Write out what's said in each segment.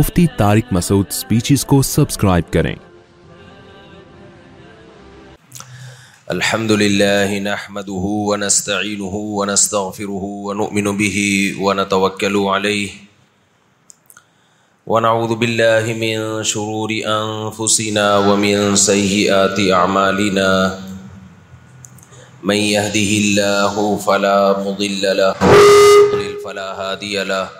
مفتی Tariq Masood speeches کو subscribe کریں۔ الحمد لله نحمده ونستعينه ونستغفره ونؤمن به ونتوكل عليه ونعوذ بالله من شرور أنفسنا ومن سيئات أعمالنا من يهده الله فلا مضل له فلا هادي له۔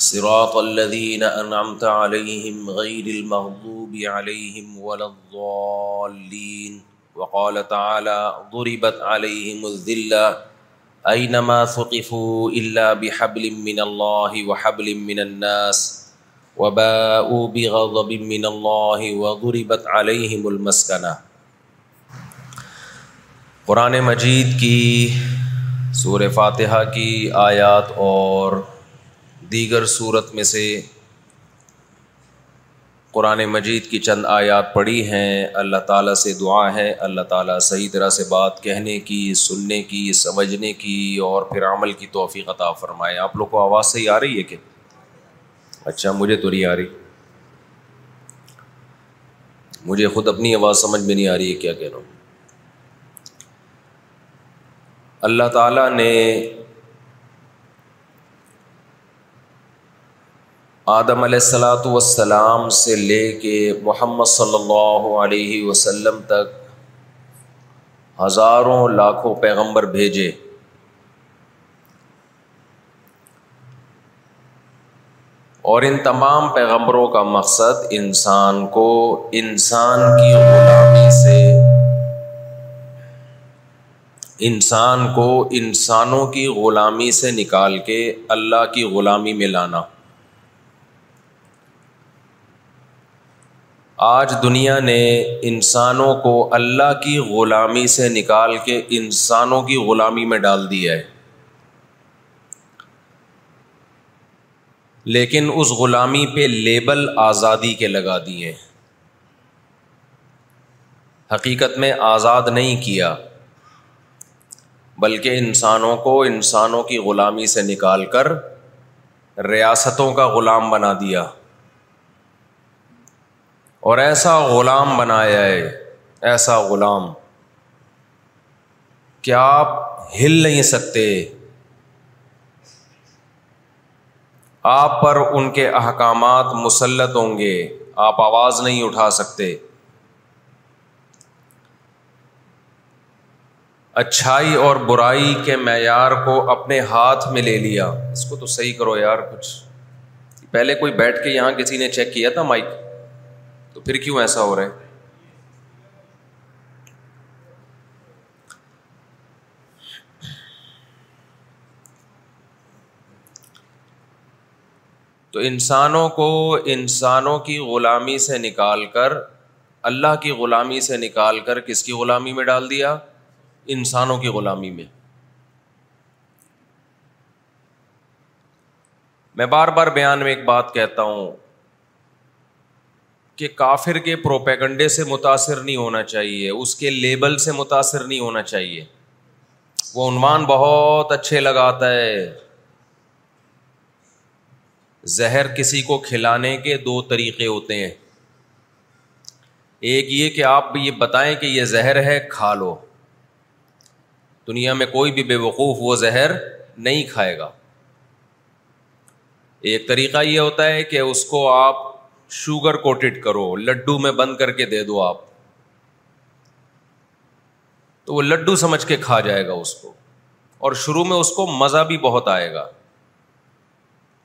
صراط الذين أنعمت عليهم غير المغضوب عليهم ولا الضالين. وقال تعالى ضربت عليهم الذلة أينما ثقفوا إلا بحبل من الله وحبل من الناس، وباءوا بغضب من الله وضربت عليهم المسكنة. قرآن مجید کی سور فاتحہ کی آیات اور دیگر صورت میں سے قرآن مجید کی چند آیات پڑھی ہیں۔ اللہ تعالیٰ سے دعا ہے۔ اللہ تعالیٰ صحیح طرح سے بات کہنے کی، سننے کی، سمجھنے کی اور پھر عمل کی توفیق عطا فرمائے۔ آپ لوگ کو آواز صحیح آ رہی ہے کہ اچھا مجھے تو نہیں آ رہی۔ مجھے خود اپنی آواز سمجھ میں نہیں آ رہی ہے، کیا کہہ رہا ہوں؟ اللہ تعالیٰ نے آدم علیہ السلاۃ والسلام سے لے کے محمد صلی اللہ علیہ وسلم تک ہزاروں لاکھوں پیغمبر بھیجے۔ اور ان تمام پیغمبروں کا مقصد انسان کو انسان کی غلامی سے انسان کو انسانوں کی غلامی سے نکال کے اللہ کی غلامی میں لانا۔ آج دنیا نے انسانوں کو اللہ کی غلامی سے نکال کے انسانوں کی غلامی میں ڈال دیا ہے۔ لیکن اس غلامی پہ لیبل آزادی کے لگا دیے حقیقت میں آزاد نہیں کیا، بلکہ انسانوں کو انسانوں کی غلامی سے نکال کر ریاستوں کا غلام بنا دیا۔ اور ایسا غلام بنایا ہے، ایسا غلام کیا آپ ہل نہیں سکتے۔ آپ پر ان کے احکامات مسلط ہوں گے، آپ آواز نہیں اٹھا سکتے۔ اچھائی اور برائی کے معیار کو اپنے ہاتھ میں لے لیا۔ اس کو تو صحیح کرو یار کچھ۔ پہلے کوئی بیٹھ کے یہاں کسی نے چیک کیا تھا مائک؟ تو پھر کیوں ایسا ہو رہا ہے؟ تو انسانوں کو انسانوں کی غلامی سے نکال کر، اللہ کی غلامی سے نکال کر کس کی غلامی میں ڈال دیا؟ انسانوں کی غلامی میں۔ میں بار بار بیان میں ایک بات کہتا ہوں۔ کہ کافر کے پروپیگنڈے سے متاثر نہیں ہونا چاہیے، اس کے لیبل سے متاثر نہیں ہونا چاہیے۔ وہ عنوان بہت اچھے لگاتا ہے۔ زہر کسی کو کھلانے کے دو طریقے ہوتے ہیں۔ ایک یہ کہ آپ یہ بتائیں کہ یہ زہر ہے، کھا لو۔ دنیا میں کوئی بھی بے وقوف وہ زہر نہیں کھائے گا۔ ایک طریقہ یہ ہوتا ہے کہ اس کو آپ شوگر کوٹڈ کرو، لڈو میں بند کر کے دے دو آپ۔ تو وہ لڈو سمجھ کے کھا جائے گا اس کو۔ اور شروع میں اس کو مزہ بھی بہت آئے گا۔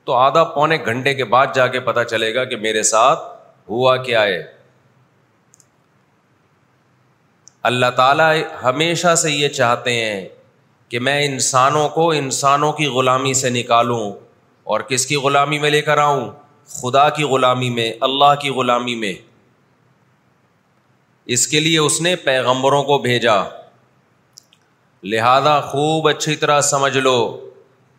تو آدھا پونے گھنٹے کے بعد جا کے پتا چلے گا کہ میرے ساتھ ہوا کیا ہے۔ اللہ تعالیٰ ہمیشہ سے یہ چاہتے ہیں کہ میں انسانوں کو انسانوں کی غلامی سے نکالوں اور کس کی غلامی میں لے کر آؤں؟ خدا کی غلامی میں، اللہ کی غلامی میں۔ اس کے لیے اس نے پیغمبروں کو بھیجا۔ لہذا خوب اچھی طرح سمجھ لو،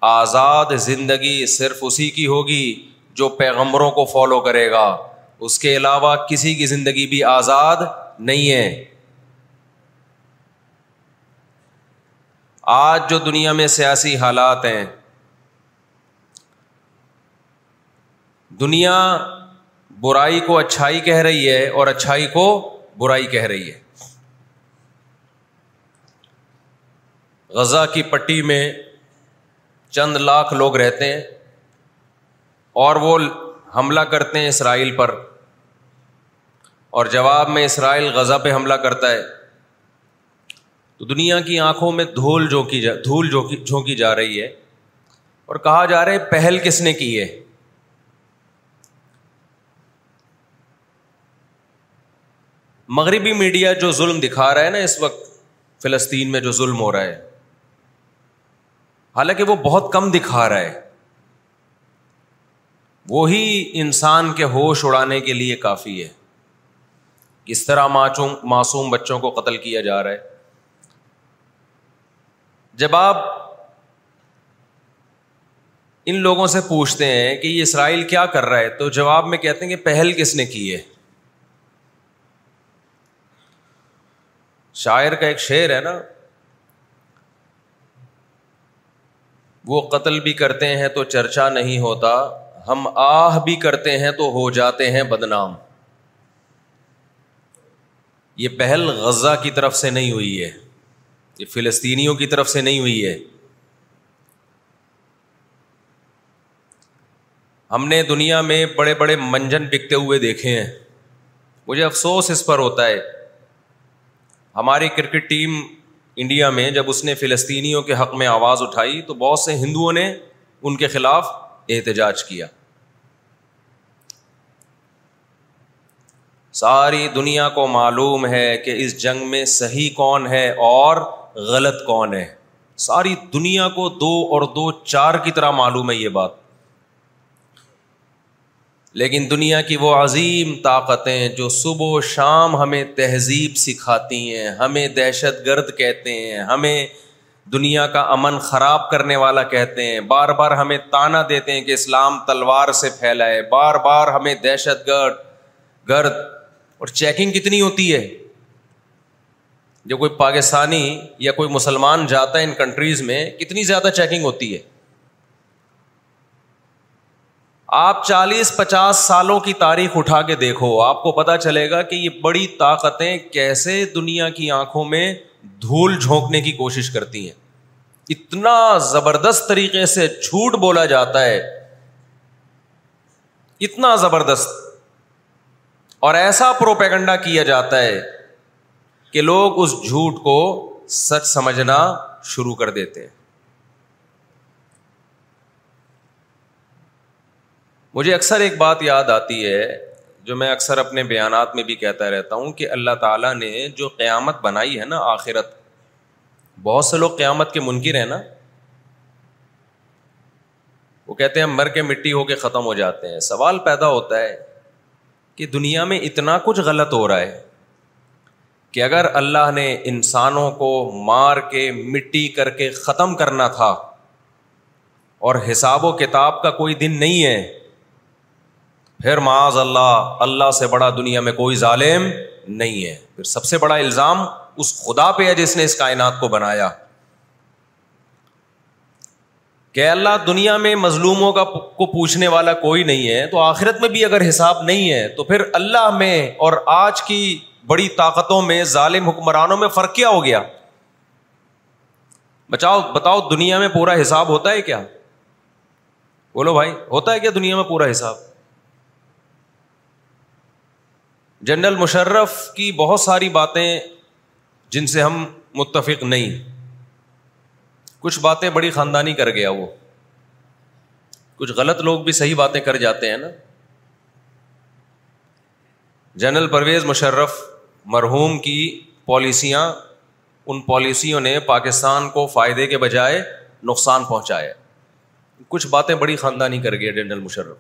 آزاد زندگی صرف اسی کی ہوگی جو پیغمبروں کو فالو کرے گا۔ اس کے علاوہ کسی کی زندگی بھی آزاد نہیں ہے۔ آج جو دنیا میں سیاسی حالات ہیں دنیا برائی کو اچھائی کہہ رہی ہے اور اچھائی کو برائی کہہ رہی ہے۔ غزہ کی پٹی میں چند لاکھ لوگ رہتے ہیں اور وہ حملہ کرتے ہیں اسرائیل پر۔ اور جواب میں اسرائیل غزہ پہ حملہ کرتا ہے۔ تو دنیا کی آنکھوں میں دھول جھونکی جا، دھول جھونکی جا رہی ہے۔ اور کہا جا رہا ہے، پہل کس نے کی ہے؟ مغربی میڈیا جو ظلم دکھا رہا ہے نا اس وقت، فلسطین میں جو ظلم ہو رہا ہے، حالانکہ وہ بہت کم دکھا رہا ہے۔ وہی انسان کے ہوش اڑانے کے لیے کافی ہے۔ کس طرح معصوم بچوں کو قتل کیا جا رہا ہے۔ جب آپ ان لوگوں سے پوچھتے ہیں کہ یہ اسرائیل کیا کر رہا ہے، تو جواب میں کہتے ہیں کہ پہل کس نے کی ہے؟ شاعر کا ایک شعر ہے نا، وہ قتل بھی کرتے ہیں تو چرچا نہیں ہوتا، ہم آہ بھی کرتے ہیں تو ہو جاتے ہیں بدنام۔ یہ پہل غزہ کی طرف سے نہیں ہوئی ہے، یہ فلسطینیوں کی طرف سے نہیں ہوئی ہے۔ ہم نے دنیا میں بڑے بڑے منجن بکتے ہوئے دیکھے ہیں، مجھے افسوس اس پر ہوتا ہے۔ ہماری کرکٹ ٹیم انڈیا میں جب اس نے فلسطینیوں کے حق میں آواز اٹھائی تو بہت سے ہندوؤں نے ان کے خلاف احتجاج کیا۔ ساری دنیا کو معلوم ہے کہ اس جنگ میں صحیح کون ہے اور غلط کون ہے۔ ساری دنیا کو دو اور دو چار کی طرح معلوم ہے یہ بات۔ لیکن دنیا کی وہ عظیم طاقتیں جو صبح و شام ہمیں تہذیب سکھاتی ہیں، ہمیں دہشت گرد کہتے ہیں، ہمیں دنیا کا امن خراب کرنے والا کہتے ہیں، بار بار ہمیں تانا دیتے ہیں کہ اسلام تلوار سے پھیلا ہے، بار بار ہمیں دہشت گرد گرد۔ اور چیکنگ کتنی ہوتی ہے؟ جو کوئی پاکستانی یا کوئی مسلمان جاتا ہے ان کنٹریز میں، کتنی زیادہ چیکنگ ہوتی ہے؟ آپ چالیس پچاس سالوں کی تاریخ اٹھا کے دیکھو، آپ کو پتا چلے گا کہ یہ بڑی طاقتیں کیسے دنیا کی آنکھوں میں دھول جھونکنے کی کوشش کرتی ہیں۔ اتنا زبردست طریقے سے جھوٹ بولا جاتا ہے۔ اتنا زبردست۔ اور ایسا پروپیگنڈا کیا جاتا ہے کہ لوگ اس جھوٹ کو سچ سمجھنا شروع کر دیتے ہیں۔ مجھے اکثر ایک بات یاد آتی ہے جو میں اکثر اپنے بیانات میں بھی کہتا رہتا ہوں کہ اللہ تعالیٰ نے جو قیامت بنائی ہے نا آخرت، بہت سے لوگ قیامت کے منکر ہیں نا۔ وہ کہتے ہیں مر کے مٹی ہو کے ختم ہو جاتے ہیں۔ سوال پیدا ہوتا ہے کہ دنیا میں اتنا کچھ غلط ہو رہا ہے کہ اگر اللہ نے انسانوں کو مار کے مٹی کر کے ختم کرنا تھا اور حساب و کتاب کا کوئی دن نہیں ہے پھر معاذ اللہ اللہ سے بڑا دنیا میں کوئی ظالم نہیں ہے۔ پھر سب سے بڑا الزام اس خدا پہ ہے جس نے اس کائنات کو بنایا۔ کہ اللہ دنیا میں مظلوموں کا کو پوچھنے والا کوئی نہیں ہے، تو آخرت میں بھی اگر حساب نہیں ہے، تو پھر اللہ میں اور آج کی بڑی طاقتوں میں ظالم حکمرانوں میں فرق کیا ہو گیا؟ بچاؤ، بتاؤ دنیا میں پورا حساب ہوتا ہے کیا؟ بولو بھائی، ہوتا ہے کیا دنیا میں پورا حساب؟ جنرل مشرف کی بہت ساری باتیں جن سے ہم متفق نہیں۔ کچھ باتیں بڑی خاندانی کر گیا وہ۔ کچھ غلط لوگ بھی صحیح باتیں کر جاتے ہیں نا۔ جنرل پرویز مشرف مرحوم کی پالیسیاں، ان پالیسیوں نے پاکستان کو فائدے کے بجائے نقصان پہنچایا۔ کچھ باتیں بڑی خاندانی کر گئے جنرل مشرف۔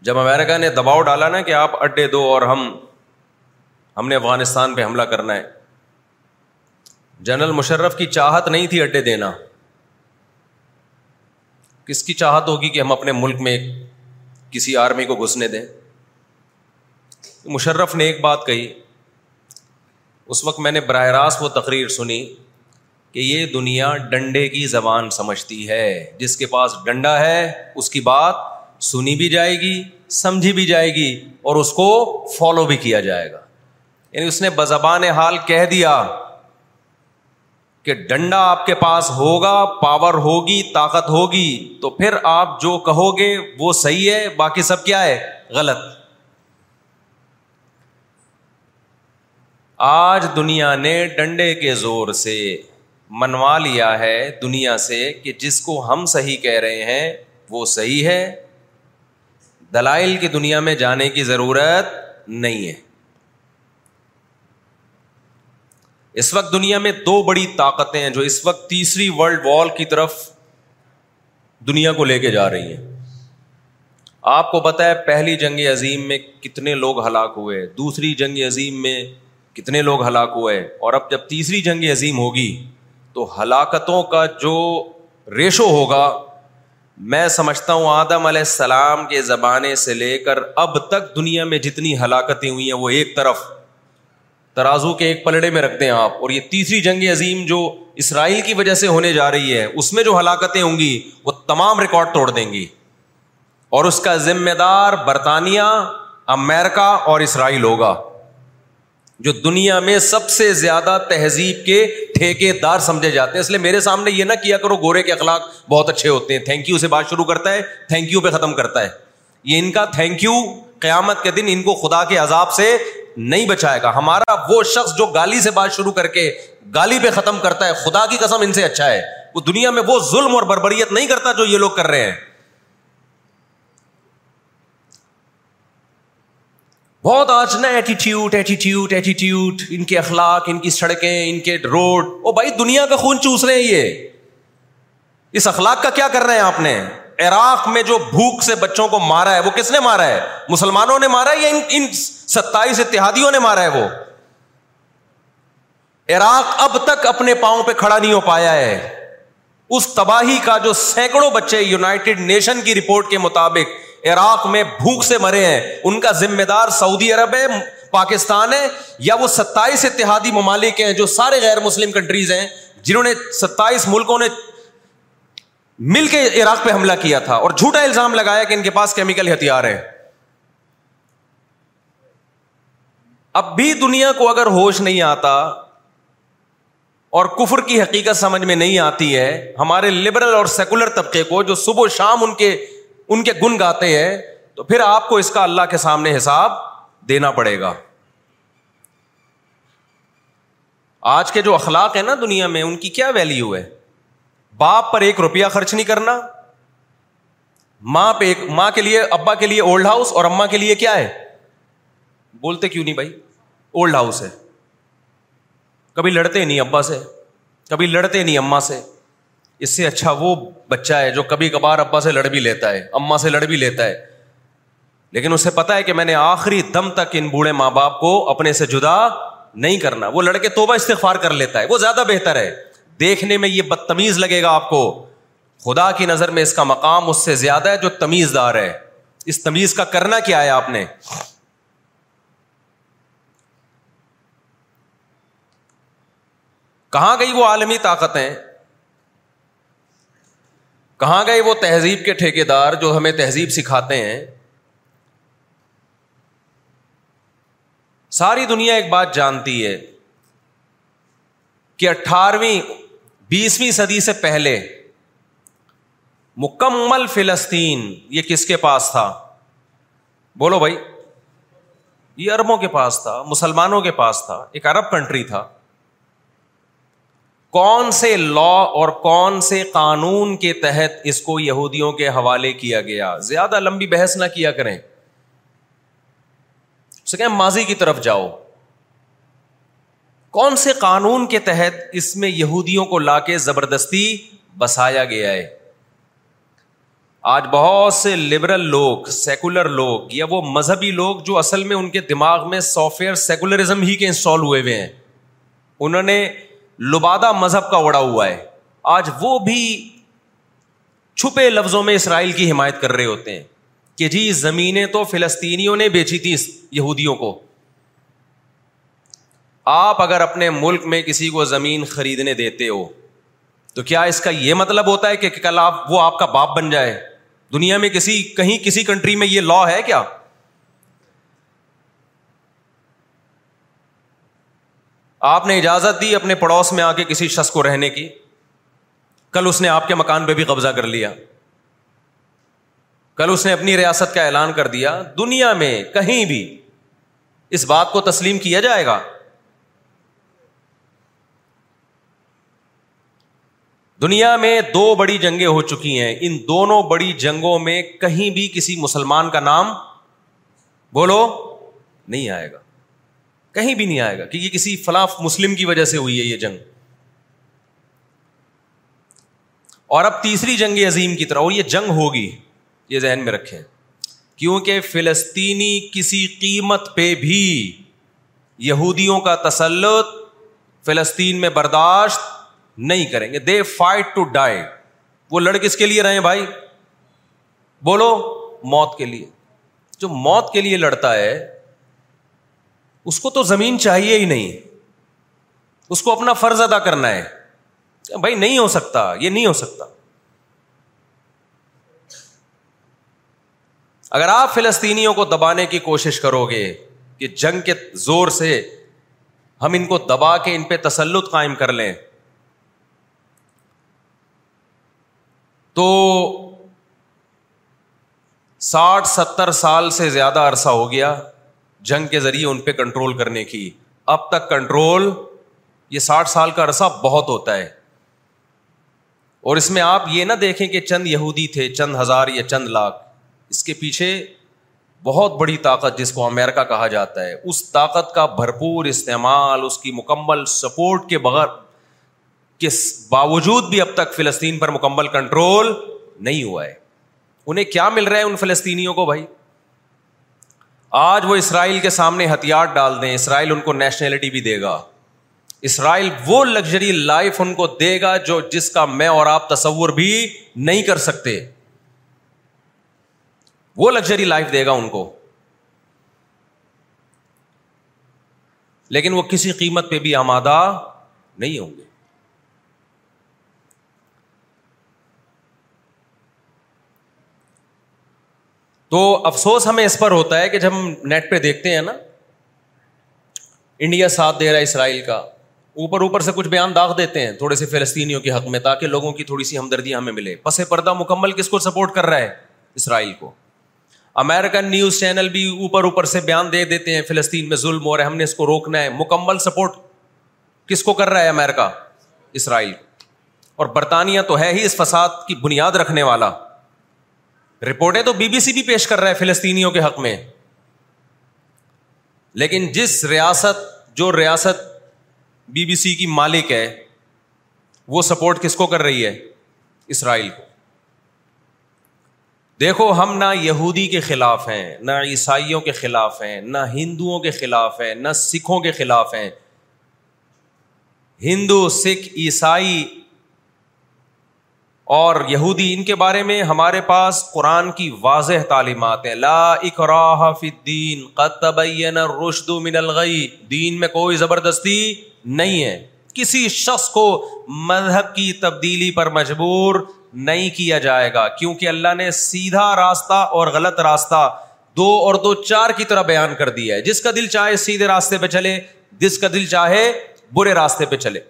جب امیرکا نے دباؤ ڈالا نا کہ آپ اڈے دو اور ہم ہم نے افغانستان پہ حملہ کرنا ہے۔ جنرل مشرف کی چاہت نہیں تھی اڈے دینا۔ کس کی چاہت ہوگی کہ ہم اپنے ملک میں کسی آرمی کو گھسنے دیں؟ مشرف نے ایک بات کہی۔ اس وقت میں نے براہ راست وہ تقریر سنی کہ یہ دنیا ڈنڈے کی زبان سمجھتی ہے۔ جس کے پاس ڈنڈا ہے، اس کی بات سنی بھی جائے گی، سمجھی بھی جائے گی اور اس کو فالو بھی کیا جائے گا۔ یعنی اس نے بزبان حال کہہ دیا کہ ڈنڈا آپ کے پاس ہوگا پاور ہوگی، طاقت ہوگی، تو پھر آپ جو کہو گے وہ صحیح ہے، باقی سب کیا ہے؟ غلط۔ آج دنیا نے ڈنڈے کے زور سے منوا لیا ہے دنیا سے کہ جس کو ہم صحیح کہہ رہے ہیں وہ صحیح ہے۔ دلائل کی دنیا میں جانے کی ضرورت نہیں ہے۔ اس وقت دنیا میں دو بڑی طاقتیں ہیں جو اس وقت تیسری ورلڈ وار کی طرف دنیا کو لے کے جا رہی ہیں۔ آپ کو پتا ہے، پہلی جنگ عظیم میں کتنے لوگ ہلاک ہوئے دوسری جنگ عظیم میں کتنے لوگ ہلاک ہوئے اور اب جب تیسری جنگ عظیم ہوگی تو ہلاکتوں کا جو ریشو ہوگا میں سمجھتا ہوں آدم علیہ السلام کے زمانے سے لے کر اب تک دنیا میں جتنی ہلاکتیں ہوئی ہیں وہ ایک طرف ترازو کے ایک پلڑے میں رکھتے ہیں آپ اور یہ تیسری جنگ عظیم جو اسرائیل کی وجہ سے ہونے جا رہی ہے، اس میں جو ہلاکتیں ہوں گی، وہ تمام ریکارڈ توڑ دیں گی۔ اور اس کا ذمہ دار برطانیہ امیرکا اور اسرائیل ہوگا۔ جو دنیا میں سب سے زیادہ تہذیب کے ٹھیکے دار سمجھے جاتے ہیں۔ اس لیے میرے سامنے یہ نہ کیا کرو، گورے کے اخلاق بہت اچھے ہوتے ہیں۔ تھینک یو سے بات شروع کرتا ہے تھینک یو پہ ختم کرتا ہے۔ یہ ان کا تھینک یو قیامت کے دن ان کو خدا کے عذاب سے نہیں بچائے گا۔ ہمارا وہ شخص جو گالی سے بات شروع کر کے گالی پہ ختم کرتا ہے، خدا کی قسم ان سے اچھا ہے۔ وہ دنیا میں وہ ظلم اور بربریت نہیں کرتا جو یہ لوگ کر رہے ہیں۔ بہت آج نا ایٹیٹیوڈ ایٹیٹیوڈ ایٹیٹیوڈ ان کے اخلاق، ان کی سڑکیں، ان کے روڈ او بھائی، دنیا کا خون چوس رہے ہیں یہ. اس اخلاق کا کیا کر رہے ہیں آپ نے؟ عراق میں جو بھوک سے بچوں کو مارا ہے، وہ کس نے مارا ہے؟ مسلمانوں نے مارا ہے یا ان ان ستائیس اتحادیوں نے مارا ہے وہ؟ عراق اب تک اپنے پاؤں پہ کھڑا نہیں ہو پایا ہے. اس تباہی کا جو سینکڑوں بچے یوناٹیڈ نیشن کی رپورٹ کے مطابق عراق میں بھوک سے مرے ہیں۔ ان کا ذمہ دار سعودی عرب ہے، پاکستان ہے، یا وہ ستائیس اتحادی ممالک ہیں جو سارے غیر مسلم کنٹریز ہیں، جنہوں نے ستائیس ملکوں نے مل کے عراق پہ حملہ کیا تھا۔ اور جھوٹا الزام لگایا کہ ان کے پاس کیمیکل ہتھیار ہے اب بھی دنیا کو اگر ہوش نہیں آتا اور کفر کی حقیقت سمجھ میں نہیں آتی ہے، ہمارے لبرل اور سیکولر طبقے کو جو صبح و شام ان کے ان کے گن گاتے ہیں، تو پھر آپ کو اس کا اللہ کے سامنے حساب دینا پڑے گا۔ آج کے جو اخلاق ہے نا دنیا میں، ان کی کیا ویلو ہے؟ باپ پر ایک روپیہ خرچ نہیں کرنا۔ ماں پہ ایک، ماں کے لیے، ابا کے لیے اولڈ ہاؤس اور اما کے لیے کیا ہے؟ بولتے کیوں نہیں بھائی؟ اولڈ ہاؤس ہے۔ کبھی لڑتے نہیں ابا سے، کبھی لڑتے نہیں اما سے۔ اس سے اچھا وہ بچہ ہے جو کبھی کبھار ابا سے لڑ بھی لیتا ہے اما سے لڑ بھی لیتا ہے۔ لیکن اسے پتا ہے کہ میں نے آخری دم تک ان بوڑھے ماں باپ کو اپنے سے جدا نہیں کرنا۔ وہ لڑکے توبہ استغفار کر لیتا ہے، وہ زیادہ بہتر ہے۔ دیکھنے میں یہ بدتمیز لگے گا آپ کو۔ خدا کی نظر میں اس کا مقام اس سے زیادہ ہے جو تمیز دار ہے۔ اس تمیز کا کرنا کیا ہے آپ نے؟ کہاں گئی وہ عالمی طاقتیں؟ کہاں گئے وہ تہذیب کے ٹھیکے دار جو ہمیں تہذیب سکھاتے ہیں؟ ساری دنیا ایک بات جانتی ہے کہ اٹھارہویں، بیسویں صدی سے پہلے مکمل فلسطین یہ کس کے پاس تھا؟ بولو بھائی، یہ اربوں کے پاس تھا، مسلمانوں کے پاس تھا، ایک عرب کنٹری تھا۔ کون سے لا اور کون سے قانون کے تحت اس کو یہودیوں کے حوالے کیا گیا؟ زیادہ لمبی بحث نہ کیا کریں۔ کہ ماضی کی طرف جاؤ۔ کون سے قانون کے تحت اس میں یہودیوں کو لا کے زبردستی بسایا گیا ہے؟ آج بہت سے لبرل لوگ سیکولر لوگ یا وہ مذہبی لوگ جو اصل میں ان کے دماغ میں سافٹ ویئر سیکولرزم ہی کے انسٹال ہوئے ہوئے ہیں۔ انہوں نے لبادہ مذہب کا اڑا ہوا ہے۔ آج وہ بھی چھپے لفظوں میں اسرائیل کی حمایت کر رہے ہوتے ہیں کہ جی زمینیں تو فلسطینیوں نے بیچی تھی یہودیوں کو۔ آپ اگر اپنے ملک میں کسی کو زمین خریدنے دیتے ہو، تو کیا اس کا یہ مطلب ہوتا ہے کہ کل آپ، وہ آپ کا باپ بن جائے؟ دنیا میں کسی، کہیں کسی کنٹری میں یہ لا ہے کیا؟ آپ نے اجازت دی اپنے پڑوس میں آ کے کسی شخص کو رہنے کی۔ کل اس نے آپ کے مکان پہ بھی قبضہ کر لیا۔ کل اس نے اپنی ریاست کا اعلان کر دیا۔ دنیا میں کہیں بھی اس بات کو تسلیم کیا جائے گا۔ دنیا میں دو بڑی جنگیں ہو چکی ہیں۔ ان دونوں بڑی جنگوں میں کہیں بھی کسی مسلمان کا نام بولو نہیں آئے گا۔ کہیں بھی نہیں آئے گا، کیونکہ کسی فلاں مسلم کی وجہ سے ہوئی ہے یہ جنگ۔ اور اب تیسری جنگ عظیم کی طرح، اور یہ جنگ ہوگی، یہ ذہن میں رکھیں۔ کیونکہ فلسطینی کسی قیمت پہ بھی یہودیوں کا تسلط فلسطین میں برداشت نہیں کریں گے۔ دے فائٹ ٹو ڈائی وہ لڑ کس کے لیے رہے بھائی؟ بولو، موت کے لیے۔ جو موت کے لیے لڑتا ہے اس کو تو زمین چاہیے ہی نہیں۔ اس کو اپنا فرض ادا کرنا ہے۔ بھائی نہیں ہو سکتا، یہ نہیں ہو سکتا۔ اگر آپ فلسطینیوں کو دبانے کی کوشش کرو گے کہ جنگ کے زور سے ہم ان کو دبا کے ان پہ تسلط قائم کر لیں، تو ساٹھ ستر سال سے زیادہ عرصہ ہو گیا۔ جنگ کے ذریعے ان پہ کنٹرول کرنے کی۔ اب تک کنٹرول یہ ساٹھ سال کا عرصہ بہت ہوتا ہے۔ اور اس میں آپ یہ نہ دیکھیں کہ چند یہودی تھے، چند ہزار یا چند لاکھ۔ اس کے پیچھے بہت بڑی طاقت جس کو امیرکا کہا جاتا ہے۔ اس طاقت کا بھرپور استعمال، اس کی مکمل سپورٹ کے بغیر کے باوجود بھی اب تک فلسطین پر مکمل کنٹرول نہیں ہوا ہے۔ انہیں کیا مل رہا ہے ان فلسطینیوں کو بھائی؟ آج وہ اسرائیل کے سامنے ہتھیار ڈال دیں، اسرائیل ان کو نیشنلٹی بھی دے گا۔ اسرائیل وہ لگژری لائف ان کو دے گا جو جس کا میں اور آپ تصور بھی نہیں کر سکتے۔ وہ لگژری لائف دے گا ان کو۔ لیکن وہ کسی قیمت پہ بھی آمادہ نہیں ہوں گے۔ تو افسوس ہمیں اس پر ہوتا ہے کہ جب ہم نیٹ پہ دیکھتے ہیں نا، انڈیا ساتھ دے رہا ہے اسرائیل کا، اوپر اوپر سے کچھ بیان داغ دیتے ہیں، تھوڑے سے فلسطینیوں کے حق میں تاکہ لوگوں کی تھوڑی سی ہمدردی ہمیں ملے۔ پس پردہ مکمل کس کو سپورٹ کر رہا ہے؟ اسرائیل کو۔ امیرکن نیوز چینل بھی اوپر اوپر سے بیان دے دیتے ہیں، فلسطین میں ظلم ہو رہا ہے، ہم نے اس کو روکنا ہے۔ مکمل سپورٹ کس کو کر رہا ہے امیرکا اسرائیل اور برطانیہ تو ہے ہی اس فساد کی بنیاد رکھنے والا۔ رپورٹیں تو بی بی سی بھی پیش کر رہا ہے فلسطینیوں کے حق میں۔ لیکن جس ریاست، جو ریاست بی بی سی کی مالک ہے، وہ سپورٹ کس کو کر رہی ہے؟ اسرائیل کو۔ دیکھو، ہم نہ یہودی کے خلاف ہیں، نہ عیسائیوں کے خلاف ہیں، نہ ہندوؤں کے خلاف ہیں، نہ سکھوں کے خلاف ہیں۔ ہندو، سکھ، عیسائی اور یہودی ان کے بارے میں ہمارے پاس قرآن کی واضح تعلیمات ہیں۔ لا اکراہ فی الدین، قد تبین الرشد من الغی۔ دین میں کوئی زبردستی نہیں ہے۔ کسی شخص کو مذہب کی تبدیلی پر مجبور نہیں کیا جائے گا، کیونکہ اللہ نے سیدھا راستہ اور غلط راستہ دو اور دو چار کی طرح بیان کر دیا ہے۔ جس کا دل چاہے سیدھے راستے پہ چلے، جس کا دل چاہے برے راستے پہ چلے۔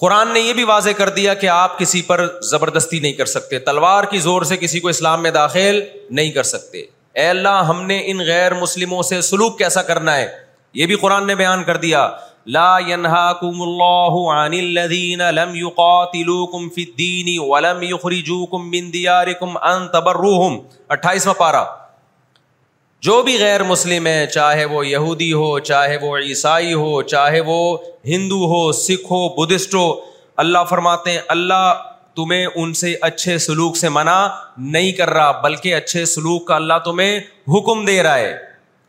قرآن نے یہ بھی واضح کر دیا کہ آپ کسی پر زبردستی نہیں کر سکتے، تلوار کی زور سے کسی کو اسلام میں داخل نہیں کر سکتے۔ اے اللہ، ہم نے ان غیر مسلموں سے سلوک کیسا کرنا ہے؟ یہ بھی قرآن نے بیان کر دیا۔ لا ينهاكم الله عن الذين لم يقاتلوكم في الدين ولم يخرجوكم من دياركم ان تبروهم 28واں پارہ۔ جو بھی غیر مسلم ہے چاہے وہ یہودی ہو، چاہے وہ عیسائی ہو، چاہے وہ ہندو ہو، سکھ ہو، بدھسٹ ہو، اللہ فرماتے ہیں، اللہ تمہیں ان سے اچھے سلوک سے منع نہیں کر رہا، بلکہ اچھے سلوک کا اللہ تمہیں حکم دے رہا ہے۔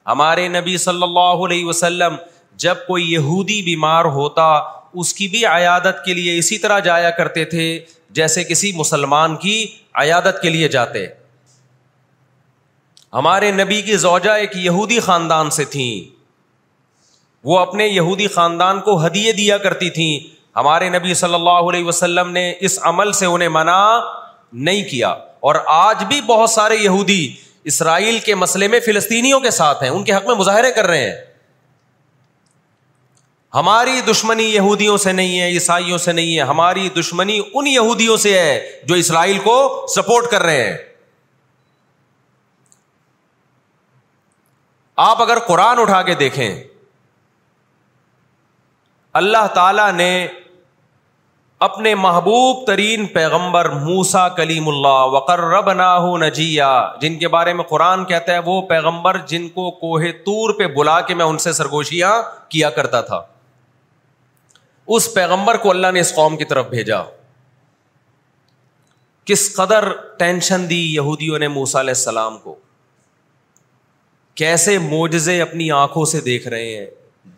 ہمارے نبی صلی اللہ علیہ وسلم جب کوئی یہودی بیمار ہوتا، اس کی بھی عیادت کے لیے اسی طرح جایا کرتے تھے، جیسے کسی مسلمان کی عیادت کے لیے جاتے۔ ہمارے نبی کی زوجہ ایک یہودی خاندان سے تھیں وہ اپنے یہودی خاندان کو ہدیے دیا کرتی تھیں۔ ہمارے نبی صلی اللہ علیہ وسلم نے اس عمل سے انہیں منع نہیں کیا۔ اور آج بھی بہت سارے یہودی اسرائیل کے مسئلے میں فلسطینیوں کے ساتھ ہیں۔ ان کے حق میں مظاہرے کر رہے ہیں۔ ہماری دشمنی یہودیوں سے نہیں ہے، عیسائیوں سے نہیں ہے۔ ہماری دشمنی ان یہودیوں سے ہے جو اسرائیل کو سپورٹ کر رہے ہیں۔ آپ اگر قرآن اٹھا کے دیکھیں، اللہ تعالی نے اپنے محبوب ترین پیغمبر موسا کلیم اللہ وقر رب نجیا جن کے بارے میں قرآن کہتا ہے، وہ پیغمبر جن کو کوہ تور پہ بلا کے میں ان سے سرگوشیاں کیا کرتا تھا۔ اس پیغمبر کو اللہ نے اس قوم کی طرف بھیجا۔ کس قدر ٹینشن دی یہودیوں نے موسا علیہ السلام کو۔ کیسے موجزے اپنی آنکھوں سے دیکھ رہے ہیں؟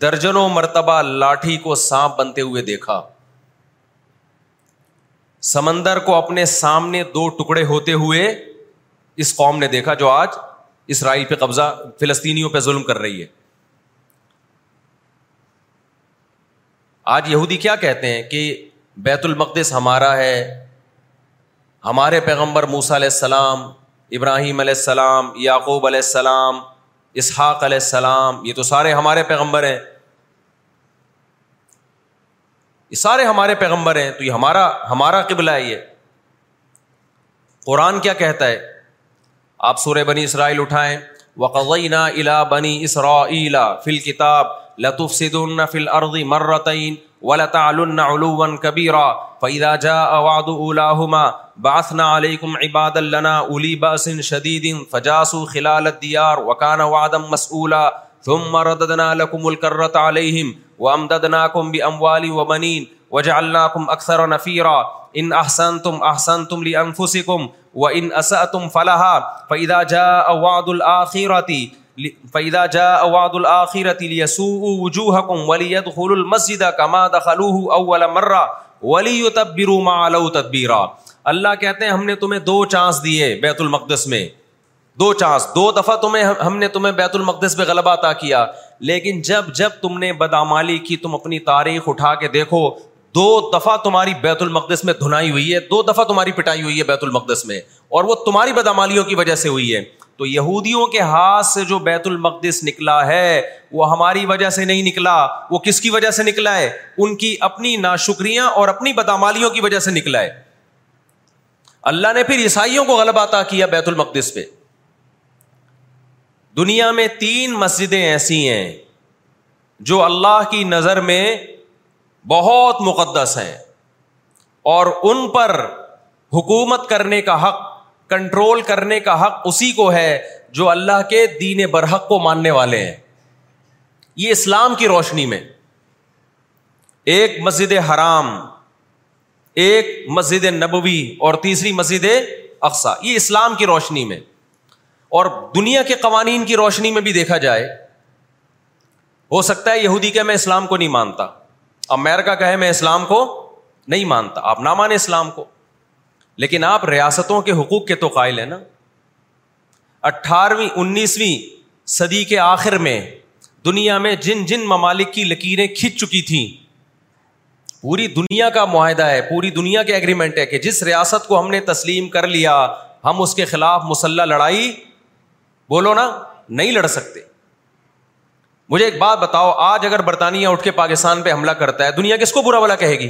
درجنوں مرتبہ لاٹھی کو سانپ بنتے ہوئے دیکھا۔ سمندر کو اپنے سامنے دو ٹکڑے ہوتے ہوئے اس قوم نے دیکھا جو آج اسرائیل پہ قبضہ، فلسطینیوں پہ ظلم کر رہی ہے۔ آج یہودی کیا کہتے ہیں کہ بیت المقدس ہمارا ہے؟ ہمارے پیغمبر موسا علیہ السلام، ابراہیم علیہ السلام، یعقوب علیہ السلام اسحاق علیہ السلام، یہ تو سارے ہمارے پیغمبر ہیں۔ یہ سارے ہمارے پیغمبر ہیں، تو یہ ہمارا ہمارا قبلہ ہے یہ۔ قرآن کیا کہتا ہے؟ آپ سورہ بنی اسرائیل اٹھائیں۔ وقینا الا بنی اسرا فل کتاب لطف صدن فل عرضی مرتعین ولطعلن علوا کبیرا فیدا جا اواد اولاہما باسنا علیکم عباد لنا الی باس شدید فجاسو خلال الدیار وکان وعدم مسئولا ثم رددنا لكم الكرة عليهم وامددناكم باموال وبنين، وجعلناكم اكثر نفيرا. ان احسنتم احسنتم لانفسكم وان اساتم فلها. فاذا جاء وعد الاخره فاذا جاء وعد الاخره ليسوء وجوهكم المسجد كما دخلوه اول مره وليتبروا ما علوا تدبيرا۔ اللہ کہتے ہیں، ہم نے تمہیں دو چانس دیے بیت المقدس میں۔ دو چانس، دو دفعہ تمہیں ہم نے تمہیں بیت المقدس پہ غلبہ عطا کیا۔ لیکن جب جب تم نے بدامالی کی، تم اپنی تاریخ اٹھا کے دیکھو، دو دفعہ تمہاری بیت المقدس میں دھنائی ہوئی ہے، دو دفعہ تمہاری پٹائی ہوئی ہے بیت المقدس میں۔ اور وہ تمہاری بدامالیوں کی وجہ سے ہوئی ہے۔ تو یہودیوں کے ہاتھ سے جو بیت المقدس نکلا ہے، وہ ہماری وجہ سے نہیں نکلا۔ وہ کس کی وجہ سے نکلا ہے؟ ان کی اپنی ناشکریاں اور اپنی بدامالیوں کی وجہ سے نکلا ہے۔ اللہ نے پھر عیسائیوں کو غلبہ عطا کیا بیت المقدس پہ۔ دنیا میں تین مسجدیں ایسی ہیں جو اللہ کی نظر میں بہت مقدس ہیں اور ان پر حکومت کرنے کا حق کنٹرول کرنے کا حق اسی کو ہے جو اللہ کے دین برحق کو ماننے والے ہیں۔ یہ اسلام کی روشنی میں ایک مسجد حرام، ایک مسجد نبوی اور تیسری مسجد اقسا یہ اسلام کی روشنی میں۔ اور دنیا کے قوانین کی روشنی میں بھی دیکھا جائے، ہو سکتا ہے یہودی کہ میں اسلام کو نہیں مانتا امیرکا کہے میں اسلام کو نہیں مانتا، آپ نہ مانے اسلام کو۔ لیکن آپ ریاستوں کے حقوق کے تو قائل ہیں نا۔ اٹھارہویں، انیسویں صدی کے آخر میں دنیا میں جن جن ممالک کی لکیریں کھنچ چکی تھیں، پوری دنیا کا معاہدہ ہے، پوری دنیا کے اگریمنٹ ہے کہ جس ریاست کو ہم نے تسلیم کر لیا، ہم اس کے خلاف مسلح لڑائی، بولو نا، نہیں لڑ سکتے۔ مجھے ایک بات بتاؤ، آج اگر برطانیہ اٹھ کے پاکستان پہ حملہ کرتا ہے، دنیا کس کو برا بلا کہے گی؟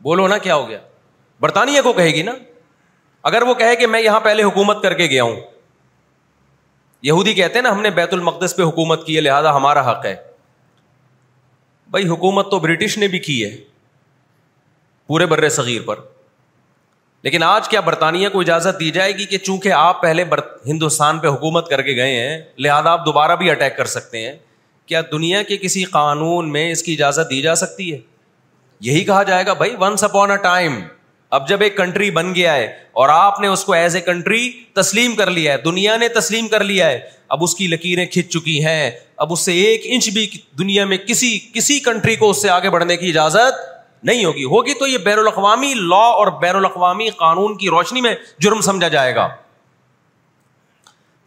بولو نا کیا ہو گیا۔ برطانیہ کو کہے گی نا، اگر وہ کہے کہ میں یہاں پہلے حکومت کر کے گیا ہوں۔ یہودی کہتے ہیں نا، ہم نے بیت المقدس پہ حکومت کی ہے، لہٰذا ہمارا حق ہے۔ بھائی، حکومت تو برٹش نے بھی کی ہے، پورے بر صغیر پر۔ لیکن آج کیا برطانیہ کو اجازت دی جائے گی کہ چونکہ آپ پہلے ہندوستان پہ حکومت کر کے گئے ہیں، لہٰذا آپ دوبارہ بھی اٹیک کر سکتے ہیں۔ کیا دنیا کے کسی قانون میں اس کی اجازت دی جا سکتی ہے؟ یہی کہا جائے گا، بھائی ونس اپون اے ٹائم اب جب ایک کنٹری بن گیا ہے اور آپ نے اس کو ایز اے کنٹری تسلیم کر لیا ہے، دنیا نے تسلیم کر لیا ہے، اب اس کی لکیریں کھنچ چکی ہیں، اب اس سے ایک انچ بھی دنیا میں کسی کسی کنٹری کو اس سے آگے بڑھنے کی اجازت نہیں ہوگی۔ ہوگی تو یہ بین الاقوامی لا اور بین الاقوامی قانون کی روشنی میں جرم سمجھا جائے گا۔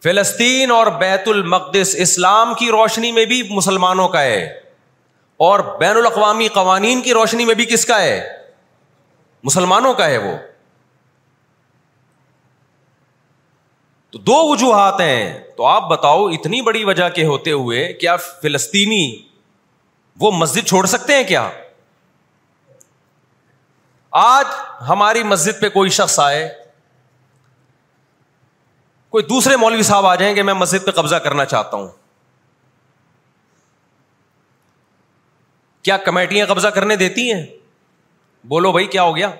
فلسطین اور بیت المقدس اسلام کی روشنی میں بھی مسلمانوں کا ہے اور بین الاقوامی قوانین کی روشنی میں بھی کس کا ہے؟ مسلمانوں کا ہے وہ۔ تو دو وجوہات ہیں۔ تو آپ بتاؤ، اتنی بڑی وجہ کے ہوتے ہوئے کیا فلسطینی وہ مسجد چھوڑ سکتے ہیں کیا؟ آج ہماری مسجد پہ کوئی شخص آئے، کوئی دوسرے مولوی صاحب آ جائیں کہ میں مسجد پہ قبضہ کرنا چاہتا ہوں۔ کیا کمیٹیاں قبضہ کرنے دیتی ہیں؟ بولو بھائی کیا ہو گیا؟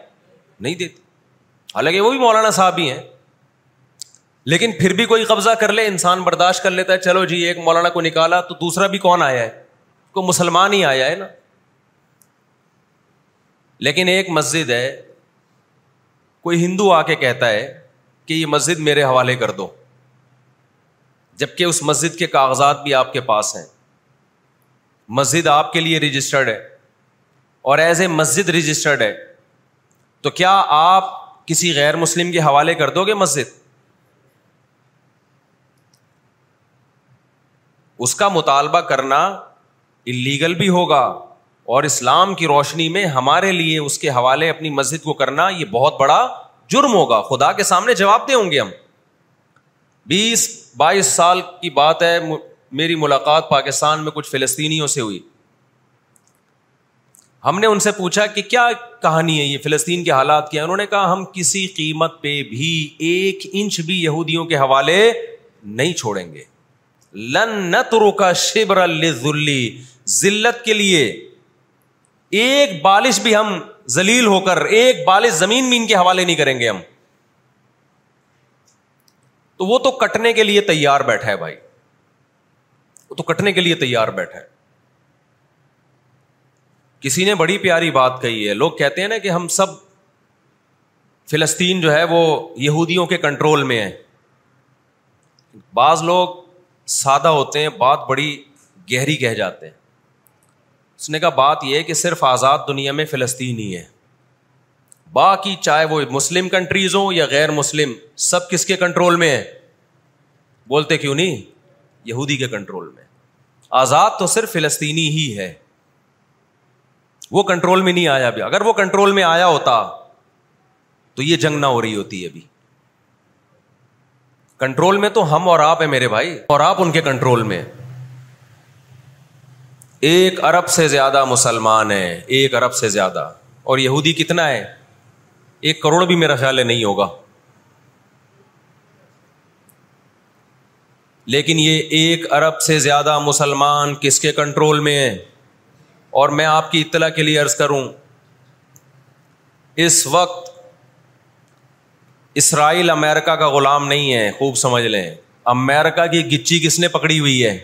نہیں دیتی۔ حالانکہ وہ بھی مولانا صاحب ہی ہیں۔ لیکن پھر بھی کوئی قبضہ کر لے، انسان برداشت کر لیتا ہے، چلو جی ایک مولانا کو نکالا تو دوسرا بھی کون آیا ہے؟ کوئی مسلمان ہی آیا ہے نا۔ لیکن ایک مسجد ہے، کوئی ہندو آ کے کہتا ہے کہ یہ مسجد میرے حوالے کر دو۔ جبکہ اس مسجد کے کاغذات بھی آپ کے پاس ہیں۔ مسجد آپ کے لیے رجسٹرڈ ہے۔ اور ایز اے مسجد رجسٹرڈ ہے۔ تو کیا آپ کسی غیر مسلم کے حوالے کر دو گے مسجد؟ اس کا مطالبہ کرنا انلیگل بھی ہوگا اور اسلام کی روشنی میں ہمارے لیے اس کے حوالے اپنی مسجد کو کرنا یہ بہت بڑا جرم ہوگا۔ خدا کے سامنے جواب دے ہوں گے ہم۔ بیس، بائیس سال کی بات ہے میری ملاقات پاکستان میں کچھ فلسطینیوں سے ہوئی۔ ہم نے ان سے پوچھا کہ کیا کہانی ہے یہ فلسطین کے حالات کیا انہوں نے کہا، ہم کسی قیمت پہ بھی ایک انچ بھی یہودیوں کے حوالے نہیں چھوڑیں گے۔ لن نترو کا شبر ذلت کے لیے ایک بالش بھی ہم زلیل ہو کر، ایک بالش زمین بھی ان کے حوالے نہیں کریں گے ہم۔ تو وہ تو کٹنے کے لیے تیار بیٹھا ہے بھائی۔ وہ تو کٹنے کے لیے تیار بیٹھا ہے۔ کسی نے بڑی پیاری بات کہی ہے۔ لوگ کہتے ہیں نا کہ ہم سب فلسطین جو ہے وہ یہودیوں کے کنٹرول میں ہے بعض لوگ سادہ ہوتے ہیں، بات بڑی گہری کہہ جاتے ہیں۔ اس نے کہا، بات یہ کہ صرف آزاد دنیا میں فلسطین ہی ہے۔ باقی چاہے وہ مسلم کنٹریز ہوں یا غیر مسلم، سب کس کے کنٹرول میں ہے بولتے کیوں نہیں؟ یہودی کے کنٹرول میں۔ آزاد تو صرف فلسطینی ہی ہے۔ وہ کنٹرول میں نہیں آیا ابھی۔ اگر وہ کنٹرول میں آیا ہوتا تو یہ جنگ نہ ہو رہی ہوتی ابھی۔ کنٹرول میں تو ہم اور آپ ہیں میرے بھائی، اور آپ ان کے کنٹرول میں۔ ایک ارب سے زیادہ مسلمان ہیں، ایک ارب سے زیادہ۔ اور یہودی کتنا ہے؟ ایک کروڑ بھی میرا خیال ہے نہیں ہوگا۔ لیکن یہ ایک ارب سے زیادہ مسلمان کس کے کنٹرول میں ہے اور میں آپ کی اطلاع کے لیے عرض کروں، اس وقت اسرائیل امیرکا کا غلام نہیں ہے، خوب سمجھ لیں۔ امیرکا کی گچی کس نے پکڑی ہوئی ہے؟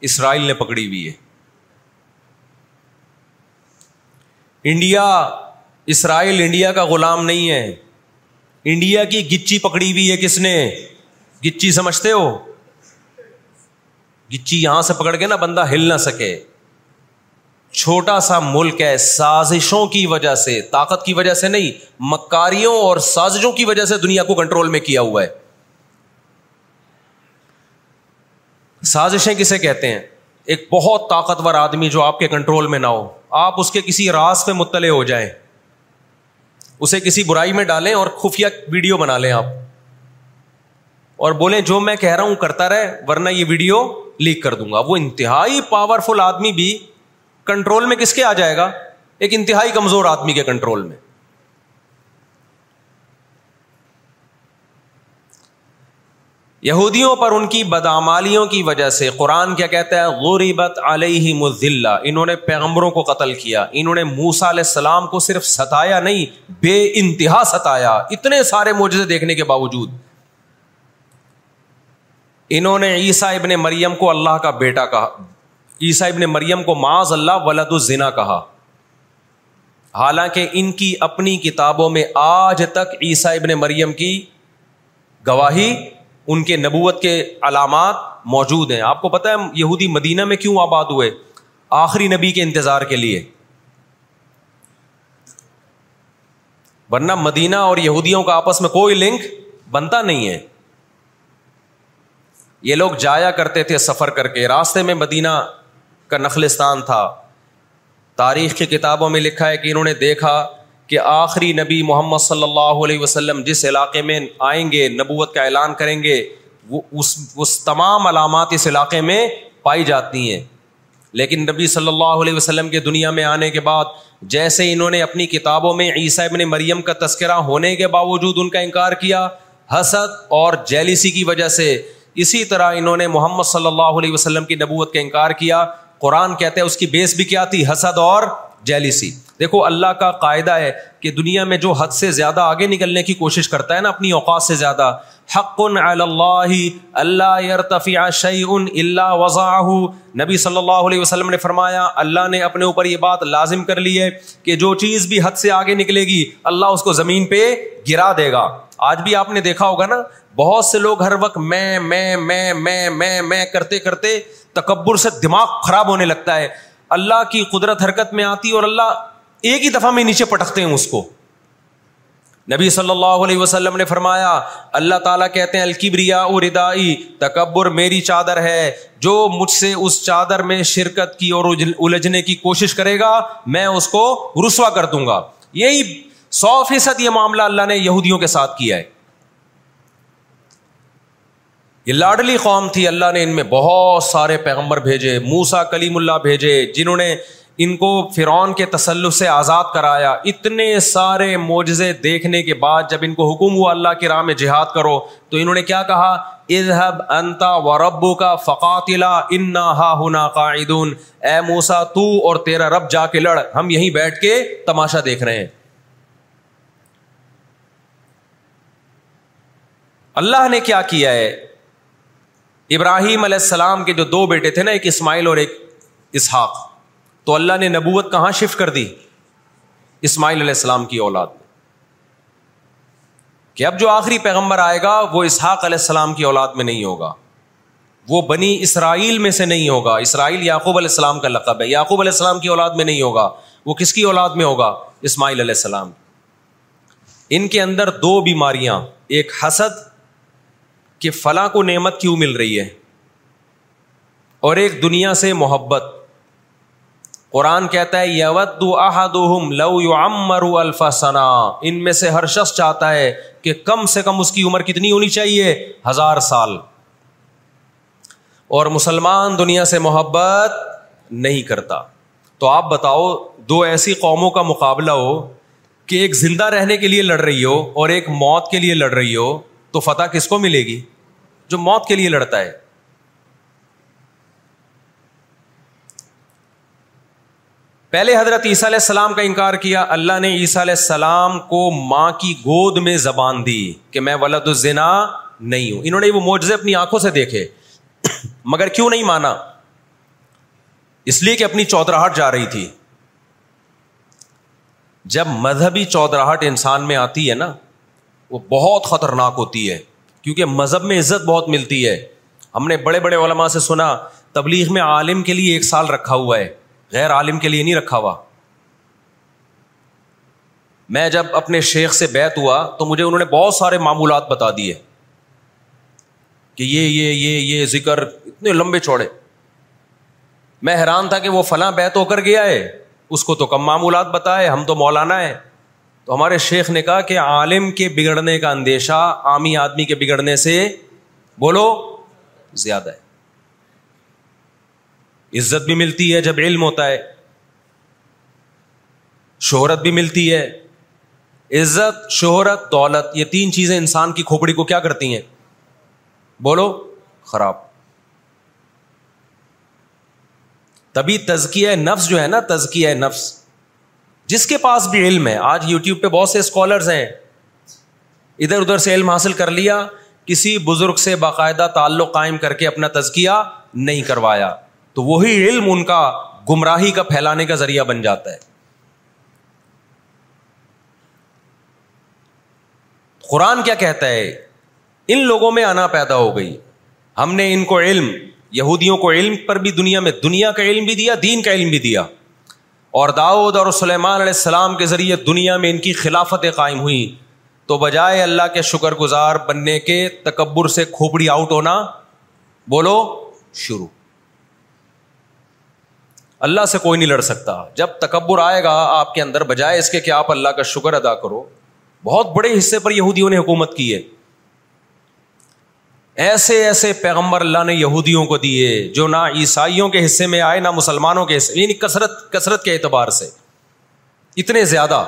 اسرائیل نے پکڑی ہوئی ہے۔ انڈیا، اسرائیل انڈیا کا غلام نہیں ہے۔ انڈیا کی گچی پکڑی ہوئی ہے کس نے؟ گچی سمجھتے ہو؟ گچی یہاں سے پکڑ کے نا بندہ ہل نہ سکے۔ چھوٹا سا ملک ہے، سازشوں کی وجہ سے، طاقت کی وجہ سے نہیں، مکاریوں اور سازشوں کی وجہ سے دنیا کو کنٹرول میں کیا ہوا ہے۔ سازشیں کسے کہتے ہیں؟ ایک بہت طاقتور آدمی جو آپ کے کنٹرول میں نہ ہو۔ آپ اس کے کسی راز پہ مطلع ہو جائیں۔ اسے کسی برائی میں ڈالیں اور خفیہ ویڈیو بنا لیں آپ۔ اور بولیں، جو میں کہہ رہا ہوں کرتا رہے، ورنہ یہ ویڈیو لیک کر دوں گا۔ وہ انتہائی پاورفل آدمی بھی کنٹرول میں کس کے آ جائے گا؟ ایک انتہائی کمزور آدمی کے کنٹرول میں۔ یہودیوں پر ان کی بدامالیوں کی وجہ سے قرآن کیا کہتا ہے؟ غریبت علیہ مزلہ انہوں نے پیغمبروں کو قتل کیا۔ انہوں نے موسا علیہ السلام کو صرف ستایا نہیں، بے انتہا ستایا۔ اتنے سارے موجے دیکھنے کے باوجود۔ انہوں نے عیسا ابن مریم کو اللہ کا بیٹا کہا۔ عیسا ابن مریم کو معاذ اللہ ولد الزنا کہا۔ حالانکہ ان کی اپنی کتابوں میں آج تک عیسیٰ ابن مریم کی گواہی، ان کے نبوت کے علامات موجود ہیں۔ آپ کو پتا ہے یہودی مدینہ میں کیوں آباد ہوئے؟ آخری نبی کے انتظار کے لیے۔ ورنہ مدینہ اور یہودیوں کا آپس میں کوئی لنک بنتا نہیں ہے۔ یہ لوگ جایا کرتے تھے سفر کر کے۔ راستے میں مدینہ کا نخلستان تھا۔ تاریخ کی کتابوں میں لکھا ہے کہ انہوں نے دیکھا کہ آخری نبی محمد صلی اللہ علیہ وسلم جس علاقے میں آئیں گے، نبوت کا اعلان کریں گے، وہ اس اس تمام علامات اس علاقے میں پائی جاتی ہیں۔ لیکن نبی صلی اللہ علیہ وسلم کے دنیا میں آنے کے بعد جیسے انہوں نے اپنی کتابوں میں عیسیٰ ابن مریم کا تذکرہ ہونے کے باوجود ان کا انکار کیا، حسد اور جیلیسی کی وجہ سے اسی طرح انہوں نے محمد صلی اللہ علیہ وسلم کی نبوت کا انکار کیا۔ قرآن کہتے ہیں، اس کی بیس بھی کیا تھی؟ حسد اور جیلیسی دیکھو، اللہ کا قاعدہ ہے کہ دنیا میں جو حد سے زیادہ آگے نکلنے کی کوشش کرتا ہے نا، اپنی اوقات سے زیادہ، حق اللہ اللہ شعی اللہ وضاح نبی صلی اللہ علیہ وسلم نے فرمایا، اللہ نے اپنے اوپر یہ بات لازم کر لی ہے کہ جو چیز بھی حد سے آگے نکلے گی، اللہ اس کو زمین پہ گرا دے گا۔ آج بھی آپ نے دیکھا ہوگا نا، بہت سے لوگ ہر وقت میں میں میں میں میں میں کرتے کرتے تکبر سے دماغ خراب ہونے لگتا ہے۔ اللہ کی قدرت حرکت میں آتی اور اللہ ایک ہی دفعہ میں نیچے پٹکتے ہیں اس کو۔ نبی صلی اللہ علیہ وسلم نے فرمایا، اللہ تعالیٰ کہتے ہیں الکبریا ردائی، تکبر میری چادر ہے۔ جو مجھ سے اس چادر میں شرکت کی اور الجھنے کی کوشش کرے گا، میں اس کو رسوا کر دوں گا۔ یہی سو فیصد یہ معاملہ اللہ نے یہودیوں کے ساتھ کیا ہے۔ یہ لاڈلی قوم تھی، اللہ نے ان میں بہت سارے پیغمبر بھیجے موسا کلیم اللہ بھیجے، جنہوں نے ان کو فرعون کے تسلط سے آزاد کرایا۔ اتنے سارے معجزے دیکھنے کے بعد جب ان کو حکم ہوا اللہ کی راہ میں جہاد کرو، تو انہوں نے کیا کہا؟ اذهب انتا و ربو کا فقاتلا انا ہا ہنا قاعدون۔ اے موسا تو اور تیرا رب جا کے لڑ، ہم یہیں بیٹھ کے تماشا دیکھ رہے ہیں۔ اللہ نے کیا کیا ہے؟ ابراہیم علیہ السلام کے جو دو بیٹے تھے نا، ایک اسماعیل اور ایک اسحاق۔ تو اللہ نے نبوت کہاں شفٹ کر دی؟ اسماعیل علیہ السلام کی اولاد میں۔ کہ اب جو آخری پیغمبر آئے گا، وہ اسحاق علیہ السلام کی اولاد میں نہیں ہوگا۔ وہ بنی اسرائیل میں سے نہیں ہوگا۔ اسرائیل یعقوب علیہ السلام کا لقب ہے۔ یعقوب علیہ السلام کی اولاد میں نہیں ہوگا۔ وہ کس کی اولاد میں ہوگا؟ اسماعیل علیہ السلام ان کے اندر دو بیماریاں، ایک حسد کہ فلاں کو نعمت کیوں مل رہی ہے؟ اور ایک دنیا سے محبت۔ قرآن کہتا ہے یود لو یعمر الف ثنا ان میں سے ہر شخص چاہتا ہے کہ کم سے کم اس کی عمر کتنی ہونی چاہیے؟ ہزار سال۔ اور مسلمان دنیا سے محبت نہیں کرتا۔ تو آپ بتاؤ، دو ایسی قوموں کا مقابلہ ہو کہ ایک زندہ رہنے کے لیے لڑ رہی ہو اور ایک موت کے لیے لڑ رہی ہو، تو فتح کس کو ملے گی؟ جو موت کے لیے لڑتا ہے۔ پہلے حضرت عیسیٰ علیہ السلام کا انکار کیا، اللہ نے عیسیٰ علیہ السلام کو ماں کی گود میں زبان دی کہ میں ولد الزنا نہیں ہوں۔ انہوں نے وہ معجزے اپنی آنکھوں سے دیکھے۔ مگر کیوں نہیں مانا؟ اس لیے کہ اپنی چودراہٹ جا رہی تھی۔ جب مذہبی چودراہٹ انسان میں آتی ہے نا، وہ بہت خطرناک ہوتی ہے۔ کیونکہ مذہب میں عزت بہت ملتی ہے۔ ہم نے بڑے بڑے علماء سے سنا، تبلیغ میں عالم کے لیے ایک سال رکھا ہوا ہے، غیر عالم کے لیے نہیں رکھا ہوا۔ میں جب اپنے شیخ سے بیت ہوا تو مجھے انہوں نے بہت سارے معمولات بتا دیے کہ یہ یہ یہ یہ ذکر اتنے لمبے چوڑے۔ میں حیران تھا کہ وہ فلاں بیت ہو کر گیا ہے، اس کو تو کم معمولات بتائے، ہم تو مولانا ہے تو ہمارے شیخ نے کہا کہ عالم کے بگڑنے کا اندیشہ عامی آدمی کے بگڑنے سے بولو زیادہ ہے۔ عزت بھی ملتی ہے جب علم ہوتا ہے۔ شہرت بھی ملتی ہے۔ عزت، شہرت، دولت، یہ تین چیزیں انسان کی کھوپڑی کو کیا کرتی ہیں؟ بولو خراب۔ تبھی تزکیہ نفس جو ہے نا، تزکیہ نفس۔ جس کے پاس بھی علم ہے، آج یوٹیوب پہ بہت سے اسکالرز ہیں۔ ادھر ادھر سے علم حاصل کر لیا، کسی بزرگ سے باقاعدہ تعلق قائم کر کے اپنا تزکیہ نہیں کروایا۔ تو وہی علم ان کا گمراہی کا پھیلانے کا ذریعہ بن جاتا ہے۔ قرآن کیا کہتا ہے؟ ان لوگوں میں آنا پیدا ہو گئی۔ ہم نے ان کو علم، یہودیوں کو علم پر بھی دنیا میں، دنیا کا علم بھی دیا، دین کا علم بھی دیا۔ اور داؤد اور سلیمان علیہ السلام کے ذریعے دنیا میں ان کی خلافتیں قائم ہوئی تو بجائے اللہ کے شکر گزار بننے کے تکبر سے کھوپڑی آؤٹ ہونا، بولو، شروع۔ اللہ سے کوئی نہیں لڑ سکتا۔ جب تکبر آئے گا آپ کے اندر، بجائے اس کے کہ آپ اللہ کا شکر ادا کرو۔ بہت بڑے حصے پر یہودیوں نے حکومت کی ہے۔ ایسے ایسے پیغمبر اللہ نے یہودیوں کو دیے جو نہ عیسائیوں کے حصے میں آئے، نہ مسلمانوں کے حصے یعنی کثرت کثرت کے اعتبار سے۔ اتنے زیادہ۔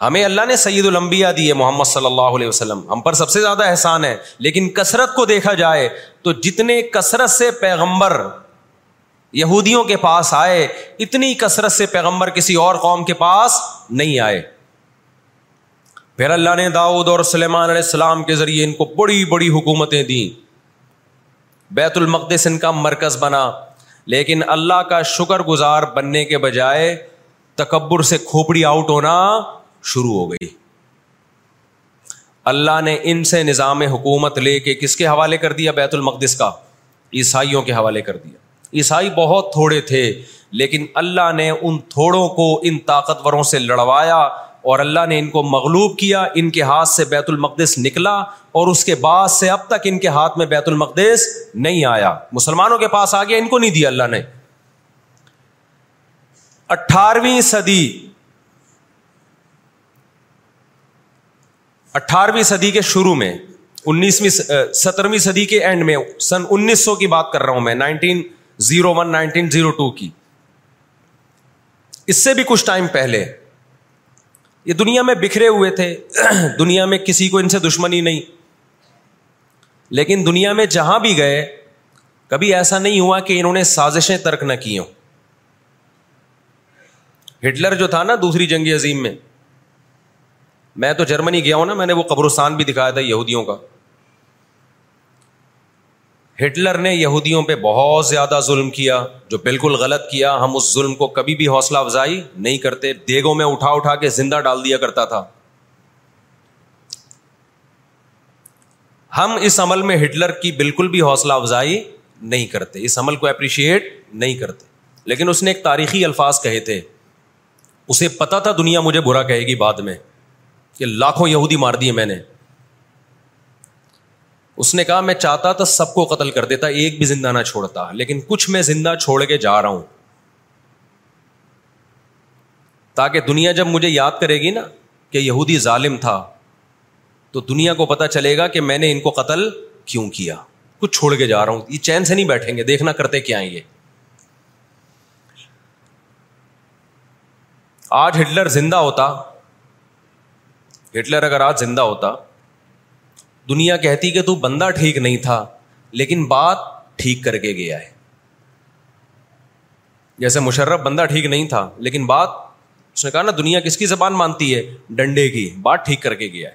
ہمیں اللہ نے سعید الانبیاء دیے محمد صلی اللہ علیہ وسلم۔ ہم پر سب سے زیادہ احسان ہے۔ لیکن کثرت کو دیکھا جائے تو جتنے کثرت سے پیغمبر یہودیوں کے پاس آئے، اتنی کثرت سے پیغمبر کسی اور قوم کے پاس نہیں آئے۔ پھر اللہ نے داؤد اور سلیمان علیہ السلام کے ذریعے ان کو بڑی بڑی حکومتیں دیں۔ بیت المقدس ان کا مرکز بنا، لیکن اللہ کا شکر گزار بننے کے بجائے تکبر سے کھوپڑی آؤٹ ہونا شروع ہو گئی۔ اللہ نے ان سے نظام حکومت لے کے کس کے حوالے کر دیا؟ بیت المقدس کا، عیسائیوں کے حوالے کر دیا۔ عیسائی بہت تھوڑے تھے، لیکن اللہ نے ان تھوڑوں کو ان طاقتوروں سے لڑوایا۔ اور اللہ نے ان کو مغلوب کیا، ان کے ہاتھ سے بیت المقدس نکلا اور اس کے بعد سے اب تک ان کے ہاتھ میں بیت المقدس نہیں آیا۔ مسلمانوں کے پاس آ گیا ان کو نہیں دیا اللہ نے۔ اٹھارہویں صدی۔ اٹھارہویں صدی کے شروع میں، انیسویں سترویں صدی کے اینڈ میں، سن انیس سو کی بات کر رہا ہوں میں، nineteen zero one, nineteen zero two کی۔ اس سے بھی کچھ ٹائم پہلے یہ دنیا میں بکھرے ہوئے تھے، دنیا میں کسی کو ان سے دشمنی نہیں۔ لیکن دنیا میں جہاں بھی گئے، کبھی ایسا نہیں ہوا کہ انہوں نے سازشیں ترک نہ کی ہوں۔ ہٹلر جو تھا نا دوسری جنگ عظیم میں میں تو جرمنی گیا ہوں نا، میں نے وہ قبرستان بھی دکھایا تھا یہودیوں کا۔ ہٹلر نے یہودیوں پہ بہت زیادہ ظلم کیا، جو بالکل غلط کیا، ہم اس ظلم کو کبھی بھی حوصلہ افزائی نہیں کرتے، دیگوں میں اٹھا اٹھا کے زندہ ڈال دیا کرتا تھا۔ ہم اس عمل میں ہٹلر کی بالکل بھی حوصلہ افزائی نہیں کرتے، اس عمل کو اپریشیٹ نہیں کرتے۔ لیکن اس نے ایک تاریخی الفاظ کہے تھے۔ اسے پتا تھا، دنیا مجھے برا کہے گی بعد میں، کہ لاکھوں یہودی مار دیے میں نے۔ اس نے کہا، میں چاہتا تو سب کو قتل کر دیتا، ایک بھی زندہ نہ چھوڑتا، لیکن کچھ میں زندہ چھوڑ کے جا رہا ہوں. تاکہ دنیا جب مجھے یاد کرے گی نا کہ یہودی ظالم تھا، تو دنیا کو پتا چلے گا کہ میں نے ان کو قتل کیوں کیا۔ کچھ چھوڑ کے جا رہا ہوں۔ یہ چین سے نہیں بیٹھیں گے، دیکھنا کرتے کیا یہ۔ آج ہٹلر زندہ ہوتا۔ ہٹلر اگر آج زندہ ہوتا دنیا کہتی کہ تو بندہ ٹھیک نہیں تھا، لیکن بات ٹھیک کر کے گیا ہے۔ جیسے مشرف بندہ ٹھیک نہیں تھا، لیکن بات، اس نے کہا نا، دنیا کس کی زبان مانتی ہے؟ ڈنڈے کی۔ بات ٹھیک کر کے گیا ہے۔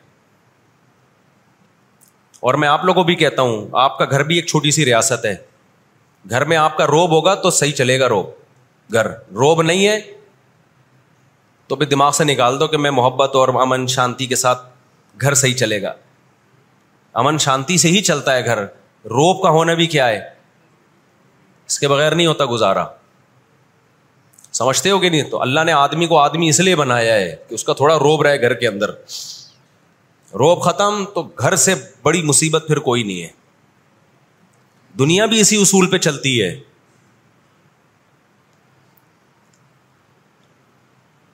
اور میں آپ لوگوں کو بھی کہتا ہوں، آپ کا گھر بھی ایک چھوٹی سی ریاست ہے۔ گھر میں آپ کا روب ہوگا تو صحیح چلے گا روب۔ گھر، روب نہیں ہے۔ تو پھر دماغ سے نکال دو کہ میں محبت اور امن، شانتی کے ساتھ گھر صحیح چلے گا۔ امن شانتی سے ہی چلتا ہے گھر۔ روب کا ہونا بھی کیا ہے؟ اس کے بغیر نہیں ہوتا گزارا۔ سمجھتے ہو کہ نہیں؟ تو اللہ نے آدمی کو آدمی اس لیے بنایا ہے کہ اس کا تھوڑا روب رہے گھر کے اندر۔ روب ختم تو گھر سے بڑی مصیبت پھر کوئی نہیں ہے۔ دنیا بھی اسی اصول پہ چلتی ہے۔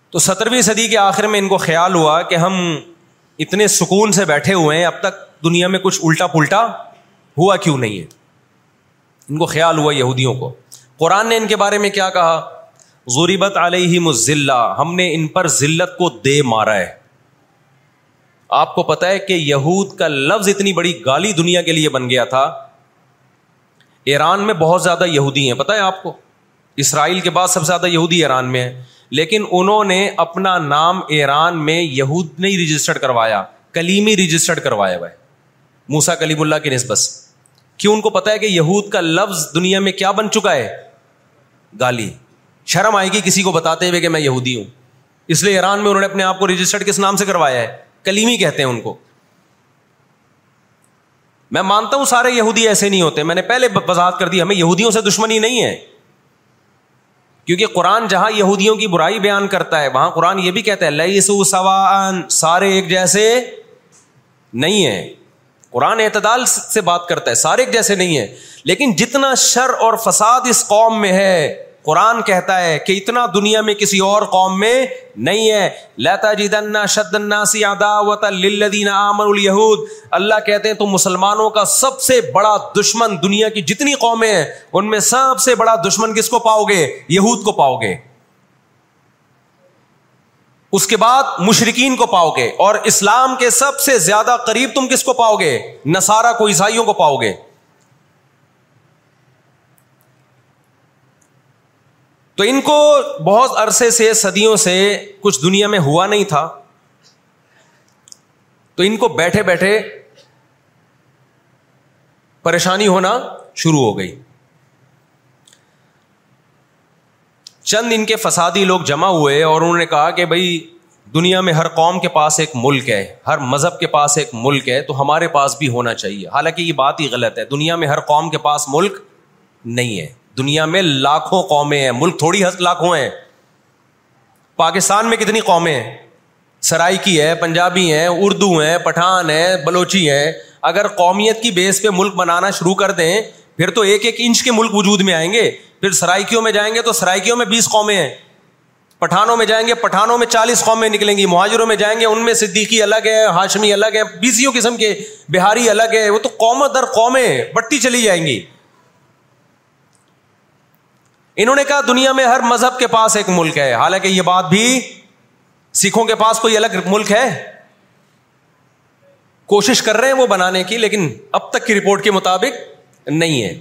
تو سترویں صدی کے آخر میں ان کو خیال ہوا کہ ہم اتنے سکون سے بیٹھے ہوئے ہیں، اب تک دنیا میں کچھ الٹا پلٹا ہوا کیوں نہیں ہے؟ ان کو خیال ہوا یہودیوں کو۔ قرآن نے ان کے بارے میں کیا کہا؟ غریبت علیہ مزلہ ہم نے ان پر ذلت کو دے مارا ہے۔ آپ کو پتا ہے کہ یہود کا لفظ اتنی بڑی گالی دنیا کے لیے بن گیا تھا۔ ایران میں بہت زیادہ یہودی ہیں پتا ہے آپ کو؟ اسرائیل کے بعد سب سے زیادہ یہودی ایران میں ہے لیکن انہوں نے اپنا نام ایران میں یہود نہیں رجسٹرڈ کروایا، کلیمی رجسٹرڈ کروایا ہوا ہے۔ موسا کلیم اللہ کی نسبت کیوں ان کو پتا ہے کہ یہود کا لفظ دنیا میں کیا بن چکا ہے؟ گالی۔ شرم آئے گی کسی کو بتاتے ہوئے کہ میں یہودی ہوں۔ اس لیے ایران میں انہوں نے اپنے آپ کو رجسٹرڈ کس نام سے کروایا ہے؟ کلیمی کہتے ہیں ان کو۔ میں مانتا ہوں سارے یہودی ایسے نہیں ہوتے۔ میں نے پہلے وضاحت کر دی، ہمیں یہودیوں سے دشمنی نہیں ہے۔ کیونکہ قرآن جہاں یہودیوں کی برائی بیان کرتا ہے، وہاں قرآن یہ بھی کہتا ہے لئیسو سوان سارے ایک جیسے نہیں ہے قرآن اعتدال سے بات کرتا ہے، سارے ایک جیسے نہیں ہے لیکن جتنا شر اور فساد اس قوم میں ہے قرآن کہتا ہے کہ اتنا دنیا میں کسی اور قوم میں نہیں ہے۔ لتا جی شد اللہ کہتے ہیں تو مسلمانوں کا سب سے بڑا دشمن دنیا کی جتنی قومیں ہیں، ان میں سب سے بڑا دشمن کس کو پاؤ گے یہود کو پاؤ گے اس کے بعد مشرقین کو پاؤ گے اور اسلام کے سب سے زیادہ قریب تم کس کو پاؤ گے نسارا کو، عیسائیوں کو پاؤ گے تو ان کو بہت عرصے سے، صدیوں سے کچھ دنیا میں ہوا نہیں تھا۔ تو ان کو بیٹھے بیٹھے پریشانی ہونا شروع ہو گئی۔ چند ان کے فسادی لوگ جمع ہوئے اور انہوں نے کہا کہ بھائی، دنیا میں ہر قوم کے پاس ایک ملک ہے، ہر مذہب کے پاس ایک ملک ہے، تو ہمارے پاس بھی ہونا چاہیے۔ حالانکہ یہ بات ہی غلط ہے۔ دنیا میں ہر قوم کے پاس ملک نہیں ہے۔ دنیا میں لاکھوں قومیں ہیں، ملک تھوڑی لاکھوں ہیں۔ پاکستان میں کتنی قومیں ہیں؟ سرائکی ہے، پنجابی ہیں، اردو ہیں، پٹھان ہے بلوچی ہیں۔ اگر قومیت کی بیس پہ ملک بنانا شروع کر دیں، پھر تو ایک ایک انچ کے ملک وجود میں آئیں گے۔ پھر سرائکیوں میں جائیں گے تو سرائکیوں میں بیس قومیں ہیں۔ پٹھانوں میں جائیں گے، پٹھانوں میں چالیس قومیں نکلیں گی۔ مہاجروں میں جائیں گے، ان میں صدیقی الگ ہے، ہاشمی الگ ہے، بیسیوں قسم کے، بہاری الگ ہے۔ وہ تو قوم در قومیں بڑھتی چلی جائیں گی۔ انہوں نے کہا دنیا میں ہر مذہب کے پاس ایک ملک ہے۔ حالانکہ یہ بات بھی سکھوں کے پاس کوئی الگ ملک ہے۔ کوشش کر رہے ہیں وہ بنانے کی، لیکن اب تک کی رپورٹ کے مطابق نہیں ہے۔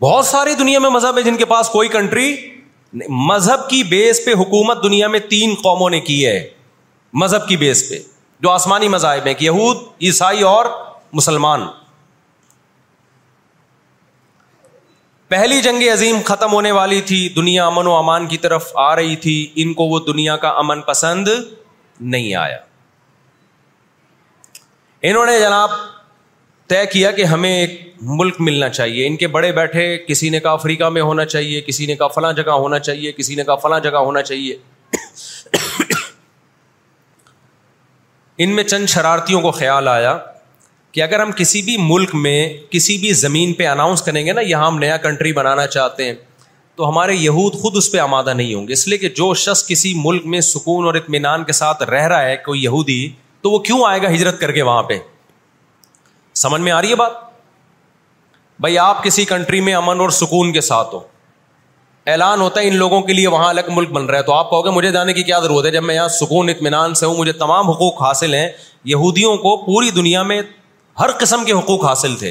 بہت ساری دنیا میں مذہب ہے جن کے پاس کوئی کنٹری مذہب کی بیس پہ حکومت دنیا میں تین قوموں نے کی ہے۔ مذہب کی بیس پہ، جو آسمانی مذاہب ہیں یہود، عیسائی اور مسلمان۔ پہلی جنگ عظیم ختم ہونے والی تھی، دنیا امن و امان کی طرف آ رہی تھی، ان کو وہ دنیا کا امن پسند نہیں آیا۔ انہوں نے جناب طے کیا کہ ہمیں ایک ملک ملنا چاہیے، ان کے بڑے بیٹھے کسی نے کہا افریقہ میں ہونا چاہیے، کسی نے کہا فلاں جگہ ہونا چاہیے، کسی نے کہا فلاں جگہ ہونا چاہیے۔ ان میں چند شرارتیوں کو خیال آیا۔ کہ اگر ہم کسی بھی ملک میں کسی بھی زمین پہ اناؤنس کریں گے نا یہاں ہم نیا کنٹری بنانا چاہتے ہیں، تو ہمارے یہود خود اس پہ آمادہ نہیں ہوں گے۔ اس لیے کہ جو شخص کسی ملک میں سکون اور اطمینان کے ساتھ رہ رہا ہے، کوئی یہودی، تو وہ کیوں آئے گا ہجرت کر کے وہاں پہ؟ سمجھ میں آ رہی ہے بات؟ بھائی، آپ کسی کنٹری میں امن اور سکون کے ساتھ ہو۔ اعلان ہوتا ہے ان لوگوں کے لیے وہاں الگ ملک بن رہا ہے، تو آپ کہو گے مجھے جانے کی کیا ضرورت ہے؟ جب میں یہاں سکون، اطمینان سے ہوں، مجھے تمام حقوق حاصل ہیں، یہودیوں کو پوری دنیا میں ہر قسم کے حقوق حاصل تھے۔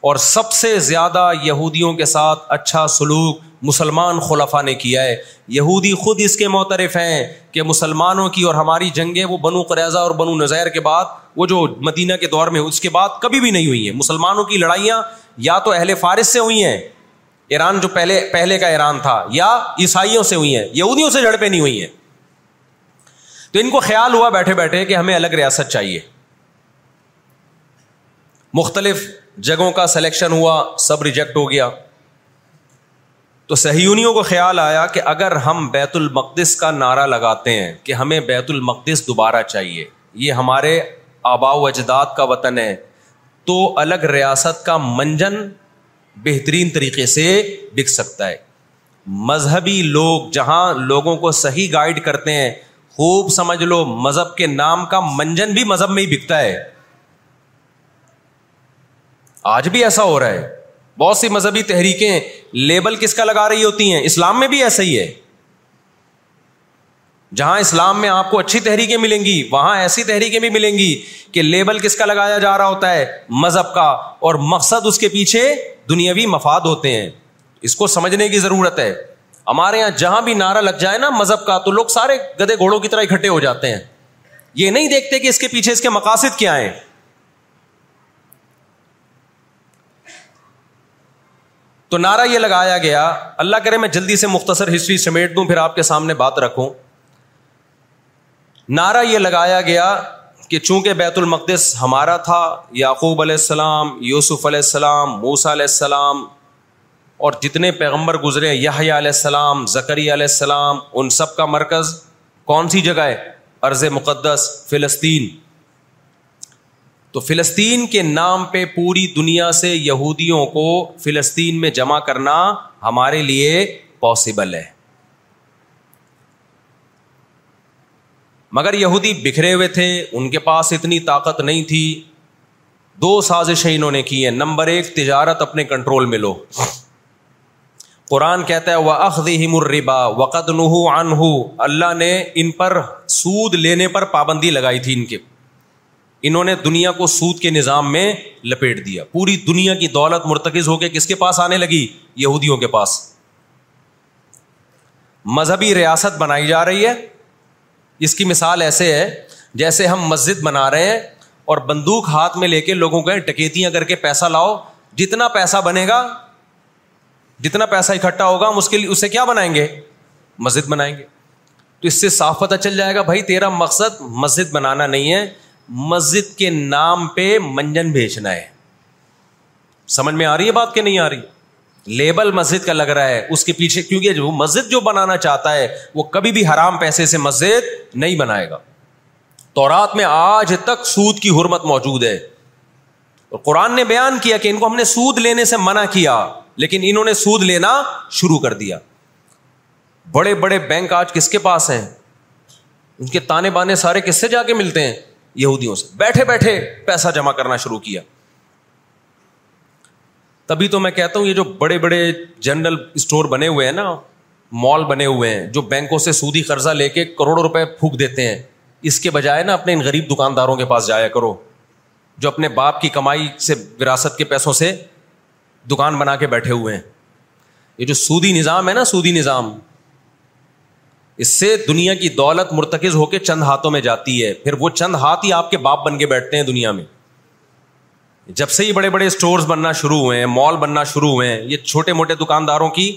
اور سب سے زیادہ یہودیوں کے ساتھ اچھا سلوک مسلمان خلفا نے کیا ہے۔ یہودی خود اس کے معترف ہیں کہ مسلمانوں کی اور ہماری جنگیں وہ بنو قریضہ اور بنو نظیر کے بعد، وہ جو مدینہ کے دور میں اس کے بعد کبھی بھی نہیں ہوئی ہیں۔ مسلمانوں کی لڑائیاں یا تو اہل فارس سے ہوئی ہیں، ایران جو پہلے پہلے کا ایران تھا، یا عیسائیوں سے ہوئی ہیں۔ یہودیوں سے جھڑپیں نہیں ہوئی ہیں۔ تو ان کو خیال ہوا بیٹھے بیٹھے کہ ہمیں الگ ریاست چاہیے۔ مختلف جگہوں کا سلیکشن ہوا، سب ریجیکٹ ہو گیا۔ تو سہیونیوں کو خیال آیا کہ اگر ہم بیت المقدس کا نعرہ لگاتے ہیں کہ ہمیں بیت المقدس دوبارہ چاہیے، یہ ہمارے آبا و اجداد کا وطن ہے، تو الگ ریاست کا منجن بہترین طریقے سے بک سکتا ہے۔ مذہبی لوگ جہاں لوگوں کو صحیح گائڈ کرتے ہیں، خوب سمجھ لو، مذہب کے نام کا منجن بھی مذہب میں ہی بکتا ہے۔ آج بھی ایسا ہو رہا ہے۔ بہت سی مذہبی تحریکیں لیبل کس کا لگا رہی ہوتی ہیں؟ اسلام میں بھی ایسا ہی ہے۔ جہاں اسلام میں آپ کو اچھی تحریکیں ملیں گی، وہاں ایسی تحریکیں بھی ملیں گی کہ لیبل کس کا لگایا جا رہا ہوتا ہے، مذہب کا، اور مقصد اس کے پیچھے دنیاوی مفاد ہوتے ہیں۔ اس کو سمجھنے کی ضرورت ہے۔ ہمارے یہاں جہاں بھی نعرہ لگ جائے نا مذہب کا، تو لوگ سارے گدے گھوڑوں کی طرح اکٹھے ہو جاتے ہیں۔ یہ نہیں دیکھتے کہ اس کے پیچھے اس کے مقاصد کیا ہیں۔ تو نعرہ یہ لگایا گیا، اللہ کرے میں جلدی سے مختصر ہسٹری سمیٹ دوں، پھر آپ کے سامنے بات رکھوں۔ نعرہ یہ لگایا گیا کہ چونکہ بیت المقدس ہمارا تھا، یعقوب علیہ السلام، یوسف علیہ السلام موسا علیہ السلام، اور جتنے پیغمبر گزرے، یحییٰ علیہ السلام زکری علیہ السلام، ان سب کا مرکز کون سی جگہ ہے؟ ارض مقدس، فلسطین۔ تو فلسطین کے نام پہ پوری دنیا سے یہودیوں کو فلسطین میں جمع کرنا ہمارے لیے پاسبل ہے۔ مگر یہودی بکھرے ہوئے تھے، ان کے پاس اتنی طاقت نہیں تھی۔ دو سازشیں انہوں نے کی ہیں۔ نمبر ایک، تجارت اپنے کنٹرول میں لو۔ قرآن کہتا ہے وہ اخم الربا وقت نہ اللہ نے ان پر سود لینے پر پابندی لگائی تھی ان کے۔ انہوں نے دنیا کو سود کے نظام میں لپیٹ دیا۔ پوری دنیا کی دولت مرتکز ہو کے کس کے پاس آنے لگی؟ یہودیوں کے پاس۔ مذہبی ریاست بنائی جا رہی ہے۔ اس کی مثال ایسے ہے جیسے ہم مسجد بنا رہے ہیں اور بندوق ہاتھ میں لے کے لوگوں کو ڈکیتیاں کر کے پیسہ لاؤ۔ جتنا پیسہ بنے گا، جتنا پیسہ اکٹھا ہوگا، ہم اس کے لیے، اسے کیا بنائیں گے؟ مسجد بنائیں گے۔ تو اس سے صاف پتہ چل جائے گا، بھائی تیرا مقصد مسجد بنانا نہیں ہے۔ مسجد کے نام پہ منجن بیچنا ہے۔ سمجھ میں آ رہی ہے بات کہ نہیں آ رہی؟ لیبل مسجد کا لگ رہا ہے۔ اس کے پیچھے کیونکہ جو مسجد جو بنانا چاہتا ہے، وہ کبھی بھی حرام پیسے سے مسجد نہیں بنائے گا۔ تو رات میں آج تک سود کی حرمت موجود ہے۔ اور قرآن نے بیان کیا کہ ان کو ہم نے سود لینے سے منع کیا، لیکن انہوں نے سود لینا شروع کر دیا۔ بڑے بڑے بینک آج کس کے پاس ہیں؟ ان کے تانے بانے سارے کس سے جا کے ملتے ہیں؟ یہودیوں سے۔ بیٹھے بیٹھے پیسہ جمع کرنا شروع کیا۔ تبھی تو میں کہتا ہوں یہ جو بڑے بڑے جنرل اسٹور بنے ہوئے ہیں نا، مال بنے ہوئے ہیں، جو بینکوں سے سودی قرضہ لے کے کروڑوں روپے پھونک دیتے ہیں، اس کے بجائے نا اپنے ان غریب دکانداروں کے پاس جایا کرو، جو اپنے باپ کی کمائی سے وراثت کے پیسوں سے دکان بنا کے بیٹھے ہوئے ہیں۔ یہ جو سودی نظام ہے نا، سودی نظام اس سے دنیا کی دولت مرتکز ہو کے چند ہاتھوں میں جاتی ہے، پھر وہ چند ہاتھ ہی آپ کے باپ بن کے بیٹھتے ہیں دنیا میں۔ جب سے ہی بڑے بڑے اسٹورس بننا شروع ہوئے ہیں مال بننا شروع ہوئے ہیں، یہ چھوٹے موٹے دکانداروں کی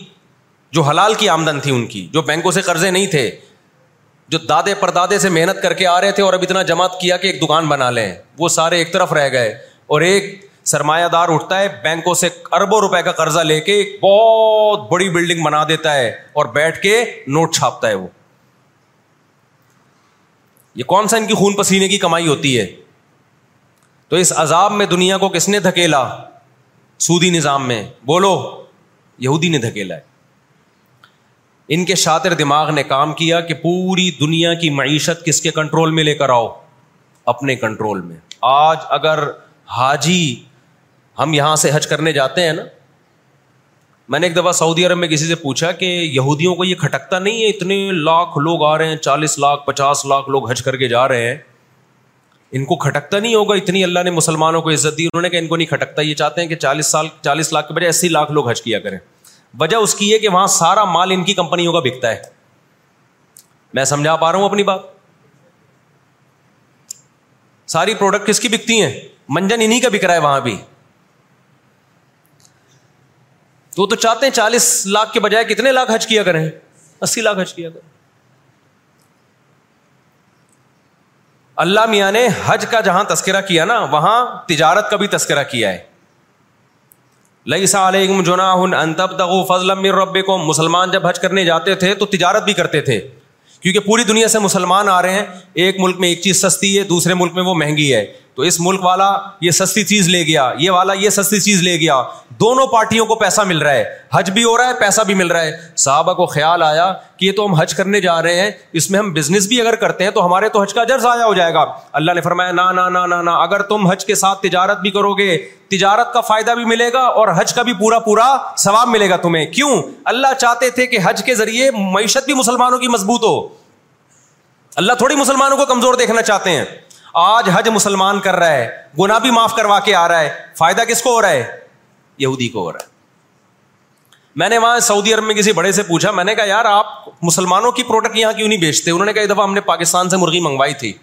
جو حلال کی آمدن تھی ان کی، جو بینکوں سے قرضے نہیں تھے، جو دادے پردادے سے محنت کر کے آ رہے تھے اور اب اتنا جمع کیا کہ ایک دکان بنا لیں، وہ سارے ایک طرف رہ گئے۔ اور ایک سرمایہ دار اٹھتا ہے، بینکوں سے اربوں روپے کا قرضہ لے کے ایک بہت بڑی بلڈنگ بنا دیتا ہے اور بیٹھ کے نوٹ چھاپتا ہے وہ۔ یہ کون سا ان کی خون پسینے کی کمائی ہوتی ہے؟ تو اس عذاب میں دنیا کو کس نے دھکیلا؟ سودی نظام میں۔ بولو، یہودی نے دھکیلا ہے۔ ان کے شاطر دماغ نے کام کیا کہ پوری دنیا کی معیشت کس کے کنٹرول میں لے کر آؤ؟ اپنے کنٹرول میں۔ آج اگر حاجی ہم یہاں سے حج کرنے جاتے ہیں نا۔ میں نے ایک دفعہ سعودی عرب میں کسی سے پوچھا کہ یہودیوں کو یہ کھٹکتا نہیں ہے، اتنے لاکھ لوگ آ رہے ہیں، چالیس لاکھ، پچاس لاکھ لوگ حج کر کے جا رہے ہیں۔ ان کو کھٹکتا نہیں ہوگا، اتنی اللہ نے مسلمانوں کو عزت دی، انہوں نے کہا ان کو نہیں کھٹکتا، یہ چاہتے ہیں کہ چالیس سال، چالیس لاکھ کے بجائے اسی لاکھ لوگ حج کیا کریں۔ وجہ اس کی ہے کہ وہاں سارا مال ان کی کمپنیوں کا بکتا ہے۔ میں سمجھا پا رہا ہوں اپنی بات۔ ساری پروڈکٹ کس کی بکتی ہیں؟ منجن انہیں کا بک رہا ہے وہاں بھی۔ تو تو چاہتے ہیں چالیس لاکھ کے بجائے کتنے لاکھ حج کیا کریں؟ اسی لاکھ حج کیا کریں۔ اللہ میاں نے حج کا جہاں تذکرہ کیا نا، وہاں تجارت کا بھی تذکرہ کیا ہے۔ لئی سا علیکم جناح ان تبتغوا فضلا مسلمان جب حج کرنے جاتے تھے تو تجارت بھی کرتے تھے۔ کیونکہ پوری دنیا سے مسلمان آ رہے ہیں، ایک ملک میں ایک چیز سستی ہے، دوسرے ملک میں وہ مہنگی ہے۔ تو اس ملک والا یہ سستی چیز لے گیا، یہ والا یہ سستی چیز لے گیا۔ دونوں پارٹیوں کو پیسہ مل رہا ہے، حج بھی ہو رہا ہے، پیسہ بھی مل رہا ہے۔ صحابہ کو خیال آیا کہ یہ تو ہم حج کرنے جا رہے ہیں، اس میں ہم بزنس بھی اگر کرتے ہیں تو ہمارے تو حج کا جر ضائع ہو جائے گا۔ اللہ نے فرمایا نا نا نا نا نا اگر تم حج کے ساتھ تجارت بھی کرو گے، تجارت کا فائدہ بھی ملے گا اور حج کا بھی پورا پورا ثواب ملے گا تمہیں۔ کیوں؟ اللہ چاہتے تھے کہ حج کے ذریعے معیشت بھی مسلمانوں کی مضبوط ہو۔ اللہ تھوڑی مسلمانوں کو کمزور دیکھنا چاہتے ہیں۔ آج حج مسلمان کر رہا ہے گنا بھی معاف کروا کے آ رہا ہے، فائدہ کس کو ہو رہا ہے؟ یہودی کو ہو رہا ہے۔ میں نے وہاں سعودی عرب میں کسی بڑے سے پوچھا، میں نے کہا، یار، آپ مسلمانوں کی پروڈکٹ یہاں کیوں نہیں بیچتے؟ انہوں نے کہا دفعہ ہم نے پاکستان سے مرغی منگوائی تھی۔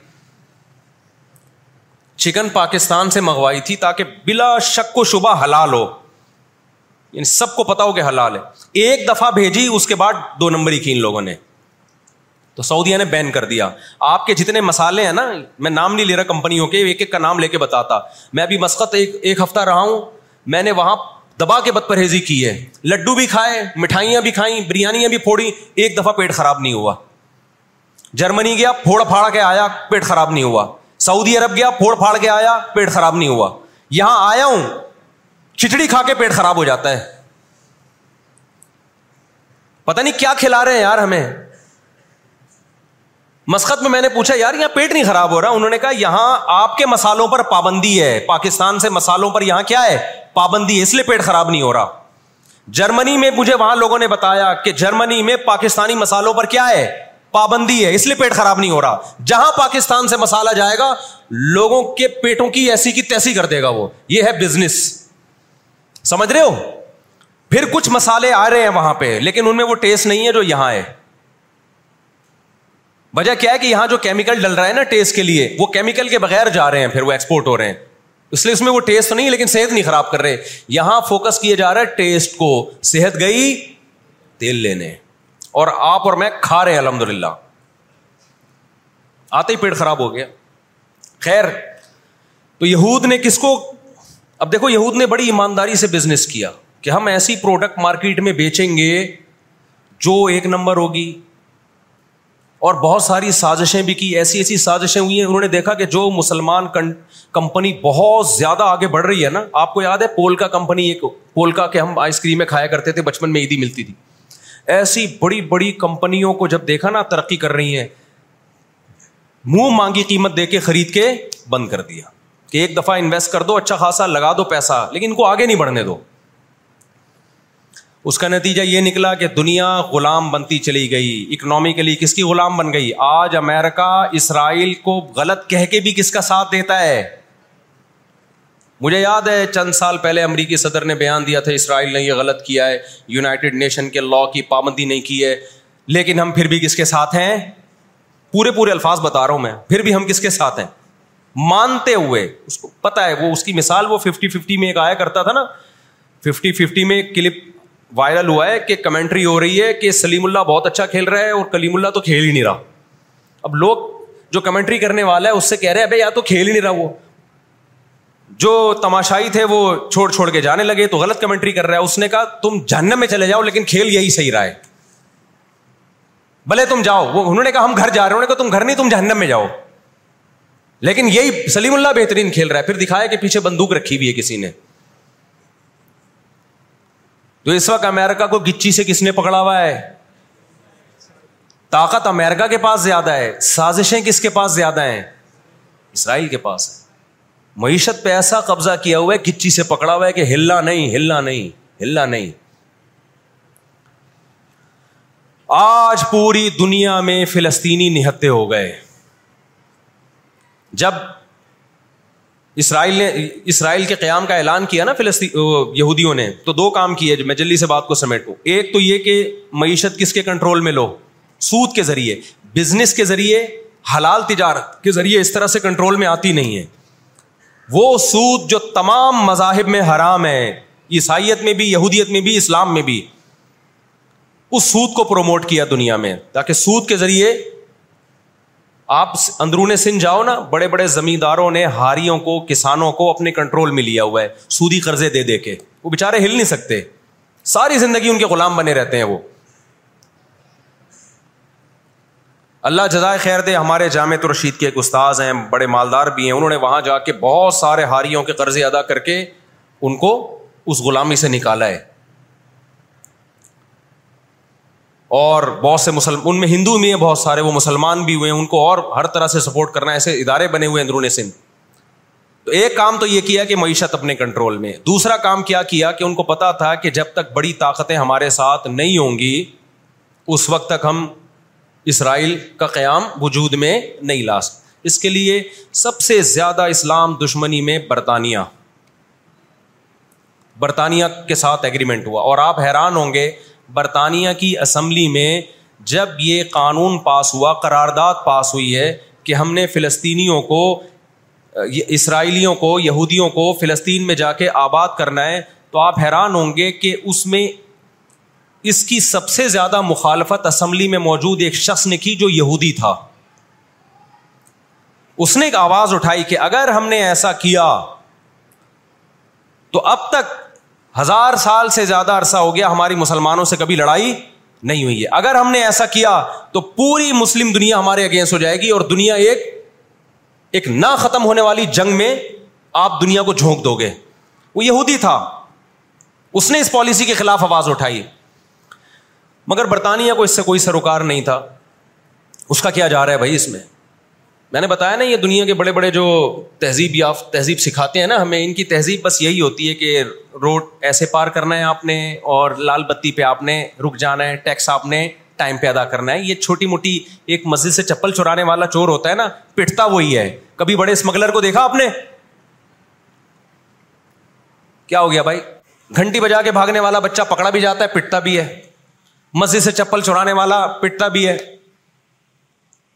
چکن پاکستان سے منگوائی تھی تاکہ بلا شک و شبہ حلال ہو۔ یعنی سب کو پتا ہو کہ حلال ہے۔ ایک دفعہ بھیجی، اس کے بعد دو نمبر ہی کی ان لوگوں نے۔ تو سعودیہ نے بین کر دیا۔ آپ کے جتنے مسالے ہیں نا، میں نام نہیں لے رہا کمپنیوں کے، ایک ایک کا نام لے کے بتاتا۔ میں ابھی مسقط ایک ایک ہفتہ رہا ہوں۔ میں نے وہاں دبا کے بد پرہیزی کی ہے۔ لڈو بھی کھائے، مٹھائیاں بھی کھائیں، بریانیاں بھی پھوڑی، ایک دفعہ پیٹ خراب نہیں ہوا۔ جرمنی گیا، پھوڑ پھاڑ کے آیا، پیٹ خراب نہیں ہوا۔ سعودی عرب گیا، پھوڑ پھاڑ کے آیا، پیٹ خراب نہیں ہوا۔ یہاں آیا ہوں، کھچڑی کھا کے پیٹ خراب ہو جاتا ہے۔ پتا نہیں کیا کھلا رہے ہیں یار ہمیں۔ مسقط میں میں نے پوچھا، یار، یہاں پیٹ نہیں خراب ہو رہا؟ انہوں نے کہا، یہاں آپ کے مسالوں پر پابندی ہے۔ پاکستان سے مسالوں پر یہاں کیا ہے؟ پابندی ہے اس لیے پیٹ خراب نہیں ہو رہا۔ جرمنی میں مجھے وہاں لوگوں نے بتایا کہ جرمنی میں پاکستانی مسالوں پر کیا ہے؟ پابندی ہے، اس لیے پیٹ خراب نہیں ہو رہا۔ جہاں پاکستان سے مسالہ جائے گا، لوگوں کے پیٹوں کی ایسی کی تیسی کر دے گا وہ۔ یہ ہے بزنس سمجھ رہے ہو؟ پھر کچھ مسالے آ رہے ہیں وہاں پہ، لیکن ان میں وہ ٹیسٹ نہیں ہے جو یہاں ہے۔ وجہ کیا ہے کہ یہاں جو کیمیکل ڈل رہا ہے نا ٹیسٹ کے لیے، وہ کیمیکل کے بغیر جا رہے ہیں، پھر وہ ایکسپورٹ ہو رہے ہیں۔ اس لیے اس میں وہ ٹیسٹ تو نہیں، لیکن صحت نہیں خراب کر رہے۔ یہاں فوکس کیا جا رہا ہے ٹیسٹ کو، صحت گئی تیل لینے۔ اور آپ اور میں کھا رہے ہیں الحمد للہ آتے ہی پیٹ خراب ہو گیا۔ خیر، تو یہود نے کس کو؟ اب دیکھو، یہود نے بڑی ایمانداری سے بزنس کیا کہ ہم ایسی پروڈکٹ مارکیٹ میں بیچیں گے جو ایک نمبر ہوگی۔ اور بہت ساری سازشیں بھی کی، ایسی ایسی سازشیں ہوئی ہیں، انہوں نے دیکھا کہ جو مسلمان کمپنی بہت زیادہ آگے بڑھ رہی ہے نا، آپ کو یاد ہے پولکا کمپنی ایک پولکا کے ہم آئس کریم میں کھایا کرتے تھے، بچپن میں عیدی ملتی تھی۔ ایسی بڑی بڑی کمپنیوں کو جب دیکھا نا، ترقی کر رہی ہیں، منہ مانگی قیمت دے کے خرید کے بند کر دیا کہ ایک دفعہ انویسٹ کر دو اچھا خاصا لگا دو پیسہ، لیکن ان کو آگے نہیں بڑھنے دو۔ اس کا نتیجہ یہ نکلا کہ دنیا غلام بنتی چلی گئی۔ اکنامیکلی کس کی غلام بن گئی؟ آج امیرکا اسرائیل کو غلط کہہ کے بھی کس کا ساتھ دیتا ہے؟ مجھے یاد ہے چند سال پہلے امریکی صدر نے بیان دیا تھا، اسرائیل نے یہ غلط کیا ہے یونائٹیڈ نیشن کے لا کی پابندی نہیں کی ہے۔ لیکن ہم پھر بھی کس کے ساتھ ہیں؟ پورے پورے الفاظ بتا رہا ہوں میں۔ پھر بھی ہم کس کے ساتھ ہیں؟ مانتے ہوئے، اس کو پتا ہے، وہ اس کی مثال وہ ففٹی ففٹی میں ایک آیا کرتا تھا نا۔ ففٹی ففٹی میں کلپ وائرل ہوا ہے کہ کمنٹری ہو رہی ہے کہ سلیم اللہ بہت اچھا کھیل رہا ہے اور کلیم اللہ تو کھیل ہی نہیں رہا۔ اب لوگ جو کمنٹری کرنے والا ہے اس سے کہہ رہے ہیں یا تو کھیل ہی نہیں رہا وہ۔ جو تماشائی تھے وہ چھوڑ چھوڑ کے جانے لگے، تو غلط کمنٹری کر رہا ہے۔ اس نے کہا، تم جہنم میں چلے جاؤ، لیکن کھیل یہی صحیح رہا ہے۔ بھلے تم جاؤ۔ وہ انہوں نے کہا، ہم گھر جا رہے ہیں۔ کہا، تم گھر نہیں، تم جہنم میں جاؤ۔ لیکن یہی سلیم اللہ بہترین کھیل رہا ہے۔ پھر دکھایا کہ پیچھے بندوق رکھی ہوئی ہے کسی نے۔ تو اس وقت امیرکا کو گچی سے کس نے پکڑا ہوا ہے؟ طاقت امیرکا کے پاس زیادہ ہے، سازشیں کس کے پاس زیادہ ہیں؟ اسرائیل کے پاس ہے۔ معیشت پہ ایسا قبضہ کیا ہوا ہے، گچی سے پکڑا ہوا ہے کہ ہلنا نہیں ہلنا نہیں ہلنا نہیں۔ آج پوری دنیا میں فلسطینی نہتے ہو گئے۔ جب اسرائیل نے اسرائیل کے قیام کا اعلان کیا نا فلسطین یہودیوں نے، تو دو کام کیے میں جلدی سے بات کو سمیٹوں۔ ایک تو یہ کہ معیشت کس کے کنٹرول میں لو؟ سود کے ذریعے۔ بزنس کے ذریعے، حلال تجارت کے ذریعے اس طرح سے کنٹرول میں آتی نہیں ہے۔ وہ سود جو تمام مذاہب میں حرام ہے، عیسائیت میں بھی، یہودیت میں بھی، اسلام میں بھی، اس سود کو پروموٹ کیا دنیا میں، تاکہ سود کے ذریعے آپ اندرون سن جاؤ نا، بڑے بڑے زمینداروں نے، ہاریوں کو، کسانوں کو اپنے کنٹرول میں لیا ہوا ہے، سودی قرضے دے دے کے۔ وہ بےچارے ہل نہیں سکتے۔ ساری زندگی ان کے غلام بنے رہتے ہیں وہ۔ اللہ جزائے خیر دے، ہمارے جامع رشید کے ایک استاذ ہیں، بڑے مالدار بھی ہیں۔ انہوں نے وہاں جا کے بہت سارے ہاریوں کے قرضے ادا کر کے ان کو اس غلامی سے نکالا ہے۔ اور بہت سے مسلم، ان میں ہندو بھی ہیں بہت سارے، وہ مسلمان بھی ہوئے ہیں، ان کو اور ہر طرح سے سپورٹ کرنا ایسے ادارے بنے ہوئے ہیں اندرون سندھ۔ تو ایک کام تو یہ کیا کہ معیشت اپنے کنٹرول میں دوسرا کام کیا کیا کہ ان کو پتا تھا کہ جب تک بڑی طاقتیں ہمارے ساتھ نہیں ہوں گی، اس وقت تک ہم اسرائیل کا قیام وجود میں نہیں لا سکتے۔ اس کے لیے سب سے زیادہ اسلام دشمنی میں برطانیہ۔ برطانیہ کے ساتھ ایگریمنٹ ہوا اور آپ حیران ہوں گے برطانیہ کی اسمبلی میں جب یہ قانون پاس ہوا، قرارداد پاس ہوئی ہے کہ ہم نے فلسطینیوں کو، اسرائیلیوں کو، یہودیوں کو فلسطین میں جا کے آباد کرنا ہے، تو آپ حیران ہوں گے کہ اس میں اس کی سب سے زیادہ مخالفت اسمبلی میں موجود ایک شخص نے کی جو یہودی تھا۔ اس نے ایک آواز اٹھائی کہ اگر ہم نے ایسا کیا، تو اب تک ہزار سال سے زیادہ عرصہ ہو گیا ہماری مسلمانوں سے کبھی لڑائی نہیں ہوئی ہے۔ اگر ہم نے ایسا کیا تو پوری مسلم دنیا ہمارے اگینسٹ ہو جائے گی اور دنیا ایک ایک نہ ختم ہونے والی جنگ میں آپ دنیا کو جھونک دو گے۔ وہ یہودی تھا۔ اس نے اس پالیسی کے خلاف آواز اٹھائی۔ مگر برطانیہ کو اس سے کوئی سروکار نہیں تھا۔ اس کا کیا جا رہا ہے بھائی اس میں؟ میں نے بتایا نا یہ دنیا کے بڑے بڑے جو تہذیب یا تہذیب سکھاتے ہیں نا، ہمیں ان کی تہذیب بس یہی ہوتی ہے کہ روڈ ایسے پار کرنا ہے آپ نے اور لال بتی پہ آپ نے رک جانا ہے، ٹیکس آپ نے ٹائم پہ ادا کرنا ہے۔ یہ چھوٹی موٹی ایک مسجد سے چپل چورانے والا چور ہوتا ہے نا، پٹتا وہی ہے۔ کبھی بڑے اسمگلر کو دیکھا آپ نے؟ کیا ہو گیا بھائی؟ گھنٹی بجا کے بھاگنے والا بچہ پکڑا بھی جاتا ہے، پٹتا بھی ہے۔ مسجد سے چپل چورانے والا پٹتا بھی ہے۔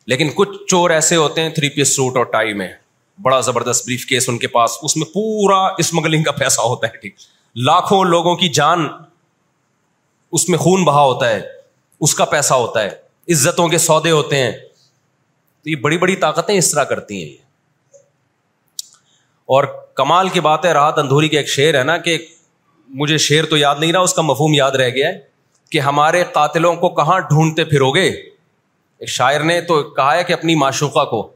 لیکن کچھ چور ایسے ہوتے ہیں تھری پیس سوٹ اور ٹائی میں۔ بڑا زبردست بریف کیس ان کے پاس۔ اس میں پورا اسمگلنگ کا پیسہ ہوتا ہے۔ ٹھیک لاکھوں لوگوں کی جان اس میں خون بہا ہوتا ہے۔ اس کا پیسہ ہوتا ہے۔ عزتوں کے سودے ہوتے ہیں۔ تو یہ بڑی بڑی طاقتیں اس طرح کرتی ہیں۔ اور کمال کی بات ہے، راحت اندھوری کا ایک شعر ہے نا کہ مجھے شعر تو یاد نہیں رہا، اس کا مفہوم یاد رہ گیا ہے کہ ہمارے قاتلوں کو کہاں ڈھونڈتے پھرو گے ایک شاعر نے تو کہا ہے کہ اپنی معشوقہ کو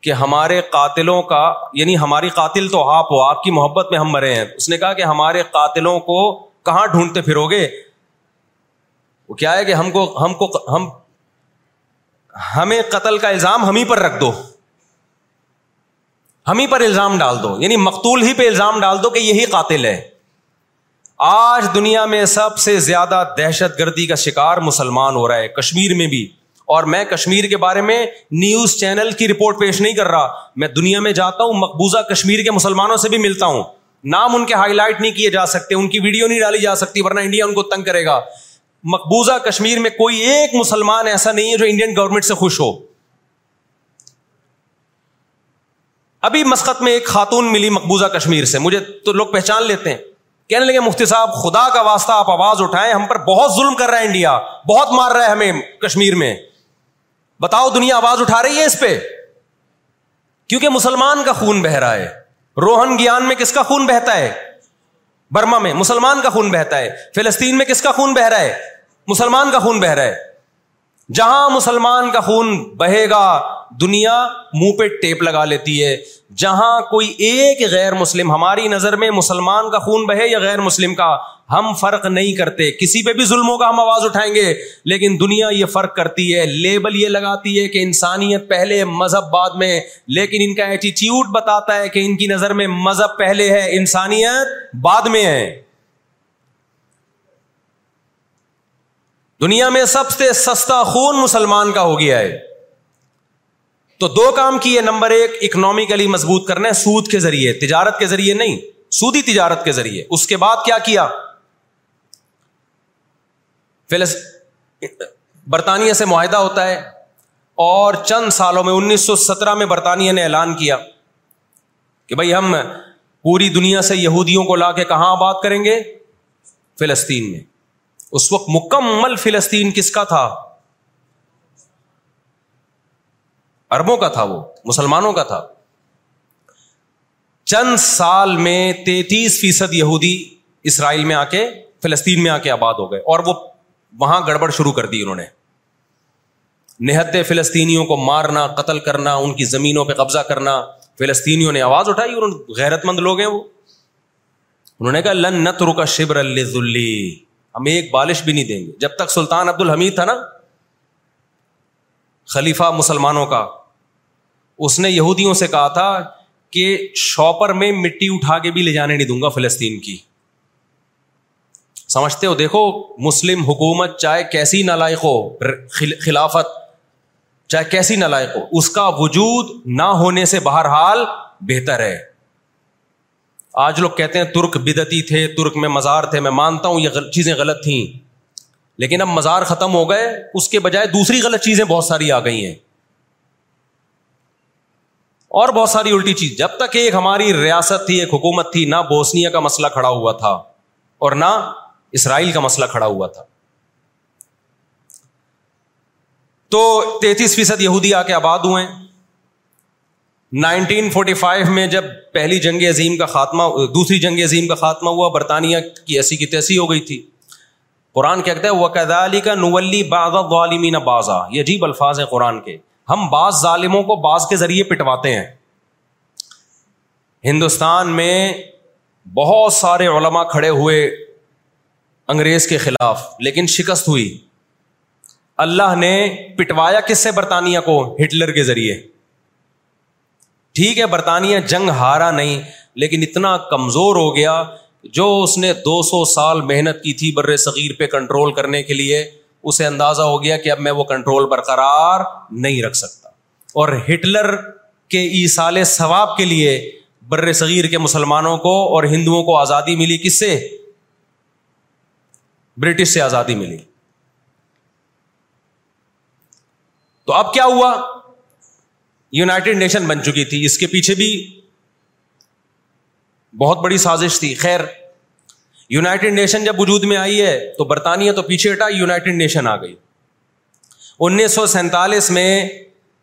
کہ ہمارے قاتلوں کا یعنی ہماری قاتل تو آپ ہو، آپ کی محبت میں ہم مرے ہیں۔ اس نے کہا کہ ہمارے قاتلوں کو کہاں ڈھونڈتے پھرو گے؟ وہ کیا ہے کہ ہم کو ہم کو، ہم، ہمیں قتل کا الزام ہم ہی پر رکھ دو۔ ہم ہی پر الزام ڈال دو۔ یعنی مقتول ہی پہ الزام ڈال دو کہ یہی قاتل ہے۔ آج دنیا میں سب سے زیادہ دہشت گردی کا شکار مسلمان ہو رہا ہے۔ کشمیر میں بھی اور میں کشمیر کے بارے میں نیوز چینل کی رپورٹ پیش نہیں کر رہا۔ میں دنیا میں جاتا ہوں، مقبوضہ کشمیر کے مسلمانوں سے بھی ملتا ہوں۔ نام ان کے ہائی لائٹ نہیں کیے جا سکتے، ان کی ویڈیو نہیں ڈالی جا سکتی، ورنہ انڈیا ان کو تنگ کرے گا۔ مقبوضہ کشمیر میں کوئی ایک مسلمان ایسا نہیں ہے جو انڈین گورنمنٹ سے خوش ہو۔ ابھی مسقط میں ایک خاتون ملی مقبوضہ کشمیر سے۔ مجھے تو لوگ پہچان لیتے ہیں۔ کہنے لگے، مفتی صاحب، خدا کا واسطہ، آپ آواز اٹھائیں، ہم پر بہت ظلم کر رہا ہے انڈیا بہت مار رہا ہے ہمیں کشمیر میں۔ بتاؤ دنیا آواز اٹھا رہی ہے اس پہ۔ کیونکہ مسلمان کا خون بہ رہا ہے۔ روہن گیان میں کس کا خون بہتا ہے؟ برما میں مسلمان کا خون بہتا ہے۔ فلسطین میں کس کا خون بہ رہا ہے؟ مسلمان کا خون بہ رہا ہے۔ جہاں مسلمان کا خون بہے گا، دنیا منہ پہ ٹیپ لگا لیتی ہے۔ جہاں کوئی ایک غیر مسلم، ہماری نظر میں مسلمان کا خون بہے یا غیر مسلم کا ہم فرق نہیں کرتے، کسی پہ بھی ظلموں کا ہم آواز اٹھائیں گے، لیکن دنیا یہ فرق کرتی ہے، لیبل یہ لگاتی ہے کہ انسانیت پہلے مذہب بعد میں، لیکن ان کا ایٹیٹیوڈ بتاتا ہے کہ ان کی نظر میں مذہب پہلے ہے، انسانیت بعد میں ہے۔ دنیا میں سب سے سستا خون مسلمان کا ہو گیا ہے۔ تو دو کام کیے، نمبر ایک اکنامکلی مضبوط کرنا ہے، سود کے ذریعے، تجارت کے ذریعے نہیں، سودی تجارت کے ذریعے۔ اس کے بعد کیا کیا؟ فلس برطانیہ سے معاہدہ ہوتا ہے اور چند سالوں میں انیس سو سترہ میں برطانیہ نے اعلان کیا کہ بھائی ہم پوری دنیا سے یہودیوں کو لا کے کہاں آباد کریں گے؟ فلسطین میں۔ اس وقت مکمل فلسطین کس کا تھا؟ اربوں کا تھا وہ، مسلمانوں کا تھا۔ چند سال میں تینتیس فیصد یہودی اسرائیل میں آ کے، فلسطین میں آ کے آباد ہو گئے اور وہ وہاں گڑبڑ شروع کر دی انہوں نے۔ نہت فلسطینیوں کو مارنا، قتل کرنا، ان کی زمینوں پہ قبضہ کرنا۔ فلسطینیوں نے آواز اٹھائی، اور غیرت مند لوگ ہیں وہ۔ انہوں نے کہا، لن نت رکا شبر اللی ہم ایک بالش بھی نہیں دیں گے۔ جب تک سلطان عبد الحمید تھا نا، خلیفہ مسلمانوں کا، اس نے یہودیوں سے کہا تھا کہ شاپر میں مٹی اٹھا کے بھی لے جانے نہیں دوں گا فلسطین کی۔ سمجھتے ہو؟ دیکھو، مسلم حکومت چاہے کیسی نالائق ہو خلافت چاہے کیسی نالائق ہو، اس کا وجود نہ ہونے سے بہرحال بہتر ہے۔ آج لوگ کہتے ہیں ترک بدتی تھے، ترک میں مزار تھے، میں مانتا ہوں یہ چیزیں غلط تھیں۔ لیکن اب مزار ختم ہو گئے، اس کے بجائے دوسری غلط چیزیں بہت ساری آ گئی ہیں۔ اور بہت ساری الٹی چیز۔ جب تک ایک ہماری ریاست تھی، ایک حکومت تھی، نہ بوسنیا کا مسئلہ کھڑا ہوا تھا اور نہ اسرائیل کا مسئلہ کھڑا ہوا تھا۔ تو تینتیس فیصد یہودی آ کے آباد ہوئے۔ نائنٹین فورٹی فائیو میں جب پہلی جنگ عظیم کا خاتمہ، دوسری جنگ عظیم کا خاتمہ ہوا، برطانیہ کی ایسی کی تیسی ہو گئی تھی۔ قرآن کہتا ہے؟ وہ کدالی کا نولی باغ غالمین بازا یہ عجیب الفاظ ہیں قرآن کے۔ ہم بعض ظالموں کو بعض کے ذریعے پٹواتے ہیں۔ ہندوستان میں بہت سارے علماء کھڑے ہوئے انگریز کے خلاف، لیکن شکست ہوئی۔ اللہ نے پٹوایا کس سے؟ برطانیہ کو، ہٹلر کے ذریعے۔ ٹھیک ہے، برطانیہ جنگ ہارا نہیں، لیکن اتنا کمزور ہو گیا جو اس نے دو سو سال محنت کی تھی بر صغیر پہ کنٹرول کرنے کے لیے۔ اسے اندازہ ہو گیا کہ اب میں وہ کنٹرول برقرار نہیں رکھ سکتا۔ اور ہٹلر کے ایسال ثواب کے لیے بر صغیر کے مسلمانوں کو اور ہندوؤں کو آزادی ملی کس سے؟ برٹش سے آزادی ملی۔ تو اب کیا ہوا؟ یوناٹیڈ نیشن بن چکی تھی۔ اس کے پیچھے بھی بہت بڑی سازش تھی۔ خیر یوناٹیڈ نیشن جب وجود میں آئی ہے تو برطانیہ تو پیچھے ہٹا یوناٹیڈ نیشن آ گئی۔ انیس سو سینتالیس میں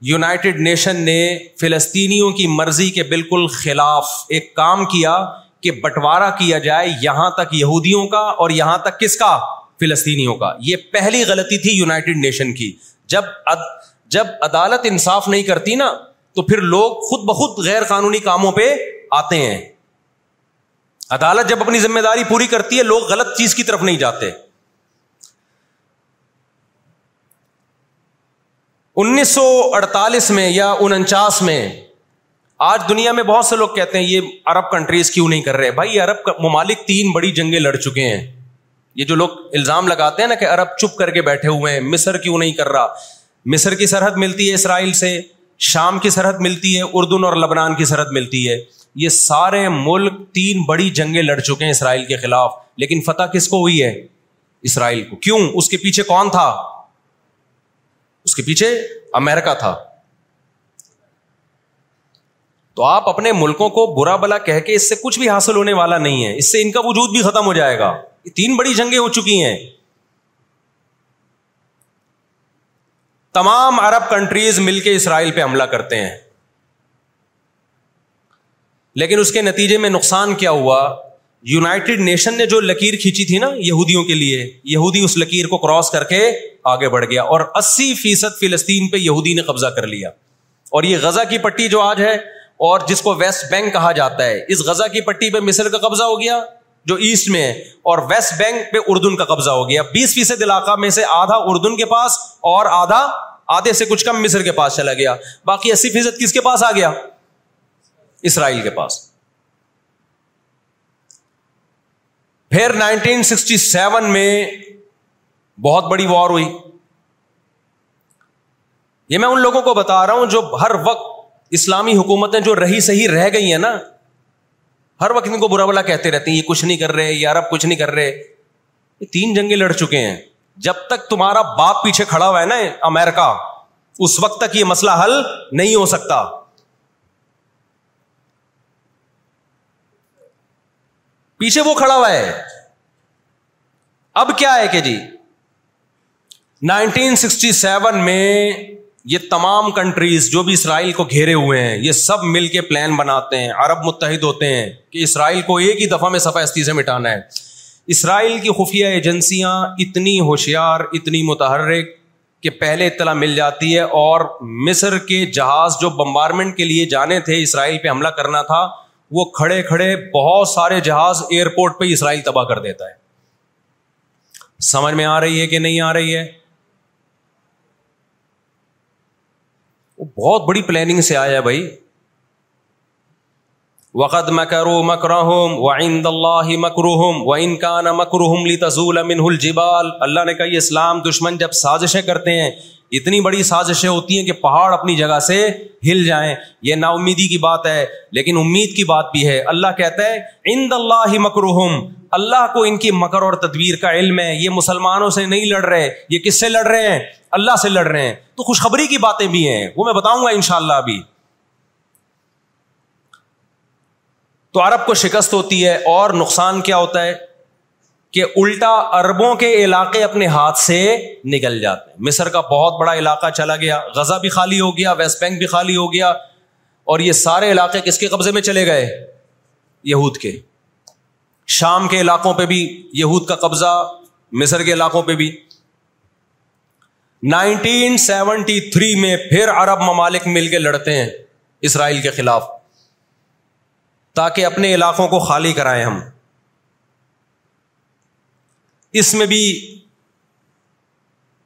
یوناٹیڈ نیشن نے فلسطینیوں کی مرضی کے بالکل خلاف ایک کام کیا۔ کہ بٹوارا کیا جائے یہاں تک یہودیوں کا اور یہاں تک کس کا؟ فلسطینیوں کا۔ یہ پہلی غلطی تھی یوناٹیڈ نیشن کی۔ جب جب عدالت انصاف نہیں کرتی نا، تو پھر لوگ خود بخود غیر قانونی کاموں پہ آتے ہیں۔ عدالت جب اپنی ذمہ داری پوری کرتی ہے، لوگ غلط چیز کی طرف نہیں جاتے۔ انیس سو اڑتالیس میں یا انچاس میں آج دنیا میں بہت سے لوگ کہتے ہیں یہ عرب کنٹریز کیوں نہیں کر رہے؟ بھائی عرب ممالک تین بڑی جنگیں لڑ چکے ہیں۔ یہ جو لوگ الزام لگاتے ہیں نا کہ عرب چپ کر کے بیٹھے ہوئے ہیں، مصر کیوں نہیں کر رہا؟ مصر کی سرحد ملتی ہے اسرائیل سے، شام کی سرحد ملتی ہے، اردن اور لبنان کی سرحد ملتی ہے۔ یہ سارے ملک تین بڑی جنگیں لڑ چکے ہیں اسرائیل کے خلاف۔ لیکن فتح کس کو ہوئی ہے؟ اسرائیل کو۔ کیوں؟ اس کے پیچھے کون تھا؟ اس کے پیچھے امیرکا تھا۔ تو آپ اپنے ملکوں کو برا بلا کہہ کے اس سے کچھ بھی حاصل ہونے والا نہیں ہے، اس سے ان کا وجود بھی ختم ہو جائے گا۔ یہ تین بڑی جنگیں ہو چکی ہیں۔ تمام عرب کنٹریز مل کے اسرائیل پہ حملہ کرتے ہیں۔ لیکن اس کے نتیجے میں نقصان کیا ہوا؟ یوناٹیڈ نیشن نے جو لکیر کھینچی تھی نا یہودیوں کے لیے، یہودی اس لکیر کو کراس کر کے آگے بڑھ گیا اور اسی فیصد فلسطین پہ یہودی نے قبضہ کر لیا۔ اور یہ غزہ کی پٹی جو آج ہے اور جس کو ویسٹ بینک کہا جاتا ہے، اس غزہ کی پٹی پہ مصر کا قبضہ ہو گیا، جو ایسٹ میں ہے اور ویسٹ بینک پہ اردن کا قبضہ ہو گیا۔ بیس فیصد علاقہ میں سے آدھا اردن کے پاس اور آدھا، آدھے سے کچھ کم مصر کے پاس چلا گیا۔ باقی اسی فیصد کس کے پاس آ گیا؟ اسرائیل کے پاس۔ پھر نائنٹین سکسٹی سیون میں بہت بڑی وار ہوئی۔ یہ میں ان لوگوں کو بتا رہا ہوں جو ہر وقت اسلامی حکومتیں جو رہی صحیح رہ گئی ہیں نا، ہر وقت ان کو برا بلا کہتے رہتے ہیں، یہ کچھ نہیں کر رہے، یہ عرب کچھ نہیں کر رہے۔ یہ تین جنگیں لڑ چکے ہیں۔ جب تک تمہارا باپ پیچھے کھڑا ہوا ہے نا امیرکا اس وقت تک یہ مسئلہ حل نہیں ہو سکتا۔ پیچھے وہ کھڑا ہوا ہے۔ اب کیا ہے کہ جی نائنٹین سکسٹی سیون میں یہ تمام کنٹریز جو بھی اسرائیل کو گھیرے ہوئے ہیں، یہ سب مل کے پلان بناتے ہیں، عرب متحد ہوتے ہیں کہ اسرائیل کو ایک ہی دفعہ میں سفید سے مٹانا ہے۔ اسرائیل کی خفیہ ایجنسیاں اتنی ہوشیار، اتنی متحرک کہ پہلے اطلاع مل جاتی ہے اور مصر کے جہاز جو بمبارمنٹ کے لیے جانے تھے، اسرائیل پہ حملہ کرنا تھا، وہ کھڑے کھڑے بہت سارے جہاز ایئرپورٹ پہ اسرائیل تباہ کر دیتا ہے۔ سمجھ میں آ رہی ہے کہ نہیں آ رہی ہے؟ وہ بہت بڑی پلاننگ سے آیا بھائی۔ وقت مکرو مکرہم وعند اللہ مکروہم وان کان مکروہم لتزول منه الجبال۔ اللہ نے کہا، یہ اسلام دشمن جب سازشیں کرتے ہیں، اتنی بڑی سازشیں ہوتی ہیں کہ پہاڑ اپنی جگہ سے ہل جائیں۔ یہ نا امیدی کی بات ہے، لیکن امید کی بات بھی ہے۔ اللہ کہتا ہے، عند اللہ مکروہم اللہ کو ان کی مکر اور تدبیر کا علم ہے۔ یہ مسلمانوں سے نہیں لڑ رہے، یہ کس سے لڑ رہے ہیں؟ اللہ سے لڑ رہے ہیں۔ تو خوشخبری کی باتیں بھی ہیں۔ وہ میں بتاؤں گا ان شاء اللہ ابھی۔ تو عرب کو شکست ہوتی ہے اور نقصان کیا ہوتا ہے؟ کہ الٹا اربوں کے علاقے اپنے ہاتھ سے نکل جاتے ہیں۔ مصر کا بہت بڑا علاقہ چلا گیا۔ غزہ بھی خالی ہو گیا۔ ویسٹ بینک بھی خالی ہو گیا۔ اور یہ سارے علاقے کس کے قبضے میں چلے گئے؟ یہود کے۔ شام کے علاقوں پہ بھی یہود کا قبضہ، مصر کے علاقوں پہ بھی۔ نائنٹین سیونٹی تھری میں پھر عرب ممالک مل کے لڑتے ہیں اسرائیل کے خلاف، تاکہ اپنے علاقوں کو خالی کرائیں ہم۔ اس میں بھی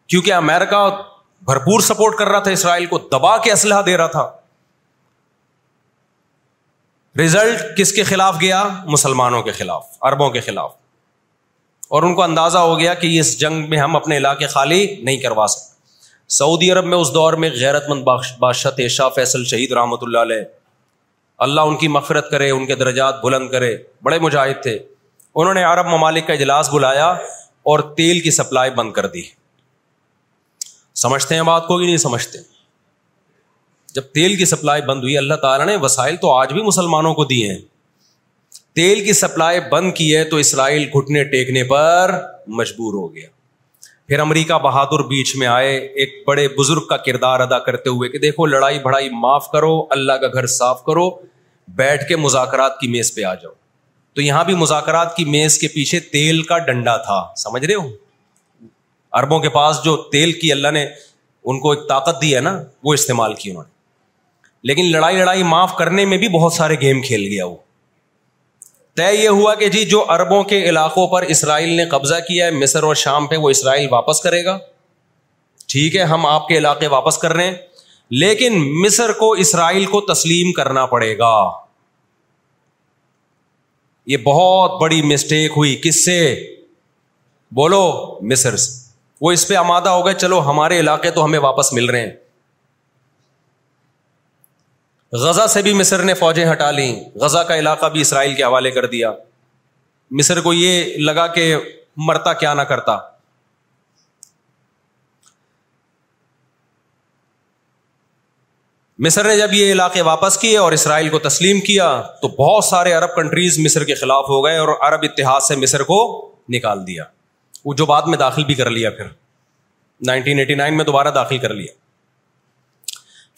کیونکہ امیرکا بھرپور سپورٹ کر رہا تھا، اسرائیل کو دبا کے اسلحہ دے رہا تھا۔ رزلٹ کس کے خلاف گیا؟ مسلمانوں کے خلاف اربوں کے خلاف۔ اور ان کو اندازہ ہو گیا کہ اس جنگ میں ہم اپنے علاقے خالی نہیں کروا سکتے۔ سعودی عرب میں اس دور میں غیرت مند بادشاہ تھے شاہ فیصل شہید رحمۃ اللہ علیہ۔ اللہ ان کی مغفرت کرے، ان کے درجات بلند کرے۔ بڑے مجاہد تھے۔ انہوں نے عرب ممالک کا اجلاس بلایا اور تیل کی سپلائی بند کر دی۔ سمجھتے ہیں بات کو بھی نہیں سمجھتے؟ جب تیل کی سپلائی بند ہوئی، اللہ تعالیٰ نے وسائل تو آج بھی مسلمانوں کو دیے ہیں۔ تیل کی سپلائی بند کی ہے تو اسرائیل گھٹنے ٹیکنے پر مجبور ہو گیا۔ پھر امریکہ بہادر بیچ میں آئے، ایک بڑے بزرگ کا کردار ادا کرتے ہوئے کہ دیکھو، لڑائی بڑائی معاف کرو، اللہ کا گھر صاف کرو، بیٹھ کے مذاکرات کی میز پہ آ جاؤ۔ تو یہاں بھی مذاکرات کی میز کے پیچھے تیل کا ڈنڈا تھا، سمجھ رہے ہو؟ اربوں کے پاس جو تیل کی اللہ نے ان کو ایک طاقت دی ہے نا، وہ استعمال کی انہوں نے۔ لیکن لڑائی لڑائی معاف کرنے میں بھی بہت سارے گیم کھیل گیا وہ۔ طے یہ ہوا کہ جی جو اربوں کے علاقوں پر اسرائیل نے قبضہ کیا ہے، مصر اور شام پہ وہ اسرائیل واپس کرے گا۔ ٹھیک ہے، ہم آپ کے علاقے واپس کر رہے ہیں، لیکن مصر کو اسرائیل کو تسلیم کرنا پڑے گا۔ یہ بہت بڑی مسٹیک ہوئی۔ کس سے؟ بولو، مصر سے۔ وہ اس پہ آمادہ ہو گئے، چلو ہمارے علاقے تو ہمیں واپس مل رہے ہیں۔ غزہ سے بھی مصر نے فوجیں ہٹا لیں، غزہ کا علاقہ بھی اسرائیل کے حوالے کر دیا۔ مصر کو یہ لگا کہ مرتا کیا نہ کرتا۔ مصر نے جب یہ علاقے واپس کیے اور اسرائیل کو تسلیم کیا، تو بہت سارے عرب کنٹریز مصر کے خلاف ہو گئے اور عرب اتحاد سے مصر کو نکال دیا۔ وہ جو بعد میں داخل بھی کر لیا پھر۔ نائنٹین ایٹی نائن میں دوبارہ داخل کر لیا۔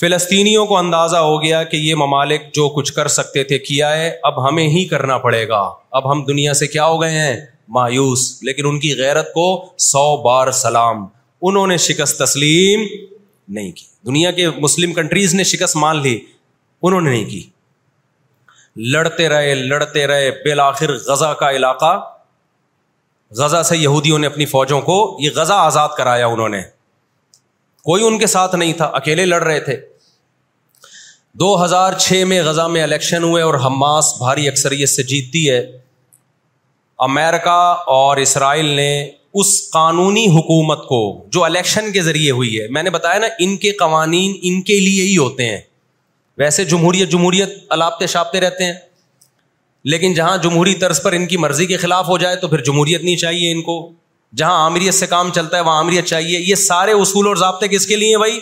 فلسطینیوں کو اندازہ ہو گیا کہ یہ ممالک جو کچھ کر سکتے تھے، کیا ہے، اب ہمیں ہی کرنا پڑے گا۔ اب ہم دنیا سے کیا ہو گئے ہیں؟ مایوس۔ لیکن ان کی غیرت کو سو بار سلام۔ انہوں نے شکست تسلیم نہیں کی۔ دنیا کے مسلم کنٹریز نے شکست مان لی۔ انہوں نے نہیں کی۔ لڑتے رہے لڑتے رہے۔ بالآخر غزہ کا علاقہ، غزہ سے یہودیوں نے اپنی فوجوں کو یہ غزہ آزاد کرایا انہوں نے۔ کوئی ان کے ساتھ نہیں تھا۔ اکیلے لڑ رہے تھے۔ دو ہزار چھ میں غزہ میں الیکشن ہوئے اور حماس بھاری اکثریت سے جیتتی ہے۔ امیرکا اور اسرائیل نے اس قانونی حکومت کو جو الیکشن کے ذریعے ہوئی ہے، میں نے بتایا نا، ان کے قوانین ان کے لیے ہی ہوتے ہیں۔ ویسے جمہوریت جمہوریت الاپتے شاپتے رہتے ہیں۔ لیکن جہاں جمہوری طرز پر ان کی مرضی کے خلاف ہو جائے تو پھر جمہوریت نہیں چاہیے ان کو۔ جہاں عامریت سے کام چلتا ہے، وہاں عامریت چاہیے۔ یہ سارے اصول اور ضابطے کس کے لیے بھائی؟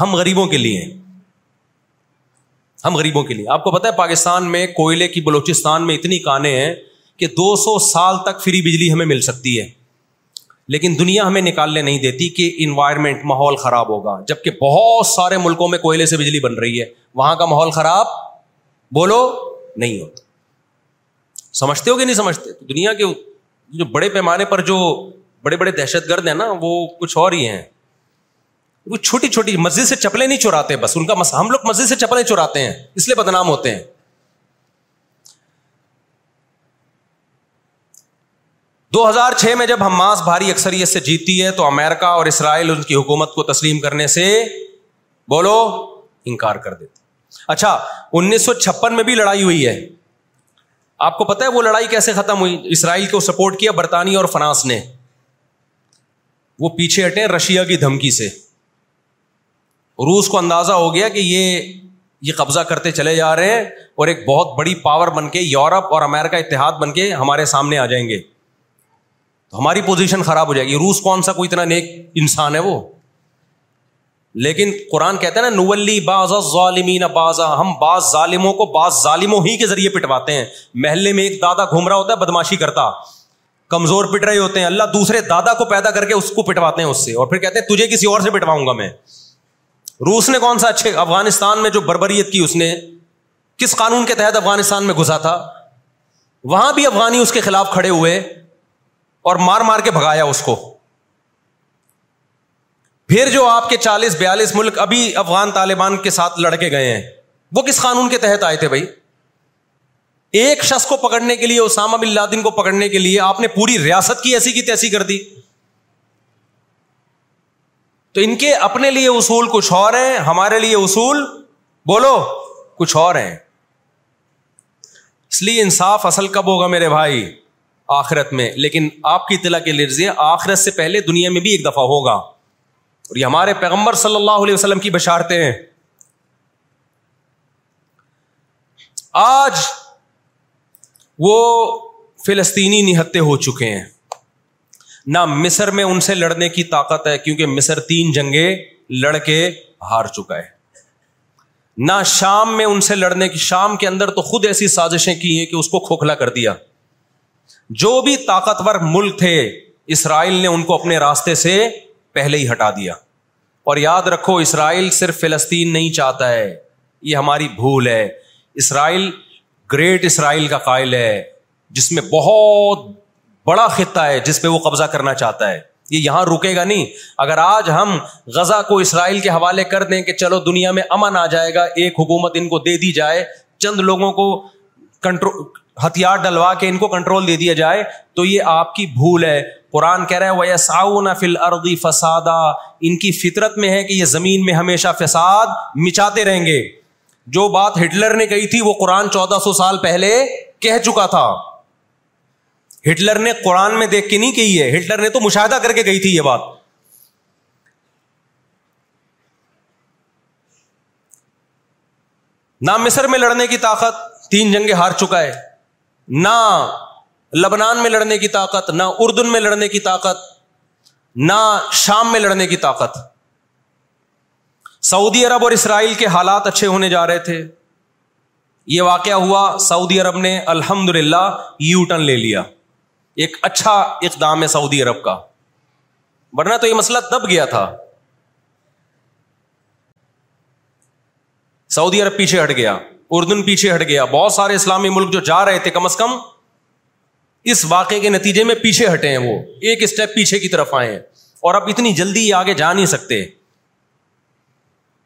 ہم غریبوں کے لیے ہیں۔ ہم غریبوں کے لیے۔ آپ کو پتا ہے پاکستان میں کوئلے کی بلوچستان میں اتنی کانیں ہیں کہ دو سو سال تک فری بجلی ہمیں مل سکتی ہے۔ لیکن دنیا ہمیں نکالنے نہیں دیتی کہ انوائرمنٹ ماحول خراب ہوگا۔ جبکہ بہت سارے ملکوں میں کوئلے سے بجلی بن رہی ہے۔ وہاں کا ماحول خراب؟ بولو، نہیں ہوتا۔ سمجھتے ہو کہ نہیں سمجھتے؟ دنیا کے جو بڑے پیمانے پر جو بڑے بڑے دہشت گرد ہیں نا، وہ کچھ اور ہی ہیں۔ وہ چھوٹی چھوٹی مسجد سے چپلے نہیں چوراتے بس ان کا مس... ہم لوگ مسجد سے چپلیں چوراتے ہیں، اس لیے بدنام ہوتے ہیں۔ دو ہزار چھ میں جب حماس بھاری اکثریت سے جیتی ہے تو امیرکا اور اسرائیل ان کی حکومت کو تسلیم کرنے سے بولو انکار کر دیتے۔ اچھا انیس سو چھپن میں بھی لڑائی ہوئی ہے۔ آپ کو پتا ہے وہ لڑائی کیسے ختم ہوئی؟ اسرائیل کو سپورٹ کیا برطانیہ اور فرانس نے۔ وہ پیچھے ہٹے رشیا کی دھمکی سے۔ روس کو اندازہ ہو گیا کہ یہ یہ قبضہ کرتے چلے جا رہے ہیں اور ایک بہت بڑی پاور بن کے یورپ اور امیرکا اتحاد بن کے ہمارے سامنے آ جائیں گے۔ تو ہماری پوزیشن خراب ہو جائے گی۔ روس کون سا کوئی اتنا نیک انسان ہے وہ؟ لیکن قرآن کہتے ہیں نا، نولی باز ظالمین بازا ہم بعض ظالموں کو بعض ظالموں ہی کے ذریعے پٹواتے ہیں۔ محلے میں ایک دادا گھوم رہا ہوتا ہے، بدماشی کرتا۔ کمزور پٹ رہے ہوتے ہیں۔ اللہ دوسرے دادا کو پیدا کر کے اس کو پٹواتے ہیں اس سے۔ اور پھر کہتے ہیں، تجھے کسی اور سے پٹواؤں گا میں۔ روس نے کون سا اچھے افغانستان میں جو بربریت کی اس نے؟ کس قانون کے تحت افغانستان میں گھسا تھا؟ وہاں بھی افغانی اس کے خلاف کھڑے ہوئے اور مار مار کے بھگایا اس کو۔ پھر جو آپ کے چالیس بیالیس ملک ابھی افغان طالبان کے ساتھ لڑکے گئے ہیں، وہ کس قانون کے تحت آئے تھے بھائی؟ ایک شخص کو پکڑنے کے لیے، اسامہ بن لادن کو پکڑنے کے لیے آپ نے پوری ریاست کی ایسی کی تیسی کر دی۔ تو ان کے اپنے لیے اصول کچھ اور ہیں، ہمارے لیے اصول، بولو، کچھ اور ہیں۔ اس لیے انصاف اصل کب ہوگا میرے بھائی؟ آخرت میں۔ لیکن آپ کی اطلاع کے لیے آخرت سے پہلے دنیا میں بھی ایک دفعہ ہوگا۔ اور یہ ہمارے پیغمبر صلی اللہ علیہ وسلم کی بشارتیں ہیں۔ آج وہ فلسطینی نہتے ہو چکے ہیں۔ نہ مصر میں ان سے لڑنے کی طاقت ہے کیونکہ مصر تین جنگیں لڑ کے ہار چکا ہے۔ نہ شام میں ان سے لڑنے کی، شام کے اندر تو خود ایسی سازشیں کی ہیں کہ اس کو کھوکھلا کر دیا۔ جو بھی طاقتور ملک تھے، اسرائیل نے ان کو اپنے راستے سے پہلے ہی ہٹا دیا۔ اور یاد رکھو، اسرائیل صرف فلسطین نہیں چاہتا ہے۔ یہ ہماری بھول ہے۔ اسرائیل، گریٹ اسرائیل کا قائل ہے، جس میں بہت بڑا خطہ ہے جس پہ وہ قبضہ کرنا چاہتا ہے۔ یہ یہاں رکے گا نہیں۔ اگر آج ہم غزہ کو اسرائیل کے حوالے کر دیں کہ چلو دنیا میں امن آ جائے گا، ایک حکومت ان کو دے دی جائے، چند لوگوں کو کنٹرول ہتھیار ڈلوا کے ان کو کنٹرول دے دیا جائے، تو یہ آپ کی بھول ہے۔ قرآن کہہ رہے وہ ساؤ فل اردی فسادا۔ ان کی فطرت میں ہے کہ یہ زمین میں ہمیشہ فساد مچاتے رہیں گے۔ جو بات ہٹلر نے کہی تھی، وہ قرآن چودہ سو سال پہلے کہہ چکا تھا۔ ہٹلر نے قرآن میں دیکھ کے نہیں کہی ہے۔ ہٹلر نے تو مشاہدہ کر کے گئی تھی یہ بات۔ نہ مصر میں لڑنے کی طاقت، تین جنگیں ہار چکا ہے۔ نہ لبنان میں لڑنے کی طاقت، نہ اردن میں لڑنے کی طاقت، نہ شام میں لڑنے کی طاقت۔ سعودی عرب اور اسرائیل کے حالات اچھے ہونے جا رہے تھے۔ یہ واقعہ ہوا، سعودی عرب نے الحمد للہ یو ٹرن لے لیا۔ ایک اچھا اقدام ہے سعودی عرب کا۔ ورنہ تو یہ مسئلہ دب گیا تھا۔ سعودی عرب پیچھے ہٹ گیا، اردن پیچھے ہٹ گیا۔ بہت سارے اسلامی ملک جو جا رہے تھے، کم از کم اس واقعے کے نتیجے میں پیچھے ہٹے ہیں وہ۔ ایک اسٹیپ پیچھے کی طرف آئے ہیں۔ اور اب اتنی جلدی آگے جا نہیں سکتے۔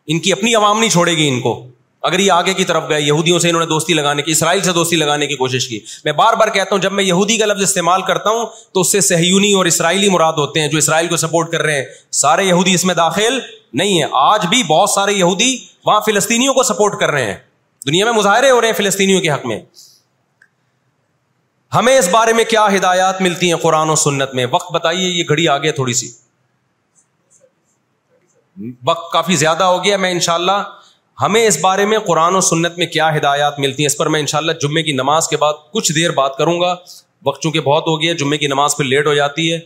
ان کی اپنی عوام نہیں چھوڑے گی ان کو۔ اگر یہ آگے کی طرف گئے، یہودیوں سے انہوں نے دوستی لگانے کی، اسرائیل سے دوستی لگانے کی کوشش کی۔ میں بار بار کہتا ہوں، جب میں یہودی کا لفظ استعمال کرتا ہوں، تو اس سے سہیونی اور اسرائیلی مراد ہوتے ہیں جو اسرائیل کو سپورٹ کر رہے ہیں۔ سارے یہودی اس میں داخل نہیں ہے آج بھی بہت سارے یہودی وہاں فلسطینیوں کو سپورٹ کر رہے ہیں۔ دنیا میں مظاہرے ہو رہے ہیں فلسطینیوں کے حق میں۔ ہمیں اس بارے میں کیا ہدایات ملتی ہیں قرآن و سنت میں؟ وقت بتائیے، یہ گھڑی آگے تھوڑی سی۔ وقت کافی زیادہ ہو گیا، میں انشاءاللہ ہمیں اس بارے میں قرآن و سنت میں کیا ہدایات ملتی ہیں؟ اس پر میں انشاءاللہ جمعے کی نماز کے بعد کچھ دیر بات کروں گا۔ وقت چونکہ بہت ہو گیا جمعے کی نماز پہ لیٹ ہو جاتی ہے۔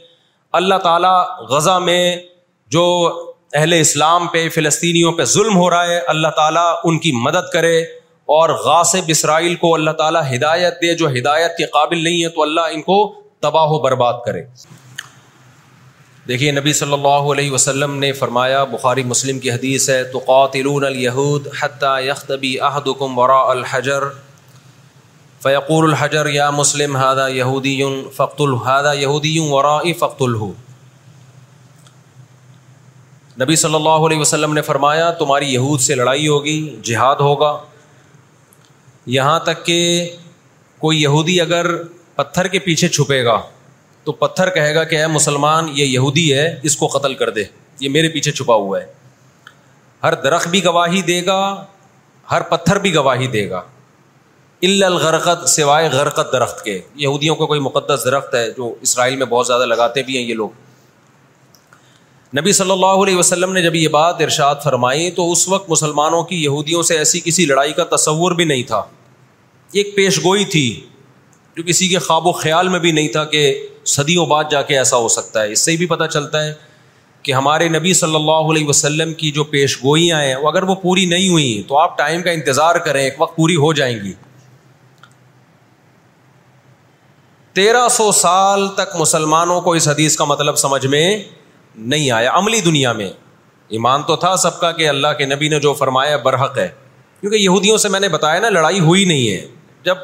اللہ تعالیٰ غزہ میں جو اہل اسلام پہ، فلسطینیوں پہ ظلم ہو رہا ہے، اللہ تعالیٰ ان کی مدد کرے اور غاصب اسرائیل کو اللہ تعالیٰ ہدایت دے۔ جو ہدایت کے قابل نہیں ہے تو اللہ ان کو تباہ و برباد کرے۔ دیکھیے نبی صلی اللہ علیہ وسلم نے فرمایا، بخاری مسلم کی حدیث ہے تو قاتلون الہود حتیٰ یختبی احدکم وراء الحجر، فیقول الحجر، یا مسلم ہادہ یہودی فخت الحادہ یہودی وراء فخت الہو نبی صلی اللہ علیہ وسلم نے فرمایا، تمہاری یہود سے لڑائی ہوگی، جہاد ہوگا۔ یہاں تک کہ کوئی یہودی اگر پتھر کے پیچھے چھپے گا تو پتھر کہے گا کہ اے مسلمان، یہ یہودی ہے، اس کو قتل کر دے۔ یہ میرے پیچھے چھپا ہوا ہے۔ ہر درخت بھی گواہی دے گا، ہر پتھر بھی گواہی دے گا۔ الغرقت، سوائے غرقت درخت کے۔ یہودیوں کو کوئی مقدس درخت ہے جو اسرائیل میں بہت زیادہ لگاتے بھی ہیں یہ لوگ۔ نبی صلی اللہ علیہ وسلم نے جب یہ بات ارشاد فرمائی تو اس وقت مسلمانوں کی یہودیوں سے ایسی کسی لڑائی کا تصور بھی نہیں تھا۔ ایک پیش گوئی تھی۔ جو کسی کے خواب و خیال میں بھی نہیں تھا کہ صدیوں بعد جا کے ایسا ہو سکتا ہے، اس سے بھی پتہ چلتا ہے کہ ہمارے نبی صلی اللہ علیہ وسلم کی جو پیش گوئیاں ہیں، وہ اگر وہ پوری نہیں ہوئی تو آپ ٹائم کا انتظار کریں، ایک وقت پوری ہو جائیں گی۔ تیرہ سو سال تک مسلمانوں کو اس حدیث کا مطلب سمجھ میں نہیں آیا، عملی دنیا میں۔ ایمان تو تھا سب کا کہ اللہ کے نبی نے جو فرمایا، برحق ہے۔ کیونکہ یہودیوں سے میں نے بتایا نا، لڑائی ہوئی نہیں ہے۔ جب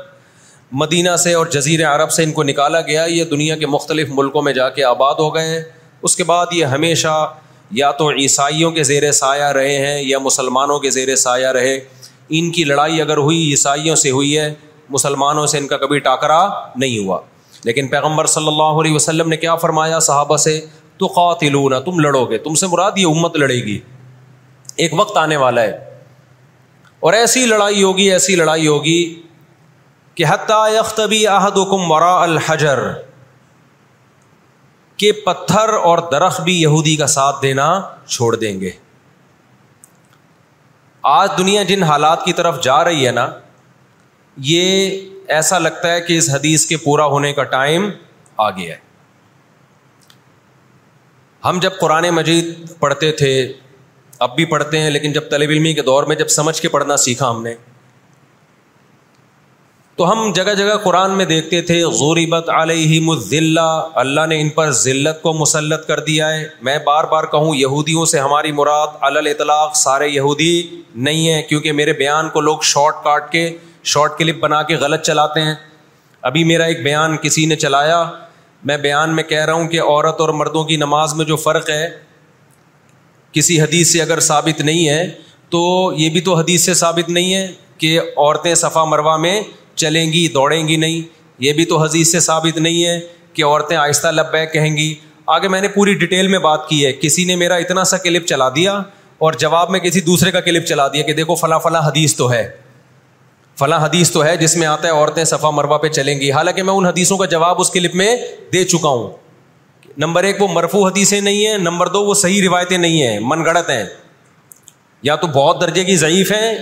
مدینہ سے اور جزیر عرب سے ان کو نکالا گیا۔ یہ دنیا کے مختلف ملکوں میں جا کے آباد ہو گئے ہیں۔ اس کے بعد یہ ہمیشہ یا تو عیسائیوں کے زیر سایہ رہے ہیں یا مسلمانوں کے زیر سایہ رہے۔ ان کی لڑائی اگر ہوئی عیسائیوں سے ہوئی ہے، مسلمانوں سے ان کا کبھی ٹاکرا نہیں ہوا۔ لیکن پیغمبر صلی اللہ علیہ وسلم نے کیا فرمایا صحابہ سے؟ تو قاتلون تم لڑو گے، تم سے مراد یہ امت لڑے گی۔ ایک وقت آنے والا ہے۔ اور ایسی لڑائی ہوگی، ایسی لڑائی ہوگی کہ حتیٰ یختبی احدکم وراء الحجر، کہ پتھر اور درخت بھی یہودی کا ساتھ دینا چھوڑ دیں گے۔ آج دنیا جن حالات کی طرف جا رہی ہے نا، یہ ایسا لگتا ہے کہ اس حدیث کے پورا ہونے کا ٹائم آ گیا ہے۔ ہم جب قرآن مجید پڑھتے تھے، اب بھی پڑھتے ہیں، لیکن جب طالب علمی کے دور میں جب سمجھ کے پڑھنا سیکھا ہم نے تو ہم جگہ جگہ قرآن میں دیکھتے تھے غوریبت علیہ مذلہ اللہ نے ان پر ذلت کو مسلط کر دیا ہے۔ میں بار بار کہوں، یہودیوں سے ہماری مراد اطلاق سارے یہودی نہیں ہیں، کیونکہ میرے بیان کو لوگ شارٹ کاٹ کے، شارٹ کلپ بنا کے غلط چلاتے ہیں۔ ابھی میرا ایک بیان کسی نے چلایا۔ میں بیان میں کہہ رہا ہوں کہ عورت اور مردوں کی نماز میں جو فرق ہے، کسی حدیث سے اگر ثابت نہیں ہے، تو یہ بھی تو حدیث سے ثابت نہیں ہے کہ عورتیں صفا مروا میں چلیں گی، دوڑیں گی نہیں۔ یہ بھی تو حدیث سے ثابت نہیں ہے کہ عورتیں آہستہ لب کہیں گی۔ آگے میں نے پوری ڈیٹیل میں بات کی ہے۔ کسی نے میرا اتنا سا کلپ چلا دیا اور جواب میں کسی دوسرے کا کلپ چلا دیا کہ دیکھو فلاں فلاں حدیث تو ہے۔ فلاں حدیث تو ہے جس میں آتا ہے عورتیں صفا مروا پہ چلیں گی۔ حالانکہ میں ان حدیثوں کا جواب اس کلپ میں دے چکا ہوں۔ نمبر ایک وہ مرفو حدیثیں نہیں ہیں، نمبر دو وہ صحیح روایتیں نہیں ہیں۔ من گڑت ہیں۔ یا تو بہت درجے کی ضعیف ہیں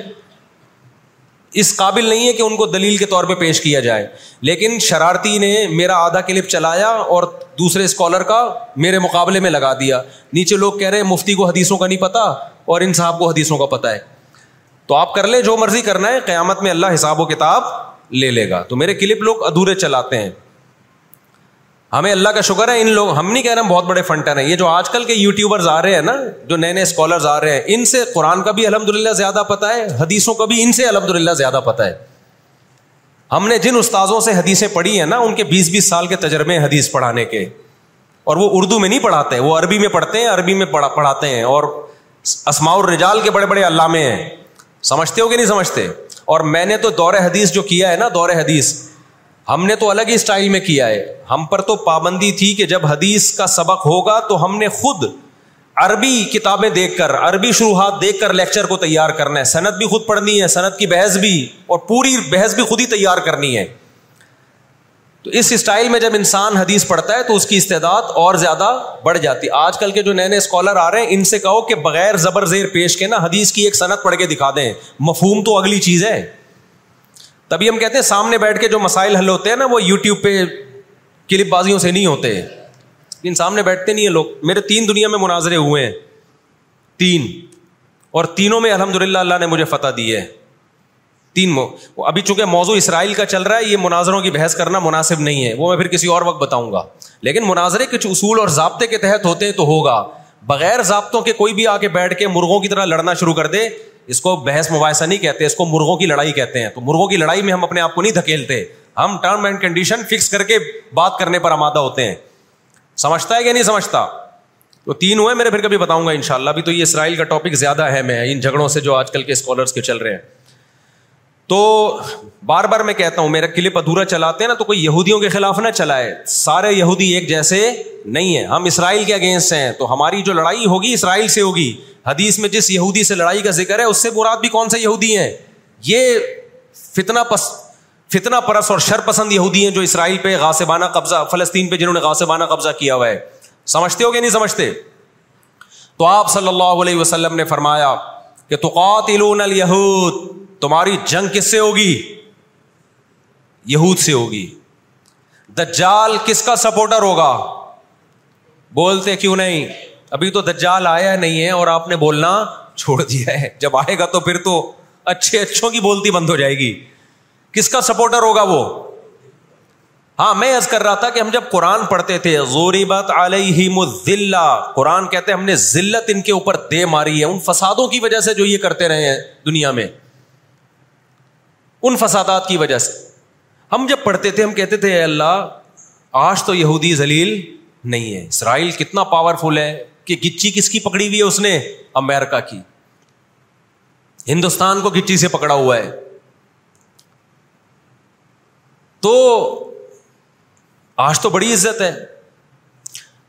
اس قابل نہیں ہے کہ ان کو دلیل کے طور پہ پیش کیا جائے۔ لیکن شرارتی نے میرا آدھا کلپ چلایا اور دوسرے اسکالر کا میرے مقابلے میں لگا دیا۔ نیچے لوگ کہہ رہے ہیں، مفتی کو حدیثوں کا نہیں پتا اور ان صاحب کو حدیثوں کا پتا ہے۔ تو آپ کر لیں جو مرضی کرنا ہے، قیامت میں اللہ حساب و کتاب لے لے گا۔ تو میرے کلپ لوگ ادھورے چلاتے ہیں۔ ہمیں اللہ کا شکر ہے، ان لوگ، ہم نہیں کہہ رہے ہیں بہت بڑے فنٹر ہیں۔ یہ جو آج کل کے یوٹیوبرز آ رہے ہیں نا، جو نئے نئے اسکالرز آ رہے ہیں، ان سے قرآن کا بھی الحمد للہ زیادہ پتا ہے، حدیثوں کا بھی ان سے الحمد للہ زیادہ پتا ہے۔ ہم نے جن استاذوں سے حدیثیں پڑھی ہیں نا، ان کے بیس بیس سال کے تجربے حدیث پڑھانے کے۔ اور وہ اردو میں نہیں پڑھاتے، وہ عربی میں پڑھتے ہیں، عربی میں پڑھاتے ہیں۔ اور اسماع الرجال کے بڑے بڑے علامے ہیں۔ سمجھتے ہو کہ نہیں سمجھتے؟ اور میں نے تو دور حدیث جو کیا ہے نا، دور حدیث ہم نے تو الگ ہی اسٹائل میں کیا ہے۔ ہم پر تو پابندی تھی کہ جب حدیث کا سبق ہوگا تو ہم نے خود عربی کتابیں دیکھ کر، عربی شروحات دیکھ کر لیکچر کو تیار کرنا ہے۔ صنعت بھی خود پڑھنی ہے صنعت کی بحث بھی اور پوری بحث بھی خود ہی تیار کرنی ہے۔ تو اس اسٹائل میں جب انسان حدیث پڑھتا ہے تو اس کی استعداد اور زیادہ بڑھ جاتی۔ ہے آج کل کے جو نئے نئے اسکالر آ رہے ہیں، ان سے کہو کہ بغیر زبر زیر پیش کے نا حدیث کی ایک صنعت پڑھ کے دکھا دیں۔ مفہوم تو اگلی چیز ہے۔ تبھی ہم کہتے ہیں سامنے بیٹھ کے جو مسائل حل ہوتے ہیں نا، وہ یو ٹیوب پہ کلپ بازیوں سے نہیں ہوتے۔ لیکن سامنے بیٹھتے نہیں ہیں لوگ۔ میرے تین دنیا میں مناظرے ہوئے ہیں۔ تین۔ اور تینوں میں الحمد للہ اللہ نے مجھے فتح دی ہے۔ تین ابھی چونکہ موضوع اسرائیل کا چل رہا ہے، یہ مناظروں کی بحث کرنا مناسب نہیں ہے۔ وہ میں پھر کسی اور وقت بتاؤں گا۔ لیکن مناظرے کچھ اصول اور ضابطے کے تحت ہوتے ہیں تو ہوگا۔ بغیر ضابطوں کے کوئی بھی آ کے بیٹھ کے مرغوں کی طرح لڑنا شروع کر دے، اس کو بحث مباحثہ نہیں کہتے، اس کو مرغوں کی لڑائی کہتے ہیں۔ تو مرغوں کی لڑائی میں ہم اپنے آپ کو نہیں دھکیلتے، ہم ٹرم اینڈ کنڈیشن فکس کر کے بات کرنے پر آمادہ ہوتے ہیں۔ سمجھتا ہے کہ نہیں سمجھتا؟ تو تین ہوئے میرے پھر کبھی بتاؤں گا ان شاء اللہ ابھی تو یہ اسرائیل کا ٹاپک زیادہ ہے میں ان جھگڑوں سے جو آج کل کے اسکالرس کے چل رہے ہیں۔ تو بار بار میں کہتا ہوں، میرا کلپ ادھورا چلاتے ہیں نا، تو کوئی یہودیوں کے خلاف نہ چلائے۔ سارے یہودی ایک جیسے نہیں ہے ہم اسرائیل کے اگینسٹ ہیں، تو ہماری جو لڑائی ہوگی اسرائیل سے ہوگی۔ حدیث میں جس یہودی سے لڑائی کا ذکر ہے، اس سے مراد بھی کون سے یہودی ہیں؟ یہ فتنا پس فتنا پرس اور شر پسند یہودی ہیں جو اسرائیل پہ غاسبانہ قبضہ، فلسطین پہ جنہوں نے غاسبانہ قبضہ کیا ہوا ہے۔ سمجھتے ہو کہ نہیں سمجھتے؟ تو آپ صلی اللہ علیہ وسلم نے فرمایا کہ تقاتلون الیہود تمہاری جنگ کس سے ہوگی؟ یہود سے ہوگی. دجال کس کا سپورٹر ہوگا؟ بولتے کیوں نہیں؟ ابھی تو دجال آیا نہیں ہے اور آپ نے بولنا چھوڑ دیا ہے. جب آئے گا تو پھر تو اچھے اچھوں کی بولتی بند ہو جائے گی. کس کا سپورٹر ہوگا وہ؟ ہاں میں عرض کر رہا تھا کہ ہم جب قرآن پڑھتے تھے غوریبت علیہ مذلہ قرآن کہتے ہیں ہم نے ذلت ان کے اوپر دے ماری ہے، ان فسادوں کی وجہ سے جو یہ کرتے رہے ہیں دنیا میں۔ ان فسادات کی وجہ سے۔ ہم جب پڑھتے تھے، ہم کہتے تھے اللہ، آج تو یہودی ذلیل نہیں ہے۔ اسرائیل کتنا پاورفل ہے، کہ گچی کس کی پکڑی ہوئی ہے اس نے؟ امیرکا کی۔ ہندوستان کو گچی سے پکڑا ہوا ہے۔ تو آج تو بڑی عزت ہے۔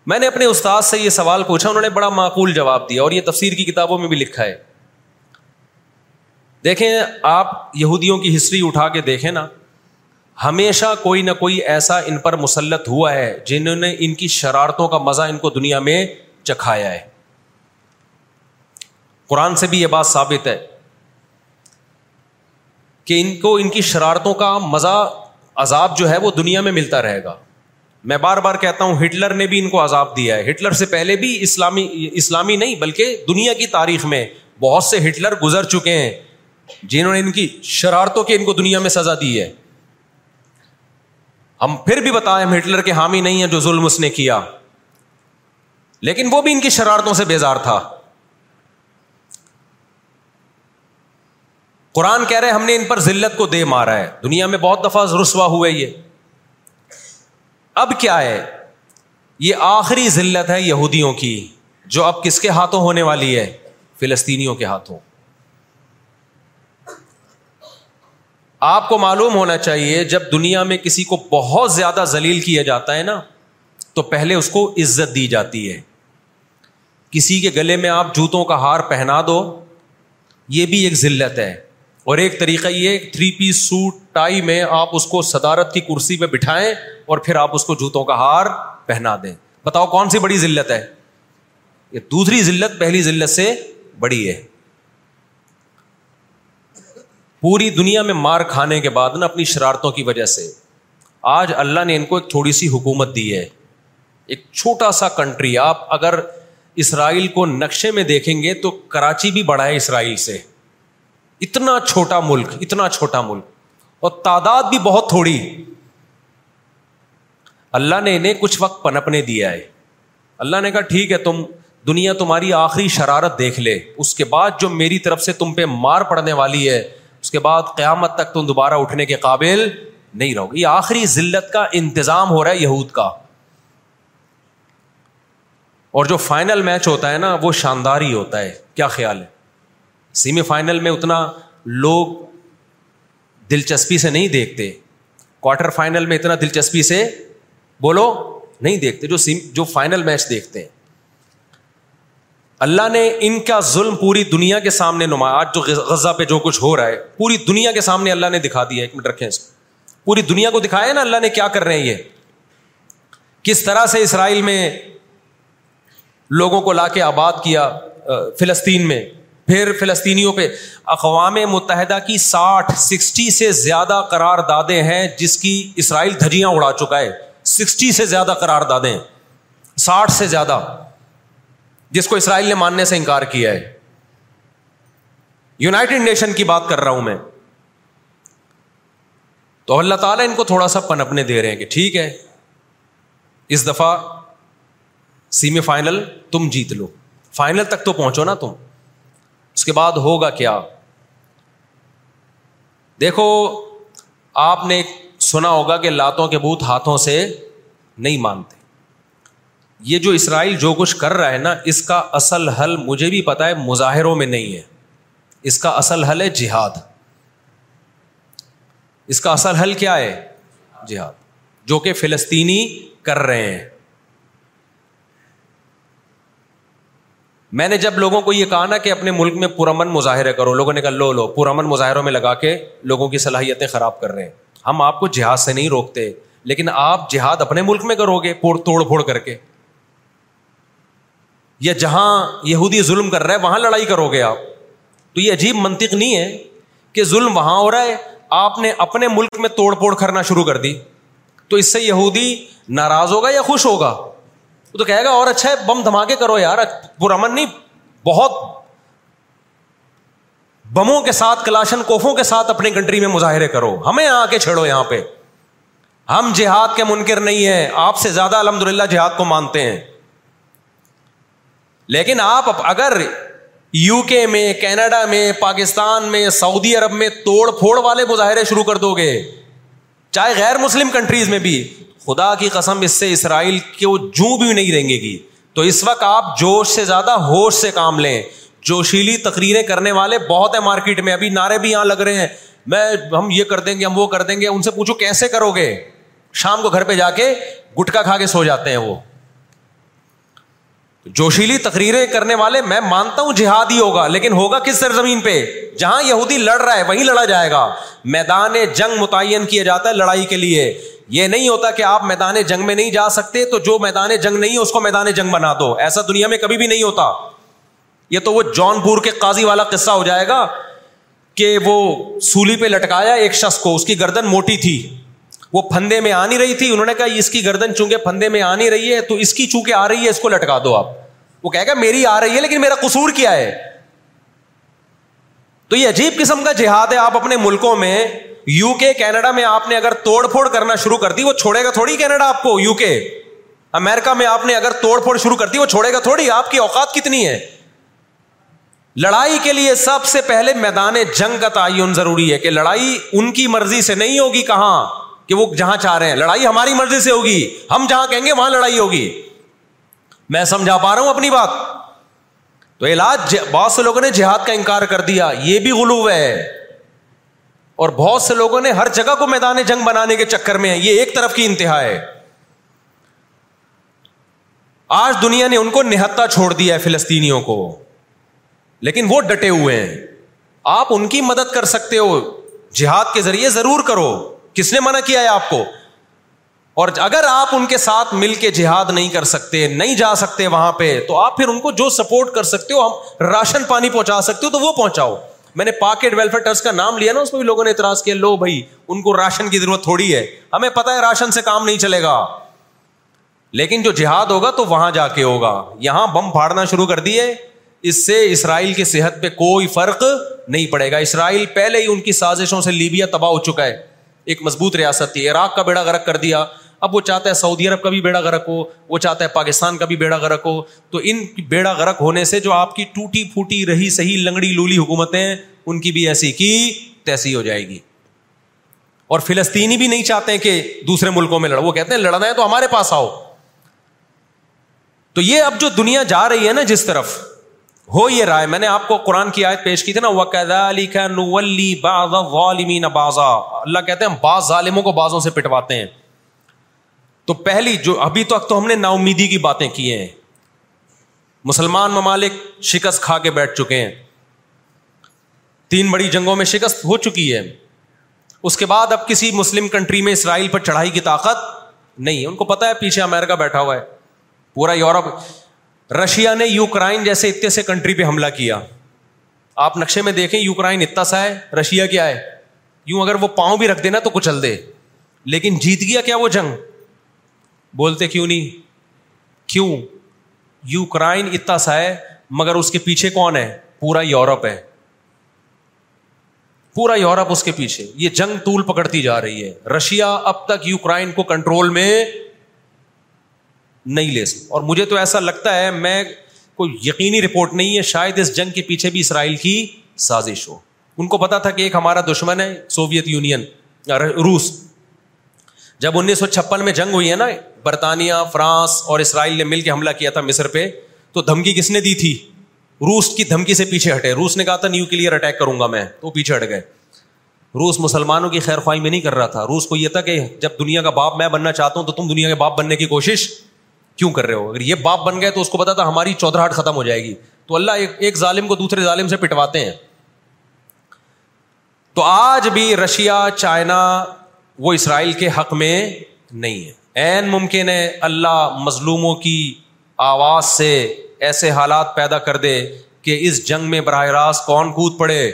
میں نے اپنے استاد سے یہ سوال پوچھا، انہوں نے بڑا معقول جواب دیا اور یہ تفسیر کی کتابوں میں بھی لکھا ہے۔ دیکھیں، آپ یہودیوں کی ہسٹری اٹھا کے دیکھیں نا۔ ہمیشہ کوئی نہ کوئی ایسا ان پر مسلط ہوا ہے جنہوں نے ان کی شرارتوں کا مزہ ان کو دنیا میں چکھایا ہے۔ قرآن سے بھی یہ بات ثابت ہے کہ ان کو ان کی شرارتوں کا مزہ، عذاب جو ہے وہ دنیا میں ملتا رہے گا۔ میں بار بار کہتا ہوں، ہٹلر نے بھی ان کو عذاب دیا ہے۔ ہٹلر سے پہلے بھی اسلامی اسلامی نہیں، بلکہ دنیا کی تاریخ میں بہت سے ہٹلر گزر چکے ہیں، جنہوں نے ان کی شرارتوں کے ان کو دنیا میں سزا دی ہے۔ ہم پھر بھی بتائیں، ہم ہٹلر کے حامی نہیں ہیں جو ظلم اس نے کیا۔ لیکن وہ بھی ان کی شرارتوں سے بیزار تھا۔ قرآن کہہ رہے ہم نے ان پر ذلت کو دے مارا ہے۔ دنیا میں بہت دفعہ رسوا ہوئے یہ۔ اب کیا ہے؟ یہ آخری ذلت ہے یہودیوں کی، جو اب کس کے ہاتھوں ہونے والی ہے؟ فلسطینیوں کے ہاتھوں۔ آپ کو معلوم ہونا چاہیے، جب دنیا میں کسی کو بہت زیادہ ذلیل کیا جاتا ہے نا، تو پہلے اس کو عزت دی جاتی ہے۔ کسی کے گلے میں آپ جوتوں کا ہار پہنا دو، یہ بھی ایک ذلت ہے۔ اور ایک طریقہ یہ تھری پیس سوٹ ٹائی میں آپ اس کو صدارت کی کرسی پہ بٹھائیں اور پھر آپ اس کو جوتوں کا ہار پہنا دیں۔ بتاؤ کون سی بڑی ذلت ہے؟ یہ دوسری ذلت پہلی ذلت سے بڑی ہے۔ پوری دنیا میں مار کھانے کے بعد نا اپنی شرارتوں کی وجہ سے آج اللہ نے ان کو ایک تھوڑی سی حکومت دی ہے۔ ایک چھوٹا سا کنٹری آپ اگر اسرائیل کو نقشے میں دیکھیں گے تو کراچی بھی بڑا ہے اسرائیل سے۔ اتنا چھوٹا ملک، اتنا چھوٹا ملک۔ اور تعداد بھی بہت تھوڑی اللہ نے انہیں کچھ وقت پنپنے دیا ہے۔ اللہ نے کہا، ٹھیک ہے، تم، دنیا تمہاری آخری شرارت دیکھ لے۔ اس کے بعد جو میری طرف سے تم پہ مار پڑنے والی ہے، اس کے بعد قیامت تک تم دوبارہ اٹھنے کے قابل نہیں رہو یہ آخری ذلت کا انتظام ہو رہا ہے یہود کا۔ اور جو فائنل میچ ہوتا ہے نا، وہ شاندار ہی ہوتا ہے۔ کیا خیال ہے؟ سیمی فائنل میں اتنا لوگ دلچسپی سے نہیں دیکھتے۔ کوارٹر فائنل میں اتنا دلچسپی سے بولو نہیں دیکھتے، جو سیم، جو فائنل میچ دیکھتے ہیں۔ اللہ نے ان کا ظلم پوری دنیا کے سامنے نمایا آج جو غزہ پہ جو کچھ ہو رہا ہے، پوری دنیا کے سامنے اللہ نے دکھا دیا ایک منٹ رکھیں اس پوری دنیا کو دکھایا نا اللہ نے کیا کر رہے ہیں یہ؟ کس طرح سے اسرائیل میں لوگوں کو لا کے آباد کیا فلسطین میں۔ پھر فلسطینیوں پہ اقوام متحدہ کی ساٹھ، سکسٹی سے زیادہ قرار دادے ہیں، جس کی اسرائیل دھجیاں اڑا چکا ہے۔ سکسٹی سے زیادہ قرار دادے ساٹھ سے زیادہ۔ جس کو اسرائیل نے ماننے سے انکار کیا ہے۔ یوناٹیڈ نیشن کی بات کر رہا ہوں میں۔ تو اللہ تعالیٰ ان کو تھوڑا سا پنپنے دے رہے ہیں کہ ٹھیک ہے۔ اس دفعہ سیمی فائنل تم جیت لو۔ فائنل تک تو پہنچو نا تم۔ اس کے بعد ہوگا کیا؟ دیکھو، آپ نے سنا ہوگا کہ لاتوں کے بوت ہاتھوں سے نہیں مانتے۔ یہ جو اسرائیل جو کچھ کر رہا ہے نا، اس کا اصل حل مجھے بھی پتا ہے، مظاہروں میں نہیں ہے۔ اس کا اصل حل ہے جہاد۔ اس کا اصل حل کیا ہے؟ جہاد۔ جو کہ فلسطینی کر رہے ہیں۔ میں نے جب لوگوں کو یہ کہا نا کہ اپنے ملک میں پرامن مظاہرے کرو، لوگوں نے کہا لو لو پرامن مظاہروں میں لگا کے لوگوں کی صلاحیتیں خراب کر رہے ہیں۔ ہم آپ کو جہاد سے نہیں روکتے، لیکن آپ جہاد اپنے ملک میں کرو گے توڑ پھوڑ کر کے۔ یا جہاں یہودی ظلم کر رہا ہے وہاں لڑائی کرو گے آپ۔ تو یہ عجیب منطق نہیں ہے کہ ظلم وہاں ہو رہا ہے، آپ نے اپنے ملک میں توڑ پھوڑ کرنا شروع کر دی۔ تو اس سے یہودی ناراض ہوگا یا خوش ہوگا؟ وہ تو کہے گا اور اچھا ہے، بم دھماکے کرو یار۔ پرامن نہیں، بہت بموں کے ساتھ، کلاشن کوفوں کے ساتھ اپنی کنٹری میں مظاہرے کرو۔ ہمیں آ کے چھڑو یہاں پہ۔ ہم جہاد کے منکر نہیں ہیں، آپ سے زیادہ الحمد للہ جہاد کو مانتے ہیں۔ لیکن آپ اگر یو کے میں، کینیڈا میں، پاکستان میں، سعودی عرب میں توڑ پھوڑ والے مظاہرے شروع کر دو گے، چاہے غیر مسلم کنٹریز میں بھی۔ خدا کی قسم اس سے اسرائیل کو جو بھی نہیں رہیں گی۔ تو اس وقت آپ جوش سے زیادہ ہوش سے کام لیں۔ جوشیلی تقریریں کرنے والے بہت ہیں مارکیٹ میں۔ ابھی نعرے بھی یہاں لگ رہے ہیں۔ میں ہم یہ کر دیں گے، ہم وہ کر دیں گے۔ ان سے پوچھو کیسے کرو گے؟ شام کو گھر پہ جا کے گٹکا کھا کے سو جاتے ہیں وہ۔ جوشیلی تقریریں کرنے والے میں مانتا ہوں جہاد ہی ہوگا، لیکن ہوگا کس سرزمین پہ؟ جہاں یہودی لڑ رہا ہے، وہیں لڑا جائے گا۔ میدان جنگ متعین کیا جاتا ہے لڑائی کے لیے۔ یہ نہیں ہوتا کہ آپ میدان جنگ میں نہیں جا سکتے تو جو میدان جنگ نہیں ہے اس کو میدان جنگ بنا دو۔ ایسا دنیا میں کبھی بھی نہیں ہوتا۔ یہ تو وہ جون پور کے قاضی والا قصہ ہو جائے گا کہ وہ سولی پہ لٹکایا ایک شخص کو۔ اس کی گردن موٹی تھی۔ وہ پھندے میں آ نہیں رہی تھی۔ انہوں نے کہا، اس کی گردن چونکہ پھندے میں آ نہیں رہی ہے تو اس کی چونکہ آ رہی ہے، اس کو لٹکا دو آپ۔ وہ کہے گا، میری آ رہی ہے، لیکن میرا قصور کیا ہے؟ تو یہ عجیب قسم کا جہاد ہے۔ آپ اپنے ملکوں میں یو کے کینیڈا میں آپ نے اگر توڑ پھوڑ کرنا شروع کر دی، وہ چھوڑے گا تھوڑی کینیڈا آپ کو یو کے امیرکا میں آپ نے اگر توڑ پھوڑ شروع کر دی، وہ چھوڑے گا تھوڑی، آپ کی اوقات کتنی ہے؟ لڑائی کے لیے سب سے پہلے میدان جنگ کا تعین ضروری ہے کہ لڑائی ان کی مرضی سے نہیں ہوگی کہاں کہ وہ جہاں چاہ رہے ہیں۔ لڑائی ہماری مرضی سے ہوگی، ہم جہاں کہیں گے وہاں لڑائی ہوگی۔ میں سمجھا پا رہا ہوں اپنی بات۔ تو علاج، بہت سے لوگوں نے جہاد کا انکار کر دیا، یہ بھی غلو ہے۔ اور بہت سے لوگوں نے ہر جگہ کو میدان جنگ بنانے کے چکر میں ہے یہ ایک طرف کی انتہا ہے۔ آج دنیا نے ان کو نہتا چھوڑ دیا ہے فلسطینیوں کو۔ لیکن وہ ڈٹے ہوئے ہیں۔ آپ ان کی مدد کر سکتے ہو۔ جہاد کے ذریعے ضرور کرو۔ کس نے منع کیا ہے آپ کو؟ اور اگر آپ ان کے ساتھ مل کے جہاد نہیں کر سکتے، نہیں جا سکتے وہاں پہ، تو آپ پھر ان کو جو سپورٹ کر سکتے ہو، ہم راشن پانی پہنچا سکتے ہو، تو وہ پہنچاؤ۔ میں نے پاکٹ ویلفیئر ٹرسٹ کا نام لیا نا، اس میں بھی لوگوں نے اعتراض کیا، لو بھائی، ان کو راشن کی ضرورت تھوڑی ہے۔ ہمیں پتا ہے راشن سے کام نہیں چلے گا۔ لیکن جو جہاد ہوگا تو وہاں جا کے ہوگا۔ یہاں بم پھاڑنا شروع کر دیے۔ اس سے اسرائیل کی صحت پہ کوئی فرق نہیں پڑے گا۔ اسرائیل پہلے ہی ان کی سازشوں سے لیبیا تباہ ہو چکا ہے۔ ایک مضبوط ریاست تھی۔ عراق کا بیڑا غرق کر دیا۔ اب وہ چاہتا ہے سعودی عرب کا بھی بیڑا غرق ہو، وہ چاہتا ہے پاکستان کا بھی بیڑا غرق ہو۔ تو ان بیڑا غرق ہونے سے جو آپ کی ٹوٹی پھوٹی رہی صحیح لنگڑی لولی حکومتیں، ان کی بھی ایسی کی تیسی ہو جائے گی۔ اور فلسطینی بھی نہیں چاہتے کہ دوسرے ملکوں میں لڑ، وہ کہتے ہیں لڑنا ہے تو ہمارے پاس آؤ۔ تو یہ اب جو دنیا جا رہی ہے نا جس طرف، ہو یہ رائے، میں نے آپ کو قرآن کی آیت پیش کی تھی نا علی بازا اللہ کہتے ہیں بعض ظالموں کو بازوں سے پٹواتے ہیں۔ تو پہلی جو ابھی تک تو ہم نے نا امیدی کی باتیں کی ہیں۔ مسلمان ممالک شکست کھا کے بیٹھ چکے ہیں۔ تین بڑی جنگوں میں شکست ہو چکی ہے۔ اس کے بعد اب کسی مسلم کنٹری میں اسرائیل پر چڑھائی کی طاقت نہیں ہے۔ ان کو پتا ہے پیچھے امیرکا بیٹھا ہوا ہے۔ پورا یورپ، رشیا نے یوکرائن جیسے اتنے سے کنٹری پہ حملہ کیا۔ آپ نقشے میں دیکھیں، یوکرائن اتنا سا ہے، رشیا کیا ہے؟ یوں اگر وہ پاؤں بھی رکھ دینا تو کچل دے۔ لیکن جیت گیا کیا وہ جنگ؟ بولتے کیوں نہیں؟ کیوں؟ یوکرائن اتنا سا ہے، مگر اس کے پیچھے کون ہے؟ پورا یورپ ہے۔ پورا یورپ اس کے پیچھے۔ یہ جنگ طول پکڑتی جا رہی ہے۔ رشیا اب تک یوکرائن کو کنٹرول میں نہیں لے سکتا۔ اور مجھے تو ایسا لگتا ہے، میں کوئی یقینی رپورٹ نہیں ہے، شاید اس جنگ کے پیچھے بھی اسرائیل کی سازش ہو۔ ان کو پتا تھا کہ ایک ہمارا دشمن ہے، سوویت یونین روس۔ جب انیس سو چھپن میں جنگ ہوئی ہے نا، برطانیہ، فرانس اور اسرائیل نے مل کے حملہ کیا تھا مصر پہ، تو دھمکی کس نے دی تھی؟ روس کی دھمکی سے پیچھے ہٹے۔ روس نے کہا تھا، نیو کلیئر اٹیک کروں گا میں، تو پیچھے ہٹ گئے۔ روس مسلمانوں کی خیر خواہ میں نہیں کر رہا تھا۔ روس کو یہ تھا کہ جب دنیا کا باپ میں بننا چاہتا ہوں تو تم دنیا کے باپ بننے کی کوشش کیوں کر رہے ہو؟ اگر یہ باپ بن گئے تو اس کو پتا تھا ہماری چودراہٹ ختم ہو جائے گی۔ تو اللہ ایک ظالم کو دوسرے ظالم سے پٹواتے ہیں۔ تو آج بھی رشیا، چائنا وہ اسرائیل کے حق میں نہیں ہے۔ عین ممکن ہے اللہ مظلوموں کی آواز سے ایسے حالات پیدا کر دے کہ اس جنگ میں براہ راست کون کود پڑے؟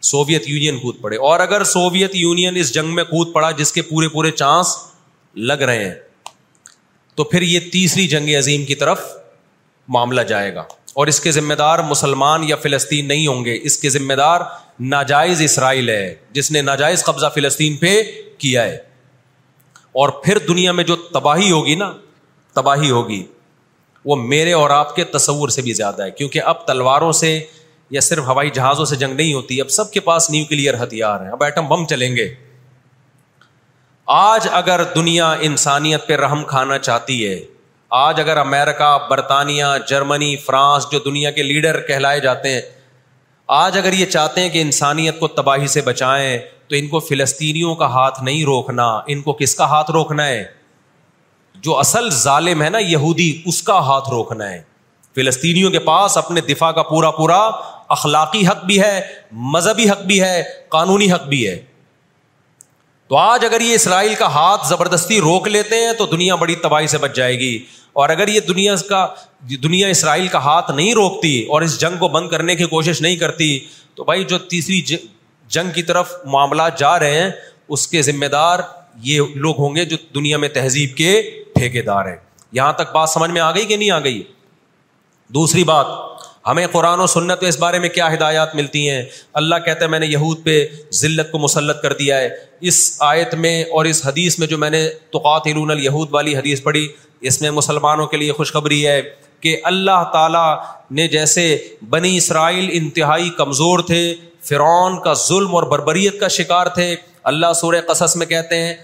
سوویت یونین کود پڑے۔ اور اگر سوویت یونین اس جنگ میں کود پڑا جس کے پورے پورے چانس لگ رہے ہیں، تو پھر یہ تیسری جنگ عظیم کی طرف معاملہ جائے گا۔ اور اس کے ذمہ دار مسلمان یا فلسطین نہیں ہوں گے۔ اس کے ذمہ دار ناجائز اسرائیل ہے، جس نے ناجائز قبضہ فلسطین پہ کیا ہے۔ اور پھر دنیا میں جو تباہی ہوگی نا، تباہی ہوگی، وہ میرے اور آپ کے تصور سے بھی زیادہ ہے۔ کیونکہ اب تلواروں سے یا صرف ہوائی جہازوں سے جنگ نہیں ہوتی، اب سب کے پاس نیوکلیئر ہتھیار ہیں۔ اب ایٹم بم چلیں گے۔ آج اگر دنیا انسانیت پہ رحم کھانا چاہتی ہے آج اگر امیرکا برطانیہ، جرمنی، فرانس جو دنیا کے لیڈر کہلائے جاتے ہیں، آج اگر یہ چاہتے ہیں کہ انسانیت کو تباہی سے بچائیں، تو ان کو فلسطینیوں کا ہاتھ نہیں روکنا، ان کو کس کا ہاتھ روکنا ہے؟ جو اصل ظالم ہے نا، یہودی، اس کا ہاتھ روکنا ہے۔ فلسطینیوں کے پاس اپنے دفاع کا پورا پورا اخلاقی حق بھی ہے، مذہبی حق بھی ہے، قانونی حق بھی ہے۔ تو آج اگر یہ اسرائیل کا ہاتھ زبردستی روک لیتے ہیں، تو دنیا بڑی تباہی سے بچ جائے گی۔ اور اگر یہ دنیا کا دنیا اسرائیل کا ہاتھ نہیں روکتی اور اس جنگ کو بند کرنے کی کوشش نہیں کرتی، تو بھائی جو تیسری جنگ کی طرف معاملات جا رہے ہیں، اس کے ذمہ دار یہ لوگ ہوں گے جو دنیا میں تہذیب کے ٹھیکے دار ہیں۔ یہاں تک بات سمجھ میں آ گئی کہ نہیں آ گئی؟ دوسری بات ہمیں قرآن و سنت اس بارے میں کیا ہدایات ملتی ہیں؟ اللہ کہتا ہے میں نے یہود پہ ذلت کو مسلط کر دیا ہے۔ اس آیت میں اور اس حدیث میں جو میں نے توقات الہود والی حدیث پڑھی، اس میں مسلمانوں کے لیے خوشخبری ہے کہ اللہ تعالیٰ نے جیسے بنی اسرائیل انتہائی کمزور تھے، فرعون کا ظلم اور بربریت کا شکار تھے۔ اللہ سورہ قصص میں کہتے ہیں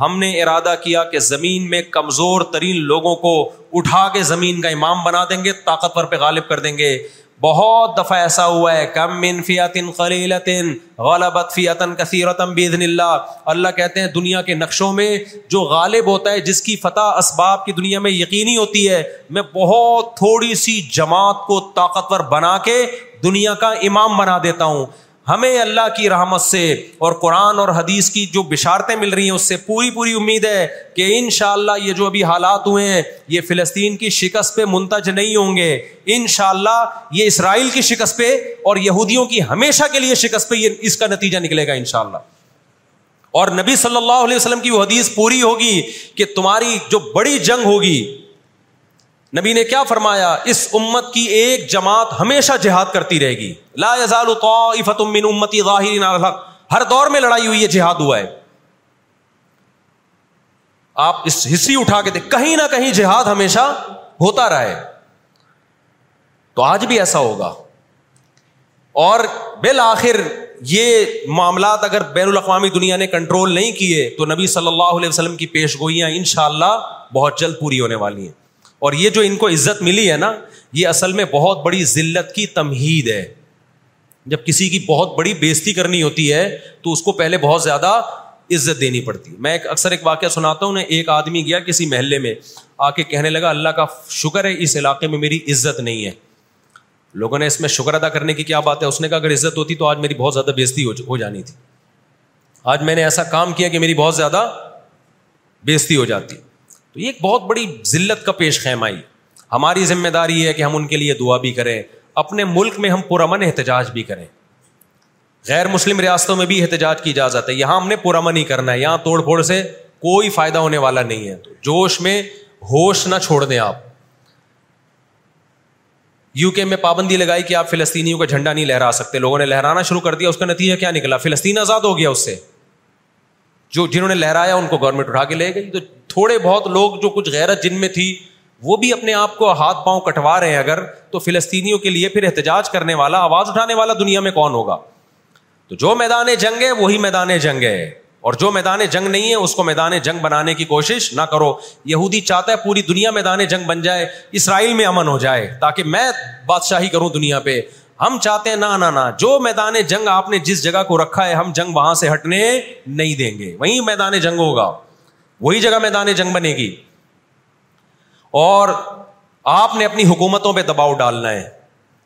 ہم نے ارادہ کیا کہ زمین میں کمزور ترین لوگوں کو اٹھا کے زمین کا امام بنا دیں گے طاقتور پہ غالب کر دیں گے۔ بہت دفعہ ایسا ہوا ہے، کم من فیاتن خلیلتن غلبت فیاتن کثیرتن بیدن اللہ۔ اللہ کہتے ہیں دنیا کے نقشوں میں جو غالب ہوتا ہے، جس کی فتح اسباب کی دنیا میں یقینی ہوتی ہے، میں بہت تھوڑی سی جماعت کو طاقتور بنا کے دنیا کا امام بنا دیتا ہوں۔ ہمیں اللہ کی رحمت سے اور قرآن اور حدیث کی جو بشارتیں مل رہی ہیں، اس سے پوری پوری امید ہے کہ ان شاء اللہ یہ جو ابھی حالات ہوئے ہیں، یہ فلسطین کی شکست پہ منتج نہیں ہوں گے۔ ان شاء اللہ یہ اسرائیل کی شکست پہ اور یہودیوں کی ہمیشہ کے لیے شکست پہ یہ اس کا نتیجہ نکلے گا ان شاء اللہ اور نبی صلی اللہ علیہ وسلم کی وہ حدیث پوری ہوگی کہ تمہاری جو بڑی جنگ ہوگی نبی نے کیا فرمایا؟ اس امت کی ایک جماعت ہمیشہ جہاد کرتی رہے گی۔ لا يزال طائفة من امتی ظاہرین الحق۔ ہر دور میں لڑائی ہوئی ہے، جہاد ہوا ہے۔ آپ اس ہسٹری اٹھا کے دیکھ، کہیں نہ کہیں جہاد ہمیشہ ہوتا رہا ہے۔ تو آج بھی ایسا ہوگا۔ اور بالآخر یہ معاملات اگر بین الاقوامی دنیا نے کنٹرول نہیں کیے، تو نبی صلی اللہ علیہ وسلم کی پیش گوئیاں ان شاء اللہ بہت جلد پوری ہونے والی ہیں۔ اور یہ جو ان کو عزت ملی ہے نا، یہ اصل میں بہت بڑی ذلت کی تمہید ہے۔ جب کسی کی بہت بڑی بےزتی کرنی ہوتی ہے، تو اس کو پہلے بہت زیادہ عزت دینی پڑتی۔ میں ایک اکثر ایک واقعہ سناتا ہوں ایک آدمی گیا کسی محلے میں، آ کے کہنے لگا، اللہ کا شکر ہے، اس علاقے میں میری عزت نہیں ہے۔ لوگوں نے اس میں شکر ادا کرنے کی کیا بات ہے؟ اس نے کہا، اگر عزت ہوتی تو آج میری بہت زیادہ بےزتی ہو جانی تھی۔ آج میں نے ایسا کام کیا کہ میری بہت زیادہ بےزتی ہو جاتی۔ تو یہ ایک بہت بڑی ذلت کا پیش خیمائی ہماری ذمہ داری ہے کہ ہم ان کے لیے دعا بھی کریں، اپنے ملک میں ہم پرامن احتجاج بھی کریں۔ غیر مسلم ریاستوں میں بھی احتجاج کی اجازت ہے۔ یہاں ہم نے پرامن ہی کرنا ہے، یہاں توڑ پھوڑ سے کوئی فائدہ ہونے والا نہیں ہے۔ تو جوش میں ہوش نہ چھوڑ دیں آپ۔ یو کے میں پابندی لگائی کہ آپ فلسطینیوں کا جھنڈا نہیں لہرا سکتے۔ لوگوں نے لہرانا شروع کر دیا، اس کا نتیجہ کیا نکلا؟ فلسطین آزاد ہو گیا اس سے۔ جو جنہوں نے لہرایا، ان کو گورنمنٹ اٹھا کے لے گئی۔ تو تھوڑے بہت لوگ جو کچھ غیرت جن میں تھی، وہ بھی اپنے آپ کو ہاتھ پاؤں کٹوا رہے ہیں اگر، تو فلسطینیوں کے لیے پھر احتجاج کرنے والا، آواز اٹھانے والا دنیا میں کون ہوگا؟ تو جو میدان جنگ ہے، وہی میدان جنگ ہے۔ اور جو میدان جنگ نہیں ہے، اس کو میدان جنگ بنانے کی کوشش نہ کرو۔ یہودی چاہتا ہے پوری دنیا میدان جنگ بن جائے، اسرائیل میں امن ہو جائے، تاکہ میں بادشاہی کروں دنیا پہ۔ ہم چاہتے ہیں، نہ نہ جو میدان جنگ آپ نے جس جگہ کو رکھا ہے، ہم جنگ وہاں سے ہٹنے نہیں دیں گے۔ وہی میدان جنگ ہوگا۔ وہی جگہ میدان جنگ بنے گی۔ اور آپ نے اپنی حکومتوں پہ دباؤ ڈالنا ہے۔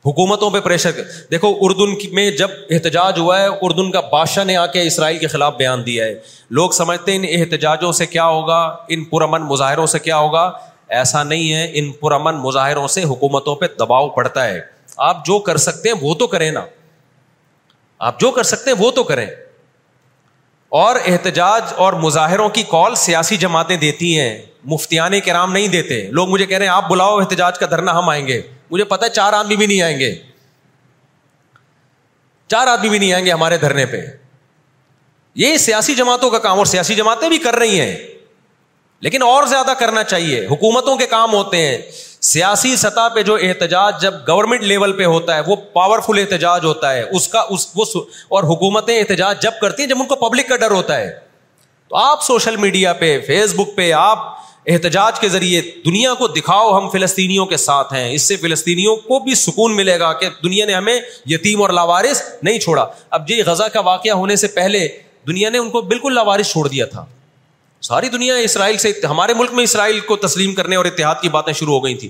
حکومتوں پہ پریشر دیکھو، اردن میں جب احتجاج ہوا ہے، اردن کا بادشاہ نے آ کے اسرائیل کے خلاف بیان دیا ہے۔ لوگ سمجھتے ہیں ان احتجاجوں سے کیا ہوگا، ان پرامن مظاہروں سے کیا ہوگا۔ ایسا نہیں ہے، ان پرامن مظاہروں سے حکومتوں پہ دباؤ پڑتا ہے۔ آپ جو کر سکتے ہیں، وہ تو کریں نا۔ آپ جو کر سکتے ہیں، وہ تو کریں۔ اور احتجاج اور مظاہروں کی کال سیاسی جماعتیں دیتی ہیں۔ مفتیان کرام نہیں دیتے۔ لوگ مجھے کہہ رہے ہیں، آپ بلاؤ احتجاج کا دھرنا ہم آئیں گے۔ مجھے پتا ہے چار آدمی بھی نہیں آئیں گے۔ چار آدمی بھی نہیں آئیں گے ہمارے دھرنے پہ۔ یہ سیاسی جماعتوں کا کام اور سیاسی جماعتیں بھی کر رہی ہیں۔ لیکن اور زیادہ کرنا چاہیے۔ حکومتوں کے کام ہوتے ہیں۔ سیاسی سطح پہ جو احتجاج جب گورنمنٹ لیول پہ ہوتا ہے، وہ پاورفل احتجاج ہوتا ہے۔ اس کا، اس، وہ اور حکومتیں احتجاج جب کرتی ہیں، جب ان کو پبلک کا ڈر ہوتا ہے۔ تو آپ سوشل میڈیا پہ فیس بک پہ، آپ احتجاج کے ذریعے دنیا کو دکھاؤ، ہم فلسطینیوں کے ساتھ ہیں۔ اس سے فلسطینیوں کو بھی سکون ملے گا کہ دنیا نے ہمیں یتیم اور لاوارث نہیں چھوڑا۔ اب جی غزہ کا واقعہ ہونے سے پہلے دنیا نے ان کو بالکل لاوارث چھوڑ دیا تھا۔ ساری دنیا اسرائیل سے ہمارے ملک میں اسرائیل کو تسلیم کرنے اور اتحاد کی باتیں شروع ہو گئی تھی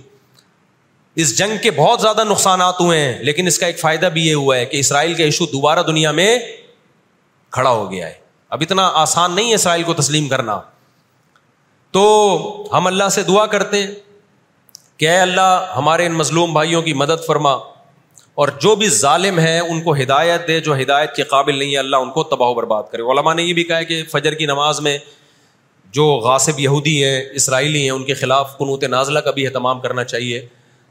اس جنگ کے بہت زیادہ نقصانات ہوئے ہیں، لیکن اس کا ایک فائدہ بھی یہ ہوا ہے کہ اسرائیل کا ایشو دوبارہ دنیا میں کھڑا ہو گیا ہے۔ اب اتنا آسان نہیں ہے اسرائیل کو تسلیم کرنا۔ تو ہم اللہ سے دعا کرتے ہیں کہ اے اللہ، ہمارے ان مظلوم بھائیوں کی مدد فرما اور جو بھی ظالم ہے ان کو ہدایت دے، جو ہدایت کے قابل نہیں ہے، اللہ ان کو تباہ و برباد کرے۔ علماء نے یہ بھی کہا ہے کہ فجر کی نماز میں جو غاصب یہودی ہیں، اسرائیلی ہیں، ان کے خلاف قنوت نازلہ کا بھی اہتمام کرنا چاہیے۔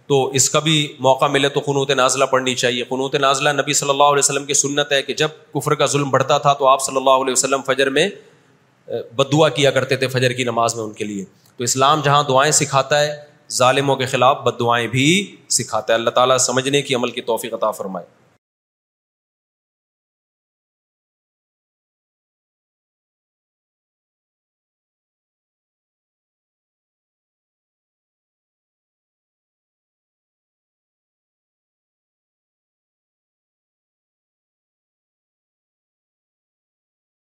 تو اس کا بھی موقع ملے تو قنوت نازلہ پڑھنی چاہیے۔ قنوت نازلہ نبی صلی اللہ علیہ وسلم کی سنت ہے کہ جب کفر کا ظلم بڑھتا تھا تو آپ صلی اللہ علیہ وسلم فجر میں بدعا کیا کرتے تھے فجر کی نماز میں ان کے لیے۔ تو اسلام جہاں دعائیں سکھاتا ہے، ظالموں کے خلاف بد دعائیں بھی سکھاتا ہے۔ اللہ تعالیٰ سمجھنے کی عمل کی توفیق عطا فرمائے۔